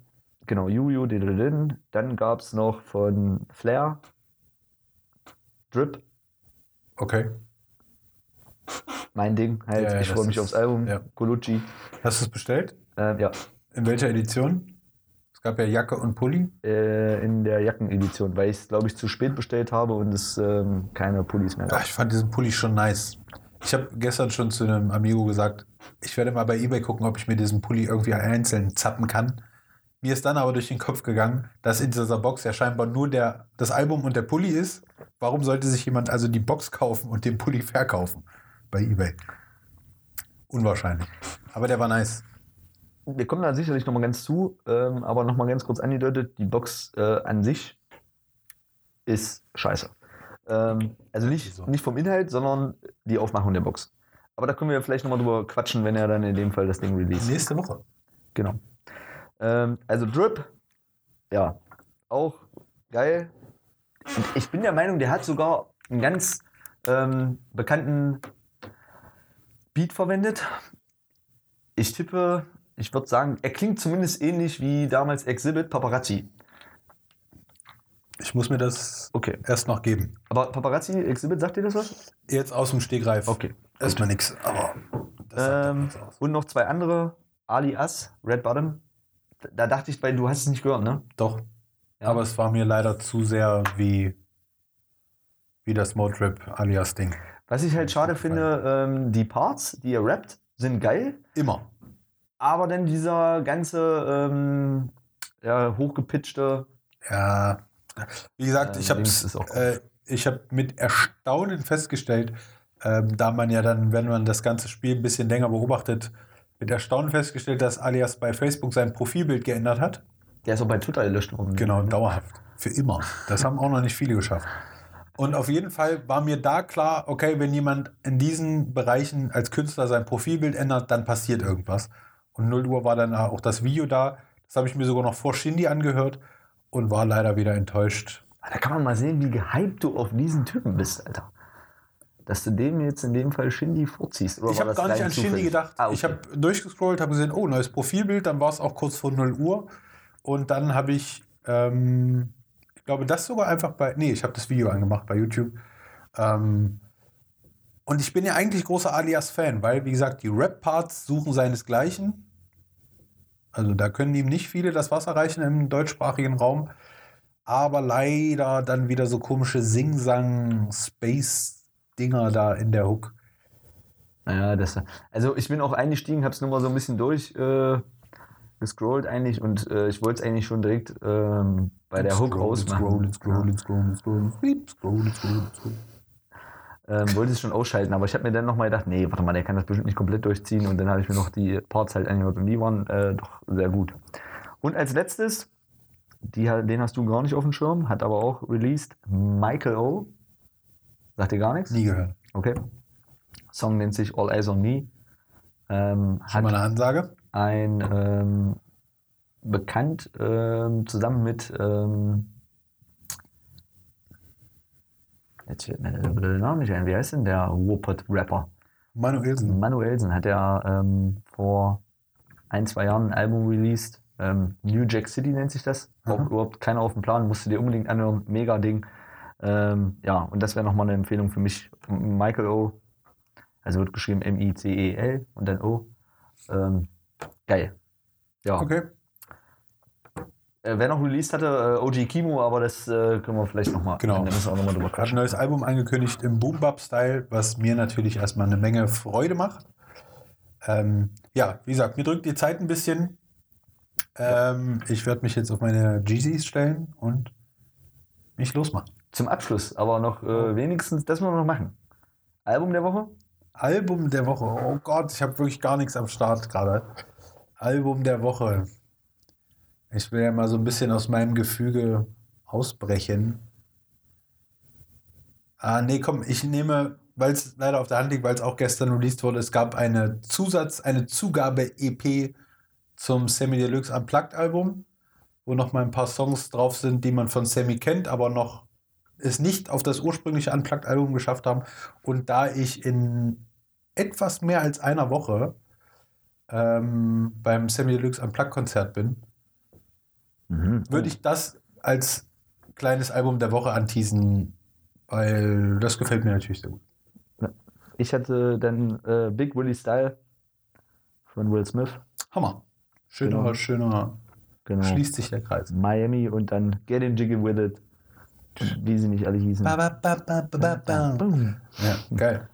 genau, Juju, Diddelin. Dann gab es noch von Flair Drip, okay. mein Ding. Halt, Ja, ja, ich freue mich ist- aufs Album. ja. Colucci. Hast du es bestellt? Ähm, ja, In welcher Edition? Es gab ja Jacke und Pulli. äh, in der Jackenedition, weil ich es, glaube ich, zu spät bestellt habe und es ähm, keine Pullis mehr Ach, gab. ich fand diesen Pulli schon nice. Ich habe gestern schon zu einem Amigo gesagt, ich werde mal bei eBay gucken, ob ich mir diesen Pulli irgendwie einzeln zappen kann. Mir ist dann aber durch den Kopf gegangen, dass in dieser Box ja scheinbar nur der, das Album und der Pulli ist. Warum sollte sich jemand also die Box kaufen und den Pulli verkaufen bei eBay? Unwahrscheinlich. Aber der war nice. Wir kommen da sicherlich nochmal ganz zu, ähm, aber nochmal ganz kurz angedeutet, die Box äh, an sich ist scheiße. Ähm, also nicht, Wieso? nicht vom Inhalt, sondern die Aufmachung der Box. Aber da können wir vielleicht nochmal drüber quatschen, wenn er dann in dem Fall das Ding release. Nächste Woche. Genau. Ähm, also Drip, ja, auch geil. Und ich bin der Meinung, der hat sogar einen ganz ähm, bekannten Beat verwendet. Ich tippe, ich würde sagen, er klingt zumindest ähnlich wie damals Exhibit Paparazzi. Ich muss mir das Okay. erst noch geben. Aber Paparazzi, Exhibit, sagt dir das was? Jetzt aus dem Stegreif. Okay. Erstmal nix, aber das Ähm, und noch zwei andere. Ali As, Red Bottom. Da dachte ich, weil du hast es nicht gehört, ne? Doch. Ja. Aber es war mir leider zu sehr wie, wie das Motrip alias Ding. Was ich halt schade finde, ähm, die Parts, die er rappt, sind geil, Immer. aber dann dieser ganze ähm, ja, hochgepitchte, Ja. Wie gesagt, Ähm, ich habe äh, ich hab mit Erstaunen festgestellt, ähm, da man ja dann, wenn man das ganze Spiel ein bisschen länger beobachtet, mit Erstaunen festgestellt, dass alias bei Facebook sein Profilbild geändert hat. der ist auch bei Twitter gelöscht worden. Genau, dauerhaft. Für immer. Das haben auch noch nicht viele geschafft. Und auf jeden Fall war mir da klar, okay, wenn jemand in diesen Bereichen als Künstler sein Profilbild ändert, dann passiert irgendwas. Und 0 Uhr war dann auch das Video da. Das habe ich mir sogar noch vor Shindy angehört und war leider wieder enttäuscht. Da kann man mal sehen, wie gehypt du auf diesen Typen bist, Alter. Dass du dem jetzt in dem Fall Shindy vorziehst. Oder Ich habe gar nicht an Shindy gedacht. Ah, okay. Ich habe durchgescrollt, habe gesehen, oh, neues Profilbild. Dann war es auch kurz vor 0 Uhr. Und dann habe ich, ähm, ich glaube, das sogar einfach bei, nee, ich habe das Video angemacht bei YouTube. Ähm, und ich bin ja eigentlich großer Alias-Fan, weil, wie gesagt, die Rap-Parts suchen seinesgleichen. Also da können ihm nicht viele das Wasser reichen im deutschsprachigen Raum. Aber leider dann wieder so komische Sing-Sang-Space-Dinger da in der Hook. Ja, das, also ich bin auch eingestiegen, hab's nur mal so ein bisschen durch äh, gescrollt eigentlich und äh, ich wollte es eigentlich schon direkt ähm, bei der Hook ausmachen. Scrollen, scrollen, scrollen, scrollen, scrollen, scrollen, scrollen, scrollen. Ähm, wollte es schon ausschalten, aber ich habe mir dann nochmal gedacht, nee, warte mal, der kann das bestimmt nicht komplett durchziehen und dann habe ich mir noch die Parts halt angehört und die waren äh, doch sehr gut. Und als letztes, die, den hast du gar nicht auf dem Schirm, hat aber auch released Michael O. Sagt dir gar nichts? Nie gehört. Okay. Song nennt sich All Eyes on Me. Ähm, Schon mal eine Ansage? ein ähm, bekannt ähm, zusammen mit ähm, jetzt fällt mir der Name nicht ein. Wie heißt denn der Ruhrpott-Rapper? Manuelsen. Manuelsen hat ja ähm, vor ein, zwei Jahren ein Album released. Ähm, New Jack City nennt sich das. Auch Aha. überhaupt keiner auf dem Plan. Musst du dir unbedingt anhören. Mega Ding. Ähm, ja, und das wäre nochmal eine Empfehlung für mich. Michael O. Also wird geschrieben M-I-C-E-L und dann O. Ähm, geil. Ja. Okay. Äh, wer noch released hatte, äh, OG Kimo, aber das äh, können wir vielleicht nochmal. Genau. Da müssen wir auch nochmal drüber Hat ein quatschen. neues Album angekündigt im Boom Bap Style, was mir natürlich erstmal eine Menge Freude macht. Ähm, ja, wie gesagt, mir drückt die Zeit ein bisschen. Ähm, ich werde mich jetzt auf meine Jeezys stellen und mich losmachen. Zum Abschluss, aber noch äh, wenigstens, das müssen wir noch machen. Album der Woche? Album der Woche. Oh Gott, ich habe wirklich gar nichts am Start gerade. Album der Woche. Ich will ja mal so ein bisschen aus meinem Gefüge ausbrechen. Ah, nee, komm, ich nehme, weil es leider auf der Hand liegt, weil es auch gestern released wurde, es gab eine Zusatz, eine Zugabe-EP zum Sammy Deluxe Unplugged Album, wo noch mal ein paar Songs drauf sind, die man von Sammy kennt, aber noch es nicht auf das ursprüngliche Unplugged Album geschafft haben. Und da ich in etwas mehr als einer Woche ähm, beim Sammy Deluxe Unplugged Konzert bin, Mhm. würde ich das als kleines Album der Woche anteasen, weil das gefällt mir natürlich sehr gut. Ich hatte dann äh, Big Willie Style von Will Smith. Hammer. Schöner, Genau. schöner, Genau. schließt sich der Kreis. Miami und dann Get in Jiggy with it. Wie sie nicht alle hießen. Ba, ba, ba. Ja, geil.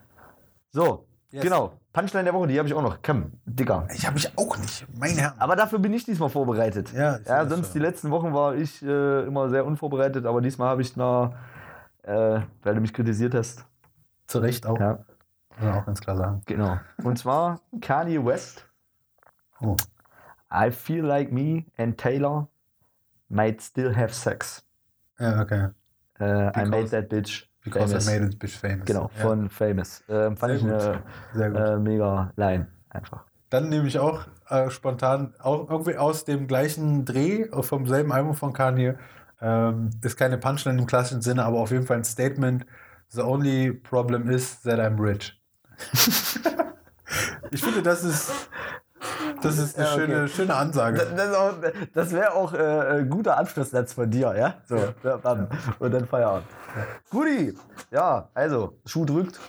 So, Yes. genau. Punchline der Woche, die habe ich auch noch. Komm, Dicker. Ich habe mich auch nicht, meine Herren. Aber dafür bin ich diesmal vorbereitet. Ja, ja sonst schon. die letzten Wochen war ich äh, immer sehr unvorbereitet, aber diesmal habe ich noch, äh, weil du mich kritisiert hast. Zu Recht auch. Ja, Muss man auch ganz klar sagen. genau. Und zwar Kanye West. Oh. I feel like me and Taylor might still have sex. Ja, okay. Äh, I made that bitch Because famous. I made it bitch famous. Genau, Ja, von Famous. Ähm, fand Sehr ich gut. eine äh, mega Line einfach. Dann nehme ich auch äh, spontan, auch irgendwie aus dem gleichen Dreh, vom selben Album von Kanye. Ähm, ist keine Punchline im klassischen Sinne, aber auf jeden Fall ein Statement. The only problem is that I'm rich. (laughs) ich finde, das ist, das ist eine Ja, okay. schöne, schöne Ansage. Das, das, wäre auch äh, ein guter Abschlusssatz von dir, ja? So, ja. bam. und dann Feierabend. Guti, ja, also, Schuh drückt,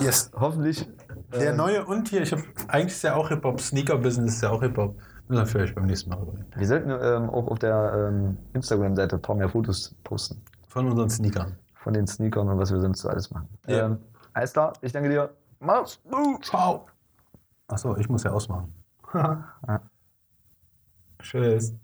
Yes. hoffentlich. Der äh, neue und hier, ich habe eigentlich ist ja auch Hip-Hop, Sneaker-Business ist ja auch Hip-Hop. Müssen wir vielleicht beim nächsten Mal reden. Wir sollten ähm, auch auf der ähm, Instagram-Seite ein paar mehr Fotos posten. Von unseren Sneakern. Von den Sneakern und was wir sonst so alles machen. Ja. Ähm, alles klar, ich danke dir. Mach's gut. Ciao. Achso, ich muss ja ausmachen. (laughs) Tschüss.